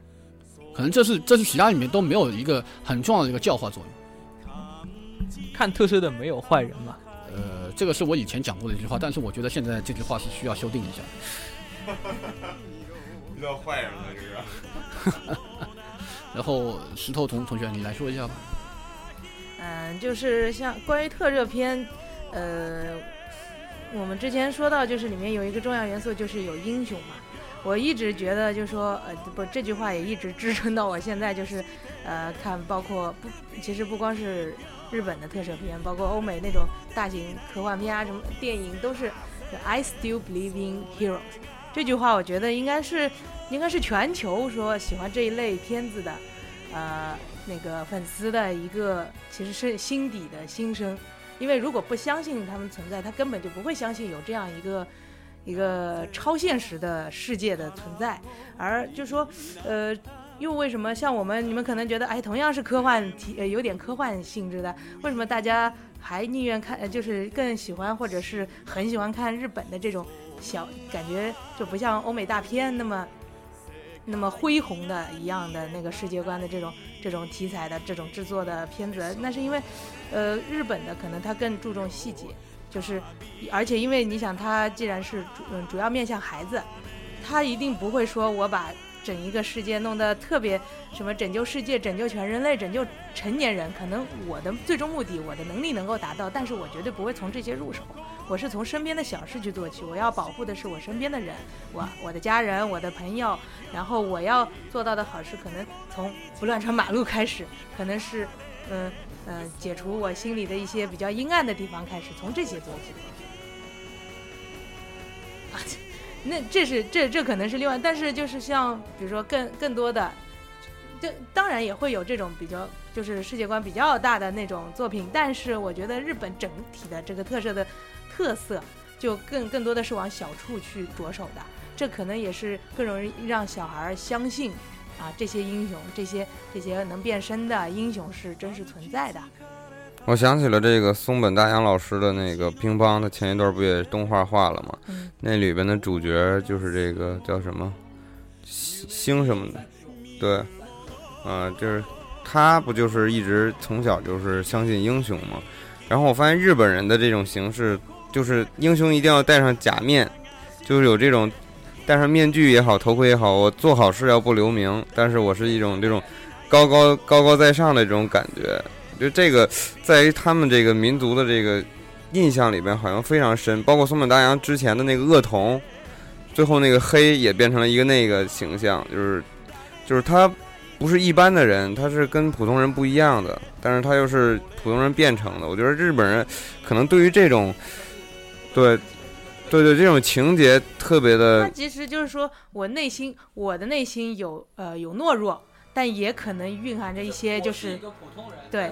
可能这是这是其他里面都没有一个很重要的一个教化作用。看特色的没有坏人嘛？呃，这个是我以前讲过的一句话，但是我觉得现在这句话是需要修订一下。遇到坏人了，这个。然后石头同同学，你来说一下吧。嗯，就是像关于特热片，呃，我们之前说到，就是里面有一个重要元素，就是有英雄嘛。我一直觉得，就说，呃，不，这句话也一直支撑到我现在，就是，呃，看包括不，其实不光是日本的特摄片，包括欧美那种大型科幻片啊，什么电影都是，I still believe in heroes。这句话我觉得应该是，应该是全球说喜欢这一类片子的，呃。那个粉丝的一个其实是心底的心声，因为如果不相信他们存在，他根本就不会相信有这样一个一个超现实的世界的存在。而就说，呃，又为什么像我们你们可能觉得，哎，同样是科幻题，有点科幻性质的，为什么大家还宁愿看，就是更喜欢或者是很喜欢看日本的这种小，感觉就不像欧美大片那么。那么恢宏的一样的那个世界观的这种这种题材的这种制作的片子，那是因为，呃，日本的可能它更注重细节，就是，而且因为你想，他既然是主嗯主要面向孩子，他一定不会说我把。整一个世界弄得特别什么拯救世界、拯救全人类、拯救成年人，可能我的最终目的，我的能力能够达到，但是我绝对不会从这些入手。我是从身边的小事去做起，我要保护的是我身边的人，我我的家人、我的朋友，然后我要做到的好事，可能从不乱穿马路开始，可能是嗯嗯解除我心里的一些比较阴暗的地方开始，从这些做起。啊。那这是这这可能是另外，但是就是像比如说更更多的，就当然也会有这种比较就是世界观比较大的那种作品，但是我觉得日本整体的这个特色的特色就更更多的是往小处去着手的，这可能也是更容易让小孩相信啊这些英雄这些这些能变身的英雄是真实存在的。我想起了这个松本大洋老师的那个乒乓，他前一段不也动画化了吗？那里边的主角就是这个叫什么星什么的，对，啊，就是他不就是一直从小就是相信英雄吗？然后我发现日本人的这种形式，就是英雄一定要戴上假面，就是有这种戴上面具也好，头盔也好，我做好事要不留名，但是我是一种这种高高高高在上的这种感觉。就这个，在于他们这个民族的这个印象里边，好像非常深。包括松本大洋之前的那个恶童，最后那个黑也变成了一个那个形象，就是就是他不是一般的人，他是跟普通人不一样的，但是他又是普通人变成的。我觉得日本人可能对于这种，对对对，这种情节特别的。他其实就是说我内心，我的内心有呃有懦弱。但也可能蕴含着一些，就是对，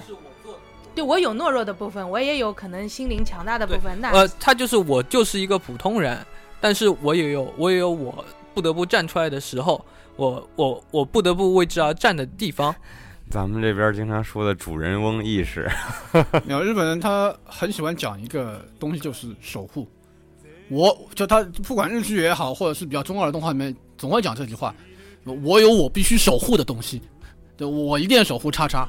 对我有懦弱的部分，我也有可能心灵强大的部分。那呃，他就是我就是一个普通人，但是我也有我也有我不得不站出来的时候，我我我不得不为之而战的地方。咱们这边经常说的主人翁意识，有日本人他很喜欢讲一个东西，就是守护。我就他不管日剧也好，或者是比较中二的动画里面，总会讲这句话。我有我必须守护的东西，对，我一定要守护叉叉。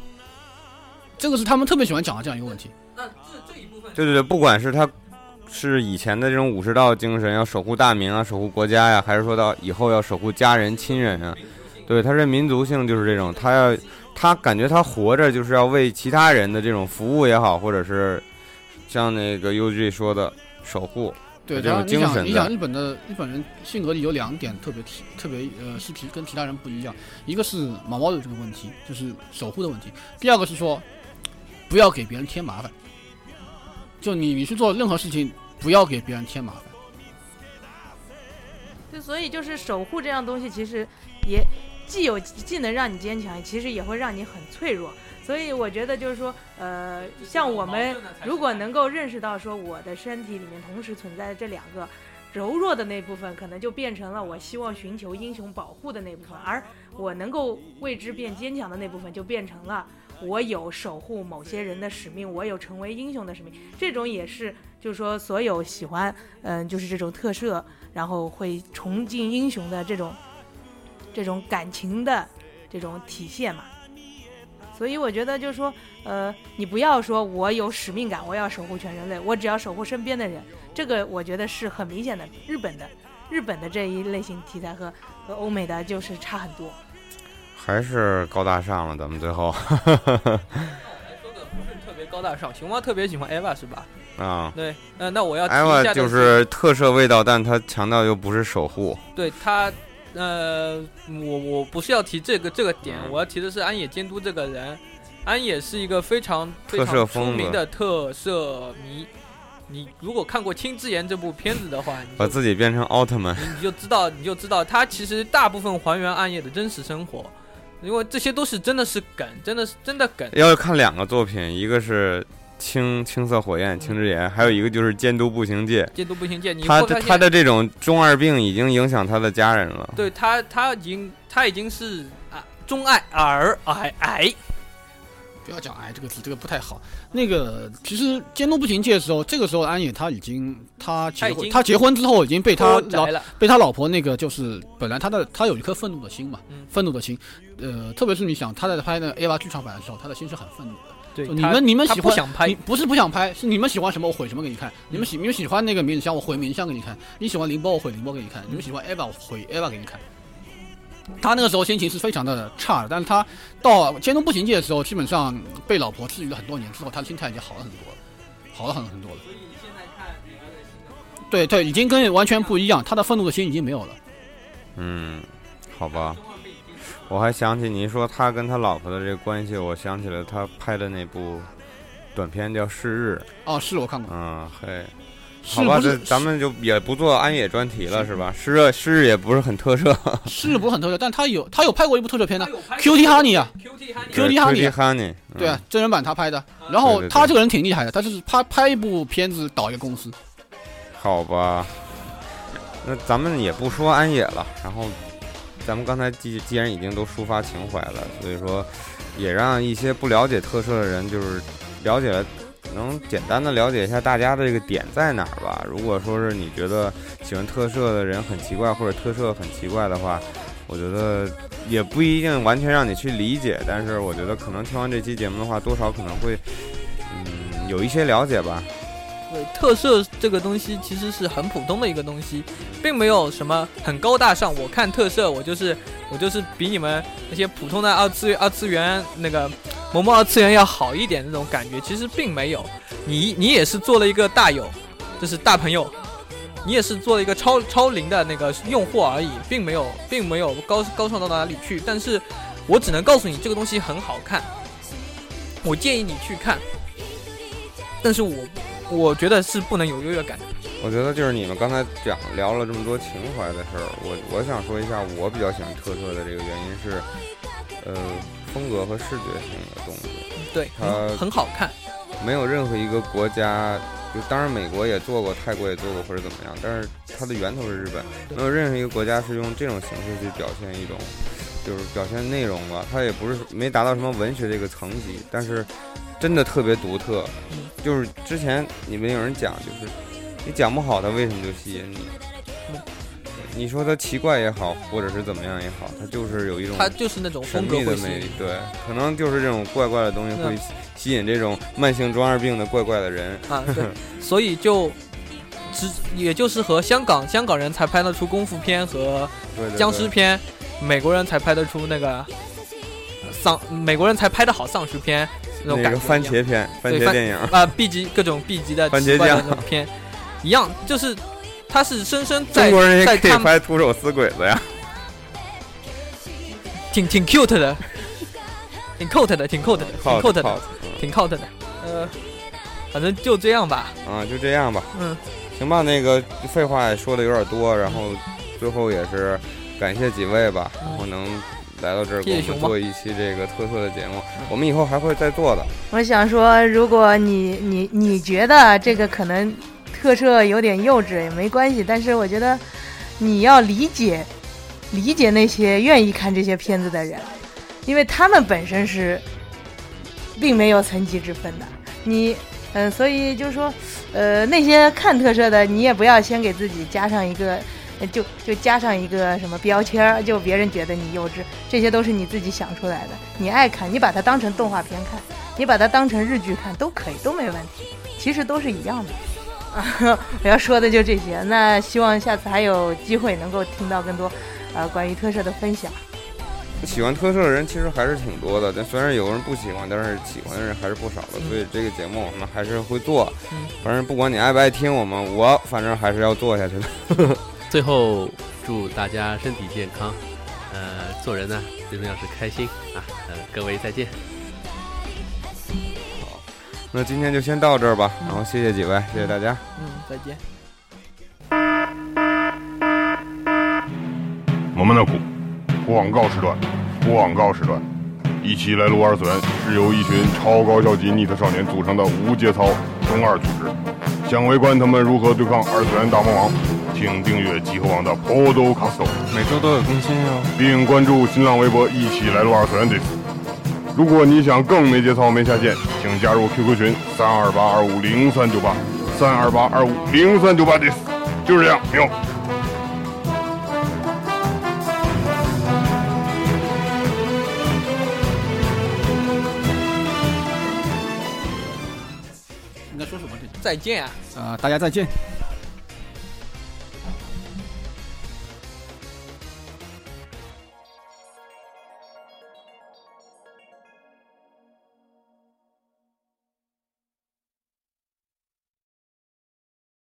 这个是他们特别喜欢讲的这样一个问题。那这这一部分，对对对，不管是他是以前的这种武士道精神，要守护大明啊，守护国家呀，还是说到以后要守护家人亲人啊？对，他这民族性就是这种，他要他感觉他活着就是要为其他人的这种服务也好，或者是像那个 UG 说的守护。对，这种然后你想，精神你想日本的日本人性格里有两点特别提特别呃是其跟其他人不一样，一个是毛毛的这个问题，就是守护的问题；第二个是说不要给别人添麻烦，就你你去做任何事情不要给别人添麻烦。就所以就是守护这样东西，其实也既有既能让你坚强，其实也会让你很脆弱。所以我觉得就是说，呃，像我们如果能够认识到说我的身体里面同时存在这两个柔弱的那部分，可能就变成了我希望寻求英雄保护的那部分，而我能够为之变坚强的那部分，就变成了我有守护某些人的使命，我有成为英雄的使命。这种也是，就是说所有喜欢，嗯、就是这种特摄，然后会崇敬英雄的这种这种感情的这种体现嘛。所以我觉得就是说，呃，你不要说我有使命感，我要守护全人类，我只要守护身边的人，这个我觉得是很明显的。日本的日本的这一类型题材和和欧美的就是差很多。还是高大上了，咱们最后特别高大上，熊猫特别喜欢 Eva 是吧？啊。对，呃，那我要提一下的就是特摄味道，但它强调又不是守护。对他，呃，我我不是要提这个这个点，嗯我要提的是安野监督这个人。安野是一个非常非常出名的特摄迷。你如果看过《青之言》这部片子的话，你把自己变成奥特曼，你就知道，你就知道他其实大部分还原暗夜的真实生活，因为这些都是真的是梗，真的是真的梗。要看两个作品，一个是青青色火焰、青之炎，还有一个就是监督步行界。监督步行界，你他他的这种中二病已经影响他的家人了。对他他已经他已经是啊中爱儿癌癌，不要讲“癌”这个词，这个不太好。那个其实监督步行界的时候，这个时候安野他已经他结婚，他结婚之后已经被他老。被他老婆那个就是本来他的他有一颗愤怒的心嘛，嗯愤怒的心，呃，特别是你想他在拍那个 AVA 剧场版的时候，他的心是很愤怒的。对你们你们喜欢不想拍你，不是不想拍，是你们喜欢什么我毁什么给你看。你们喜你们喜欢那个明日香，我毁明日香给你看；你喜欢凌波，我毁凌波给你看；你们喜欢 EVA，我毁 EVA 给你看。他那个时候心情是非常的差的，但是他到监督步行街的时候，基本上被老婆治愈了很多年之后，他的心态已经好了很多了，好了很很多了。对对，已经跟完全不一样，他的愤怒的心已经没有了。嗯，好吧。我还想起您说他跟他老婆的这个关系，我想起了他拍的那部短片叫《是日哦，是我看》。过，嗯，嘿，好吧，这咱们就也不做安野专题了，是吧？是日是日也不是很特摄。是不是很特色？但他有他有拍过一部特摄片呢，Q T Honey 啊，，Q T Honey，Q T Honey 对啊，真人版他拍的。然后他这个人挺厉害的，他就是拍拍一部片子导一个公司。好吧，那咱们也不说安野了。然后，咱们刚才既既然已经都抒发情怀了，所以说也让一些不了解特摄的人，就是了解了，能简单的了解一下大家的这个点在哪儿吧。如果说是你觉得喜欢特摄的人很奇怪，或者特摄很奇怪的话，我觉得也不一定完全让你去理解，但是我觉得可能听完这期节目的话，多少可能会，嗯，有一些了解吧。特摄这个东西其实是很普通的一个东西，并没有什么很高大上。我看特摄，我就是我就是比你们那些普通的二次元二次元那个某某二次元要好一点那种感觉，其实并没有。你你也是做了一个大友，就是大朋友，你也是做了一个超超龄的那个用户而已，并没有并没有高高尚到哪里去。但是我只能告诉你，这个东西很好看，我建议你去看。但是我我觉得是不能有优越感的。我觉得就是你们刚才讲聊了这么多情怀的事儿，我我想说一下，我比较喜欢特色的这个原因是，呃，风格和视觉性的东西，对，它很很好看。没有任何一个国家，就当然美国也做过，泰国也做过或者怎么样，但是它的源头是日本，没有任何一个国家是用这种形式去表现一种，就是表现内容吧，它也不是没达到什么文学这个层级，但是真的特别独特。嗯。就是之前你们有人讲，就是你讲不好他为什么就吸引你？嗯。你说他奇怪也好，或者是怎么样也好，他就是有一种他就是那种神秘的魅力，对，可能就是这种怪怪的东西嗯。会吸引这种慢性中二病的怪怪的人。啊，对，所以就只也就是和香港香港人才拍得出功夫片和对对对。僵尸片，美国人才拍得出那个呃丧，美国人才拍得好丧尸片那个。番茄片、番茄电影，啊、b 级各种 B 级的番茄片，一样，就是他是深深在中国人也可以拍徒手撕鬼子呀。挺挺 cute 的，挺 cute 的，挺 cute 的，挺 Cult，cute 的，挺 cute 的。呃，反正就这样吧。啊，就这样吧。嗯，行吧，那个废话也说的有点多，然后最后也是感谢几位吧，嗯然后能来到这儿给我们做一期这个特色的节目，我们以后还会再做的。我想说，如果你你你觉得这个可能特色有点幼稚也没关系，但是我觉得你要理解理解那些愿意看这些片子的人，因为他们本身是并没有层级之分的。你嗯、所以就是说，呃，那些看特色的，你也不要先给自己加上一个。呃就就加上一个什么标签儿，就别人觉得你幼稚，这些都是你自己想出来的。你爱看，你把它当成动画片看，你把它当成日剧看都可以，都没问题，其实都是一样的。啊，我要说的就这些。那希望下次还有机会能够听到更多，呃，关于特摄的分享。喜欢特摄的人其实还是挺多的，但虽然有人不喜欢，但是喜欢的人还是不少的。所以这个节目我们还是会做嗯，反正不管你爱不爱听我们，我反正还是要做下去的。最后祝大家身体健康，呃，做人呢最重要是开心啊，呃，各位再见。好那今天就先到这儿吧，然后谢谢几位，谢谢大家。嗯，再见。我们的苦广告时段，广告时段，一起来撸二次元是由一群超高校级 NEET 少年组成的无节操中二组织。想围观他们如何对抗二次元大魔王，请订阅集合网的 Podcast，每周都有更新哟。并关注新浪微博“一起来撸二次元 this”。如果你想更没节操、没下限，请加入 QQ 群三二八二五零三九八三二八二五零三九八 this。就是这样，喵。应该说什么？再见啊！啊、大家再见。